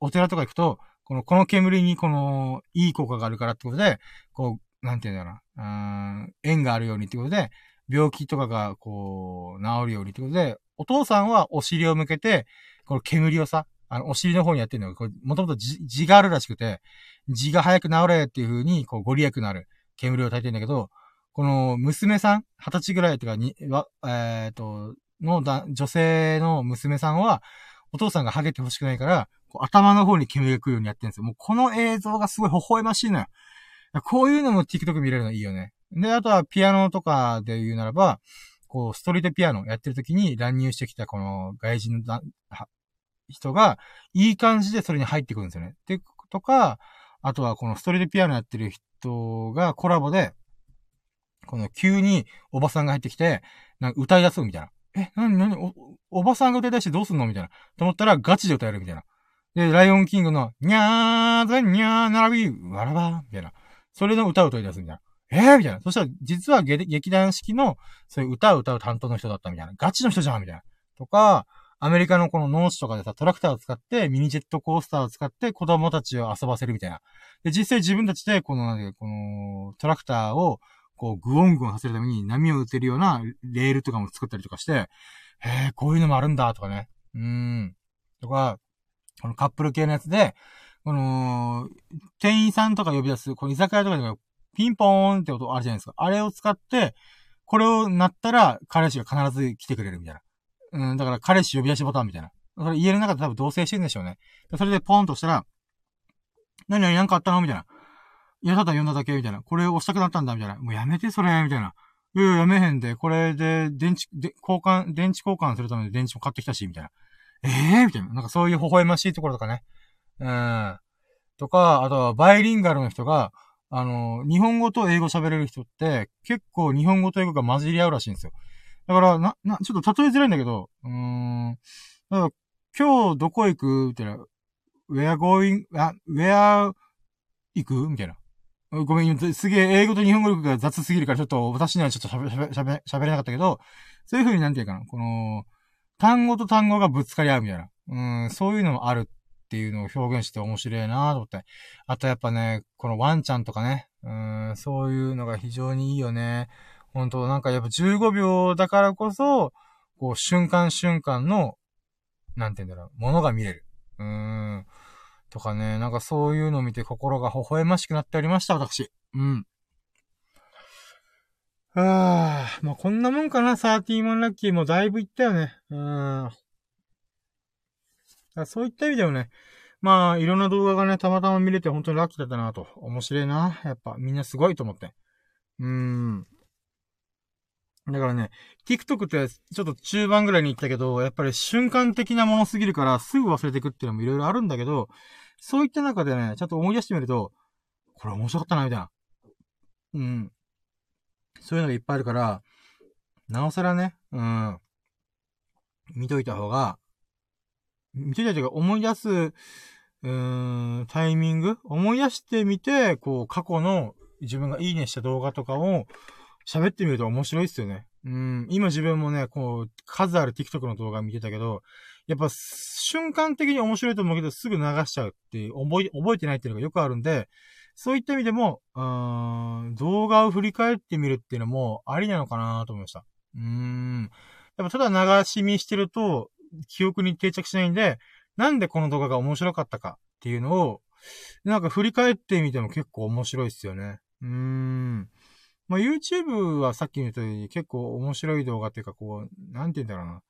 お寺とか行くと、この、この煙にこの、いい効果があるからってことで、こう、なんていうんだろうな、うん、縁があるようにってことで、病気とかが、こう、治るようにってことで、お父さんはお尻を向けて、この煙をさ、あの、お尻の方にやってるのが、これ、もともと字があるらしくて、字が早く治れっていう風に、こう、ご利益のある煙を焚いてるんだけど、この、娘さん、二十歳ぐらいとかに、わ、えっ、ー、と、のだ、女性の娘さんは、お父さんがハゲて欲しくないから、頭の方に煙が来るようにやってるんですよ。もうこの映像がすごい微笑ましいのよ。こういうのも TikTok 見れるのいいよね。で、あとはピアノとかで言うならば、こう、ストリートピアノやってる時に乱入してきたこの外人の人が、いい感じでそれに入ってくるんですよね。で、とか、あとはこのストリートピアノやってる人がコラボで、この急におばさんが入ってきて、なんか歌い出すみたいな。え、なになにお、おばさんが歌い出してどうすんの？みたいな。と思ったらガチで歌えるみたいな。で、ライオンキングの、にゃーぜにゃー並び、わらばみたいな。それの歌を歌い出すみたいな。えー、みたいな。そしたら、実は劇団式の、そういう歌を歌う担当の人だったみたいな。ガチの人じゃんみたいな。とか、アメリカのこの農地とかでさ、トラクターを使って、ミニジェットコースターを使って子供たちを遊ばせるみたいな。で、実際自分たちで、この、なんこの、トラクターを、こう、グオングオンさせるために波を打てるようなレールとかも作ったりとかして、へえ、こういうのもあるんだ、とかね。うん。とか、このカップル系のやつで、この、店員さんとか呼び出す、この居酒屋とかでピンポーンって音あるじゃないですか。あれを使って、これを鳴ったら、彼氏が必ず来てくれるみたいな。うん、だから彼氏呼び出しボタンみたいな。それ家の中で多分同棲してるんでしょうね。それでポンとしたら、何々なんかあったの？みたいな。いや、ただ読んだだけみたいな。これ押したくなったんだみたいな。もうやめて、それみたいな。いや、やめへんで、これで、電池、で、交換、電池交換するために電池も買ってきたし、みたいな。ええー、みたいな。なんかそういう微笑ましいところとかね。うん。とか、あとはバイリンガルの人が、あの、日本語と英語喋れる人って、結構日本語と英語が混じり合うらしいんですよ。だから、な、な、ちょっと例えづらいんだけど、うーん。だから今日どこ行く？みたいな。where going, あ、where 行く？みたいな。ごめん、すげえ英語と日本語力が雑すぎるからちょっと私にはちょっと喋、れなかったけど、そういう風になんていうかな、この、単語と単語がぶつかり合うみたいな。うん、そういうのもあるっていうのを表現して面白いなと思って。あとやっぱね、このワンちゃんとかね、うん、そういうのが非常にいいよね。本当なんかやっぱ15秒だからこそ、こう瞬間瞬間の、なんて言うんだろう、ものが見れる。うーん。とかね、なんかそういうのを見て心が微笑ましくなっておりました、私。うん。ああ、まあ、こんなもんかな、サーティーマンラッキーもだいぶいったよね。うん。そういった意味でもね、まあ、いろんな動画がね、たまたま見れて本当にラッキーだったなと。面白いな。やっぱ、みんなすごいと思って。うーん。だからね、TikTok ってちょっと中盤ぐらいに行ったけど、やっぱり瞬間的なものすぎるからすぐ忘れてくっていうのもいろいろあるんだけど、そういった中でね、ちょっと思い出してみると、これ面白かったな、みたいな。うん。そういうのがいっぱいあるから、なおさらね、うん。見といた方が、見といたというか思い出す、うーん、タイミング？思い出してみて、こう、過去の自分がいいねした動画とかを喋ってみると面白いっすよね。うん、今自分もね、こう、数ある TikTok の動画見てたけど、やっぱ瞬間的に面白いと思うけど、すぐ流しちゃうっていう、覚え、覚えてないっていうのがよくあるんで、そういった意味でも、うーん、動画を振り返ってみるっていうのもありなのかなと思いました。うーん。やっぱただ流し見してると、記憶に定着しないんで、なんでこの動画が面白かったかっていうのを、なんか振り返ってみても結構面白いっすよね。うーん。まあ、YouTube はさっき言ったように結構面白い動画っていうかこう、なんて言うんだろうな。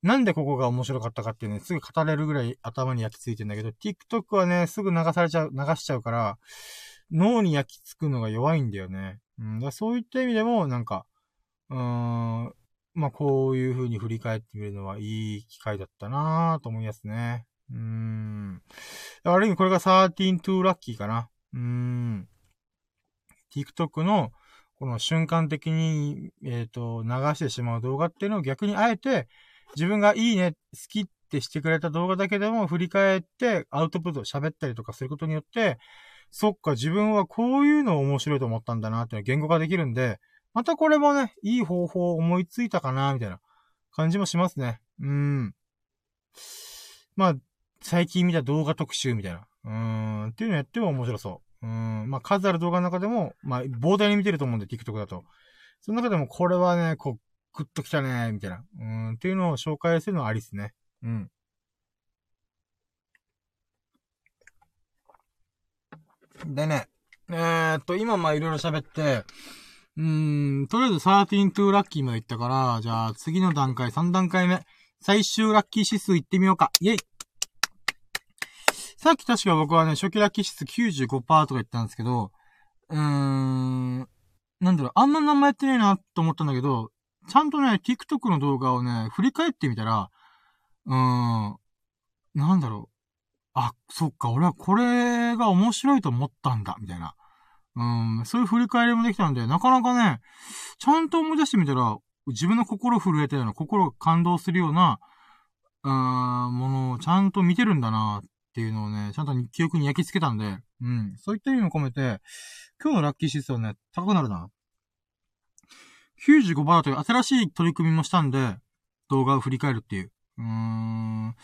なんでここが面白かったかっていうね、すぐ語れるぐらい頭に焼き付いてんだけど、TikTok はね、すぐ流されちゃう、流しちゃうから、脳に焼き付くのが弱いんだよね。うん、だそういった意味でも、なんか、うーん、まあ、こういう風に振り返ってみるのはいい機会だったなぁと思いますね。うーん。ある意味これが13 to ラッキーかな。うーん。TikTok の、この瞬間的に、えっ、ー、と、流してしまう動画っていうのを逆にあえて、自分がいいね、好きってしてくれた動画だけでも振り返ってアウトプット喋ったりとかすることによって、そっか、自分はこういうのを面白いと思ったんだなっていうのは言語化できるんで、またこれもね、いい方法を思いついたかな、みたいな感じもしますね。うん。まあ、最近見た動画特集みたいな。うーん。っていうのやっても面白そう。うん。まあ、数ある動画の中でも、まあ、膨大に見てると思うんで、TikTok だと。その中でもこれはね、こう、グッときたね、みたいな。うん、っていうのを紹介するのはありっすね。うん。でね、えー、っと、今まあいろいろ喋って、うーん、とりあえず13 to ラッキーまで行ったから、じゃあ次の段階、3段階目。最終ラッキー指数行ってみようか。イェイさっき確か僕はね、初期ラッキー指数95%とか言ったんですけど、うーん、なんだろう、あんま名前やってねえなと思ったんだけど、ちゃんとね、TikTok の動画をね、振り返ってみたら、うーん、なんだろう。あ、そっか、俺はこれが面白いと思ったんだ、みたいな。うん、そういう振り返りもできたんで、なかなかね、ちゃんと思い出してみたら、自分の心震えたような、心感動するような、うーん、ものをちゃんと見てるんだなっっていうのをね、ちゃんと記憶に焼き付けたんで、うん、そういった意味も込めて、今日のラッキー指数はね、高くなるな。95%という新しい取り組みもしたんで、動画を振り返るっていう。うーん。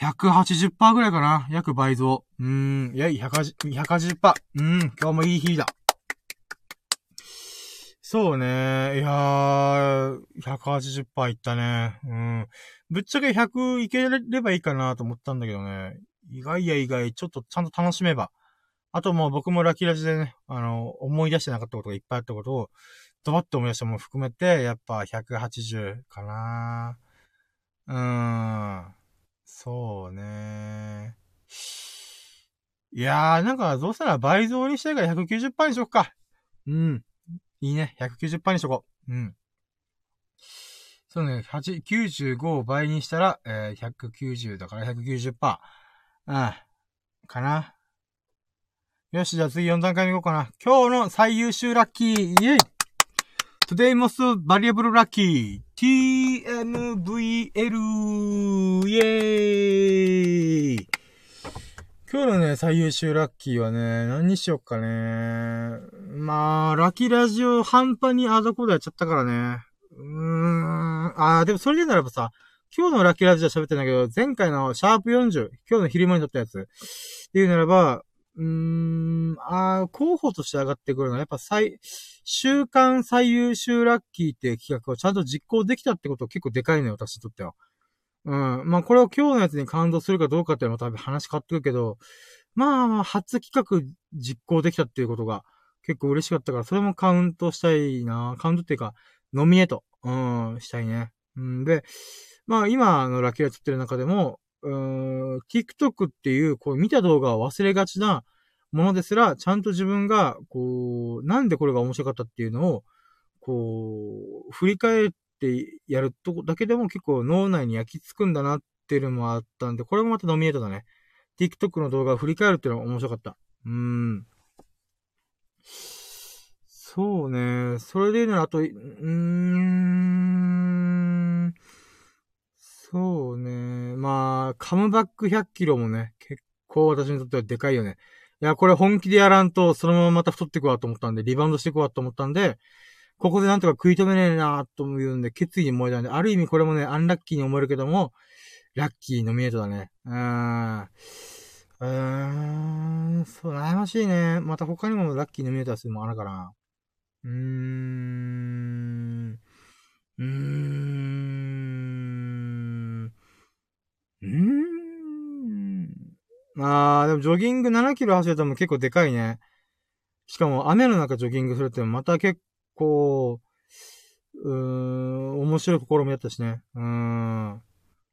180%ぐらいかな約倍増。うーん。いや、180%。180%うん。今日もいい日だ。そうね。いやー、180%いったね。うん。ぶっちゃけ100いければいいかなと思ったんだけどね。意外や意外、ちょっとちゃんと楽しめば。あともう僕もラッキーラジでね、あの、思い出してなかったことがいっぱいあったことを、ドバッと思い出したも含めて、やっぱ180かなうーん。そうね。いやー、なんか、どうしたら倍増にしてから190%にしよっか。うん。いいね。190%にしとこう。うん。そうね、8、95を倍にしたら、えー、190だから190%。うん。かな。よし、じゃあ次4段階目いこうかな。今日の最優秀ラッキーイェイ !Today most valuable lucky TMVL イェーイ今日のね、最優秀ラッキーはね、何にしよっかね。まあ、ラッキーラジオ半端にアドコードやっちゃったからね。うーん。あー、でもそれでならばさ、今日のラッキーラジオ喋ってんだけど、前回のシャープ40、今日の昼間に撮ったやつ。っていうならば、うーん、あ候補として上がってくるのは、やっぱ最、週間最優秀ラッキーっていう企画をちゃんと実行できたってこと結構でかいのよ、私にとっては。うん。まあ、これを今日のやつに感動するかどうかっていうのも多分話変わってくるけど、まあまあ、初企画実行できたっていうことが結構嬉しかったから、それもカウントしたいな。カウントっていうか、ノミネート、うん、したいね。うんで、まあ今のラッキーが撮ってる中でも、うーん、TikTok っていう、こう見た動画を忘れがちなものですら、ちゃんと自分が、こう、なんでこれが面白かったっていうのを、こう、振り返ってやるとだけでも結構脳内に焼き付くんだなっていうのもあったんで、これもまたノミネートだね。TikTok の動画を振り返るっていうのが面白かった。うーん。そうね。それで言うなら、あと、うーん。そうね。まあ、カムバック100キロもね、結構私にとってはでかいよね。いや、これ本気でやらんと、そのまままた太っていくわと思ったんで、リバウンドしていくわと思ったんで、ここでなんとか食い止めねえなと思うんで、決意に燃えたんで、ある意味これもね、アンラッキーに思えるけども、ラッキーノミネートだね。うーん。うーん、そう、悩ましいね。また他にもラッキーノミネートはするもあるから。うーん。うーん。うーん。まあ、でもジョギング7キロ走れたのも結構でかいね。しかも雨の中ジョギングするってまた結構、うーん、面白い試みだったしね。うーん。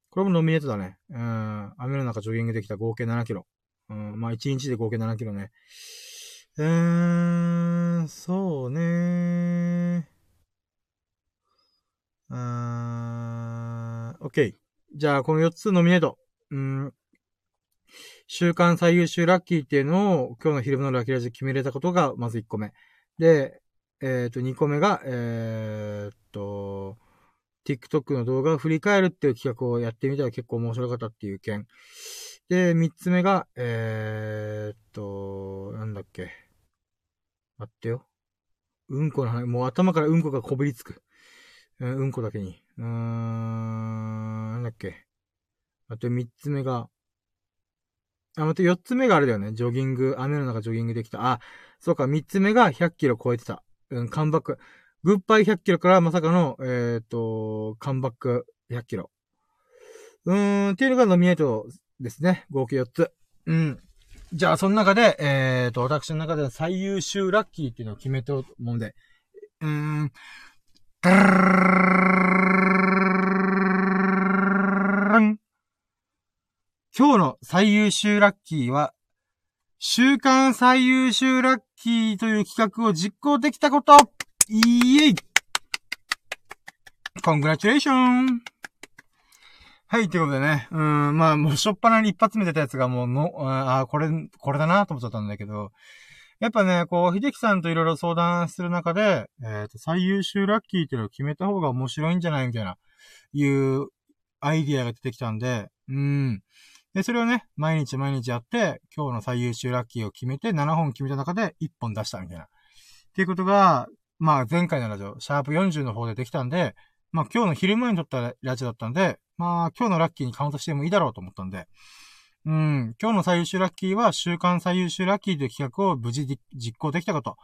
これもノミネートだね。うん。雨の中ジョギングできた合計7キロ。うん。まあ、1日で合計7キロね。うーん、そうねうーん、オッケー。じゃあ、この4つノミネート。うん。週間最優秀ラッキーっていうのを今日の昼間のラッキーラジで決めれたことがまず1個目。で、えっ、ー、と、2個目が、えー、っと、TikTok の動画を振り返るっていう企画をやってみたら結構面白かったっていう件。で、三つ目が、えー、っと、なんだっけ。待ってよ。うんこの話、もう頭からうんこがこびりつく。うん、こだけに。うーん、なんだっけ。あと三つ目が、あ、また四つ目があれだよね。ジョギング、雨の中ジョギングできた。あ、そうか、三つ目が100キロ超えてた。うん、カンバック。グッバイ100キロからまさかの、えっ、ー、と、カンバック100キロ。うーん、っていうのがノミネートですね。合計4つ。うん。じゃあ、その中で、えっ、ー、と、私の中で最優秀ラッキーっていうのを決めて思うんで、うーん、今日の最優秀ラッキーは、週間最優秀ラッキーという企画を実行できたことイエイコングラチュレーションはい、ということでね。うん、まあ、もう、しょっぱなに一発目出たやつがもうの、ああ、これ、これだなと思っちゃったんだけど、やっぱね、こう、秀樹さんといろいろ相談する中で、えっ、ー、と、最優秀ラッキーっていうのを決めた方が面白いんじゃないみたいな、いうアイディアが出てきたんで、うん。で、それをね、毎日毎日やって、今日の最優秀ラッキーを決めて、7本決めた中で1本出したみたいな。っていうことが、まあ前回のラジオ、シャープ40の方でできたんで、まあ今日の昼前に撮ったラジオだったんで、まあ今日のラッキーにカウントしてもいいだろうと思ったんで、うん、今日の最優秀ラッキーは週間最優秀ラッキーという企画を無事実行できたこと、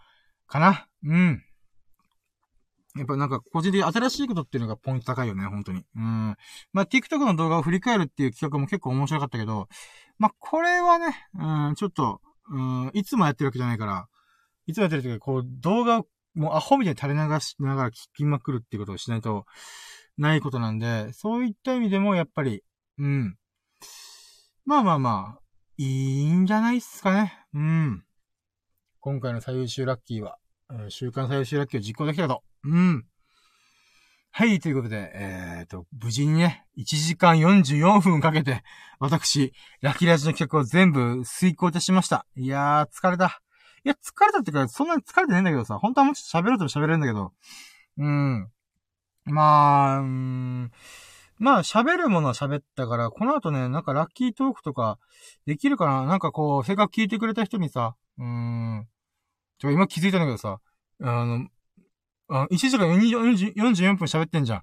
かな。うん。やっぱなんか個人的に新しいことっていうのがポイント高いよね、本当に。うん。まあ TikTok の動画を振り返るっていう企画も結構面白かったけど、まあこれはね、うん、ちょっと、うん、いつもやってるわけじゃないから、いつもやってる時はこう動画をもうアホみたいに垂れ流しながら聞きまくるっていうことをしないとないことなんで、そういった意味でもやっぱり、うん。まあまあまあ、いいんじゃないっすかね。うん。今回の最優秀ラッキーは、週間最優秀ラッキーを実行できたと。うん。はい、ということで、えっ、ー、と、無事にね、1時間44分かけて、私、ラッキーラジの企画を全部遂行いたしました。いやー、疲れた。いや、疲れたってか、そんなに疲れてないんだけどさ、本当はもうちょっと喋ろうと喋れるんだけど、うん。まあ、うん、まあ、喋るものは喋ったから、この後ね、なんかラッキートークとか、できるかな？なんかこう、せっかく聞いてくれた人にさ、うーん。ちょ、今気づいたんだけどさ、あの、あ1時間44分喋ってんじゃん。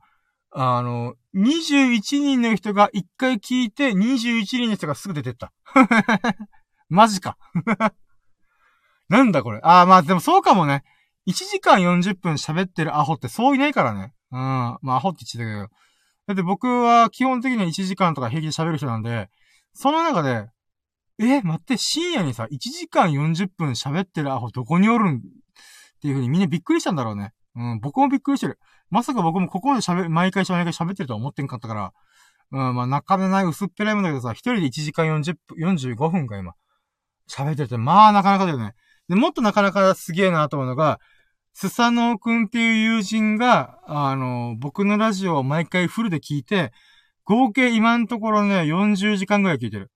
あの、21人の人が1回聞いて、21人の人がすぐ出てった。マジか。なんだこれ。ああ、まあでもそうかもね。1時間40分喋ってるアホってそういないからね。うん。まあアホって言ってたけど。だって僕は基本的には1時間とか平気で喋る人なんで、その中で、え、待って、深夜にさ、1時間40分喋ってるアホどこにおるんっていう風にみんなびっくりしたんだろうね。うん、僕もびっくりしてる。まさか僕もここまで喋、毎回毎回喋ってるとは思ってんかったから、うん、まあ、中でない薄っぺらいもんだけどさ、一人で1時間40分、45分か今。喋ってて、まあ、なかなかだよね。で、もっとなかなかすげえなと思うのが、スサノーくんっていう友人が、あの、僕のラジオを毎回フルで聞いて、合計今のところね、40時間ぐらい聞いてる。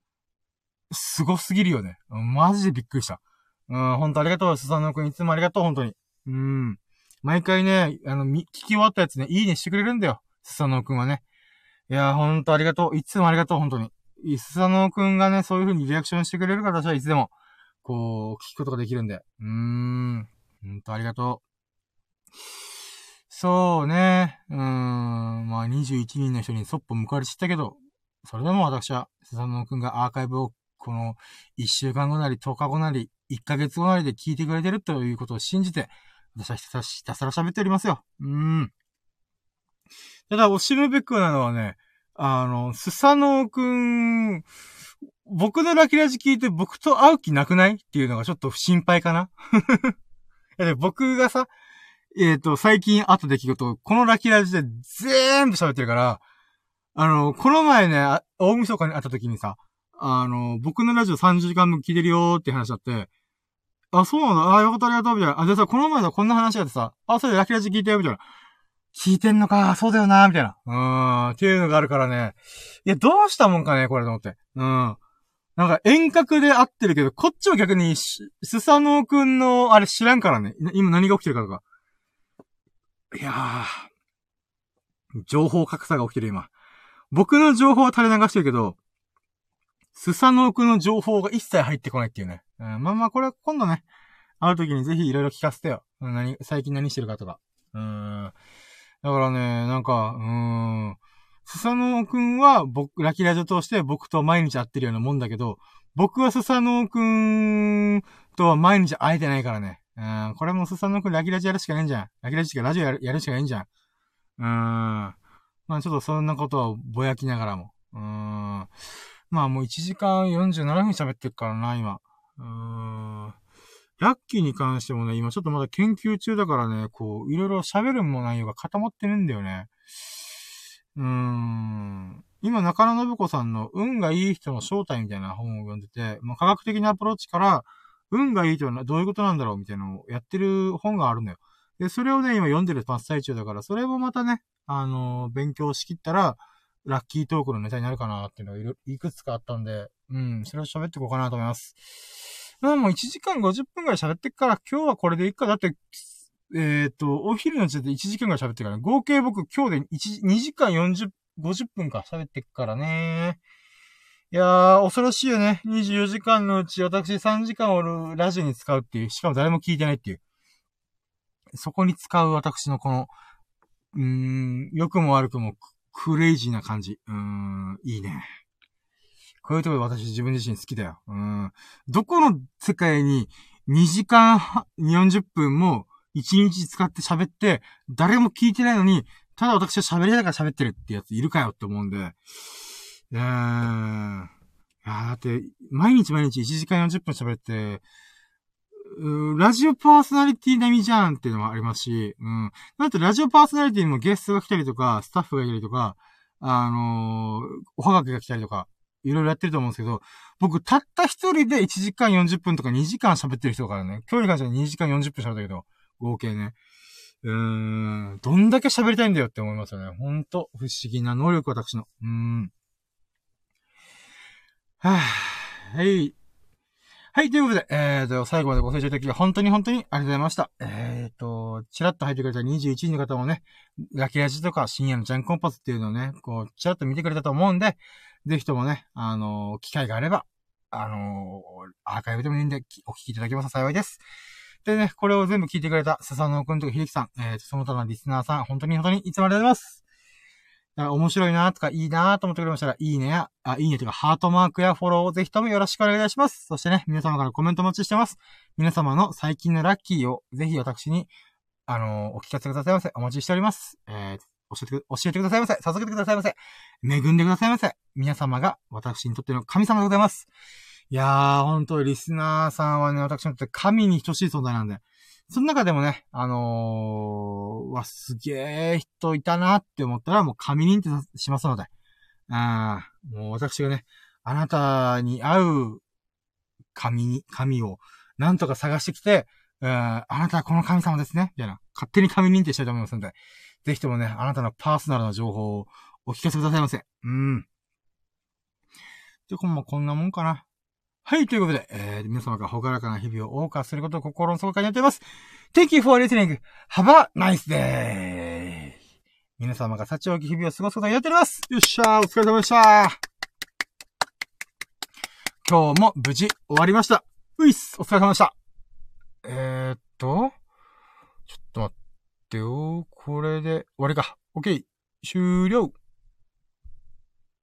すごすぎるよね。マジでびっくりした。うん、ほんとありがとう、スサノーくん。いつもありがとう、本当に。うん。毎回ね、あの、聞き終わったやつね、いいねしてくれるんだよ。スサノーくんはね。いやほんとありがとう。いつもありがとう、本当に。スサノーくんがね、そういう風にリアクションしてくれるから私はいつでも、こう、聞くことができるんで。うーん。ほんとありがとう。そうね。うーん。まあ、21人の人にそっぽ向かれちったけど、それでも私は、スサノーくんがアーカイブを、この、1週間後なり、10日後なり、1ヶ月後なりで聞いてくれてるということを信じて、私はひたひたすら喋っておりますよ。うーん。ただ、惜しむべくなのはね、あの、スサノーくん、僕のラキラジ聞いて僕と会う気なくない？っていうのがちょっと心配かな 僕がさ、えっ、ー、と、最近あった出来事、このラキラジで全部喋ってるから、あの、この前ね、大晦日に会った時にさ、あの、僕のラジオ30時間分聞いてるよーって話だって、あ、そうなんだ。あ、よかった、ありがとう、みたいな。あ、でさ、この前さ、こんな話があってさ、あ、それラキラジ聞いてよ、みたいな。聞いてんのか、そうだよな、みたいな。うーん、っていうのがあるからね。いや、どうしたもんかね、これと思って。うん。なんか遠隔で会ってるけど、こっちは逆に、スサノーくんの、あれ知らんからね。今何が起きてるかとか。いやー。情報格差が起きてる今。僕の情報は垂れ流してるけど、スサノーくんの情報が一切入ってこないっていうね。うん、まあまあ、これは今度ね、会う時にぜひいろいろ聞かせてよ。何、最近何してるかとか。うん。だからね、なんか、うーん。スサノーくんは僕、ラキラジオ通して僕と毎日会ってるようなもんだけど、僕はスサノーくんとは毎日会えてないからね。うん。これもスサノーくんラキラジやるしかないんじゃん。ラキラジかラジオやるやるしかないんじゃん。うーん。まあちょっとそんなことはぼやきながらも。うーん。まあもう1時間47分喋ってるからな、今。うーん。ラッキーに関してもね、今ちょっとまだ研究中だからね、こう、いろいろ喋るも内容が固まってるんだよね。うーん。今、中野信子さんの運がいい人の正体みたいな本を読んでて、まあ、科学的なアプローチから、運がいい人はどういうことなんだろうみたいなのをやってる本があるんだよ。で、それをね、今読んでる真っ最中だから、それもまたね、あのー、勉強しきったら、ラッキートークのネタになるかなっていうのがいくつかあったんで、うん、それを喋っていこうかなと思います。まあもう1時間50分くらい喋ってっから、今日はこれでいいか。だって、えっ、ー、と、お昼の時点で1時間くらい喋ってるから、ね、合計僕今日で1、2時間40、50分か喋ってっからね。いやー、恐ろしいよね。24時間のうち私3時間をラジオに使うっていう。しかも誰も聞いてないっていう。そこに使う私のこの、うーん、良くも悪くもクレイジーな感じ。うーん、いいね。こういうところ私自分自身好きだよ。うん。どこの世界に2時間40分も1日使って喋って、誰も聞いてないのに、ただ私は喋りながら喋ってるってやついるかよって思うんで。えー、いやだって、毎日毎日1時間40分喋って、うラジオパーソナリティ並みじゃんっていうのもありますし、うん。なんとラジオパーソナリティにもゲストが来たりとか、スタッフがいたりとか、あのー、おはがきが来たりとか、いろいろやってると思うんですけど、僕、たった一人で1時間40分とか2時間喋ってる人からね。今日に関しては2時間40分喋ったけど、合計ね。うーん、どんだけ喋りたいんだよって思いますよね。ほんと、不思議な能力、私の。うーん。はぁ、はい。はい、ということで、えーと、最後までご清聴いただき、本当に本当にありがとうございました。えーと、チラッと入ってくれた21人の方もね、ラキラジとか深夜のジャンコンパスっていうのをね、こう、チラッと見てくれたと思うんで、ぜひともね、あのー、機会があれば、あのー、アーカイブでもいいんで、お聞きいただけますと幸いです。でね、これを全部聞いてくれた、笹野くんとか秀樹さん、えーと、その他のリスナーさん、本当に本当にいつもありがとうございます。面白いなとか、いいなと思ってくれましたら、いいねや、あ、いいねというか、ハートマークやフォローをぜひともよろしくお願いします。そしてね、皆様からコメントお待ちしてます。皆様の最近のラッキーを、ぜひ私に、あのー、お聞かせくださいませ。お待ちしております。えー、教えて、教えてくださいませ。授けてくださいませ。恵んでくださいませ。皆様が私にとっての神様でございます。いやー、ほんと、リスナーさんはね、私にとって神に等しい存在なんで、その中でもね、あのー、わ、すげえ人いたなって思ったら、もう神認定しますので。あもう私がね、あなたに会う神に、神を、なんとか探してきて、あなたはこの神様ですね。みたいな。勝手に神認定したいと思いますので。ぜひともね、あなたのパーソナルな情報をお聞かせくださいませ。うん。で、こんまこんなもんかな。はい、ということで、えー、皆様がほがらかな日々を謳歌することを心の底からやっています。Thank you for listening. Have a nice day. 皆様が幸多き日々を過ごすことをやっております。よっしゃー、お疲れ様でした。今日も無事終わりました。ういっす、お疲れ様でした。えー、っと、ちょっと待ってよ。これで終わりか。OK。終了。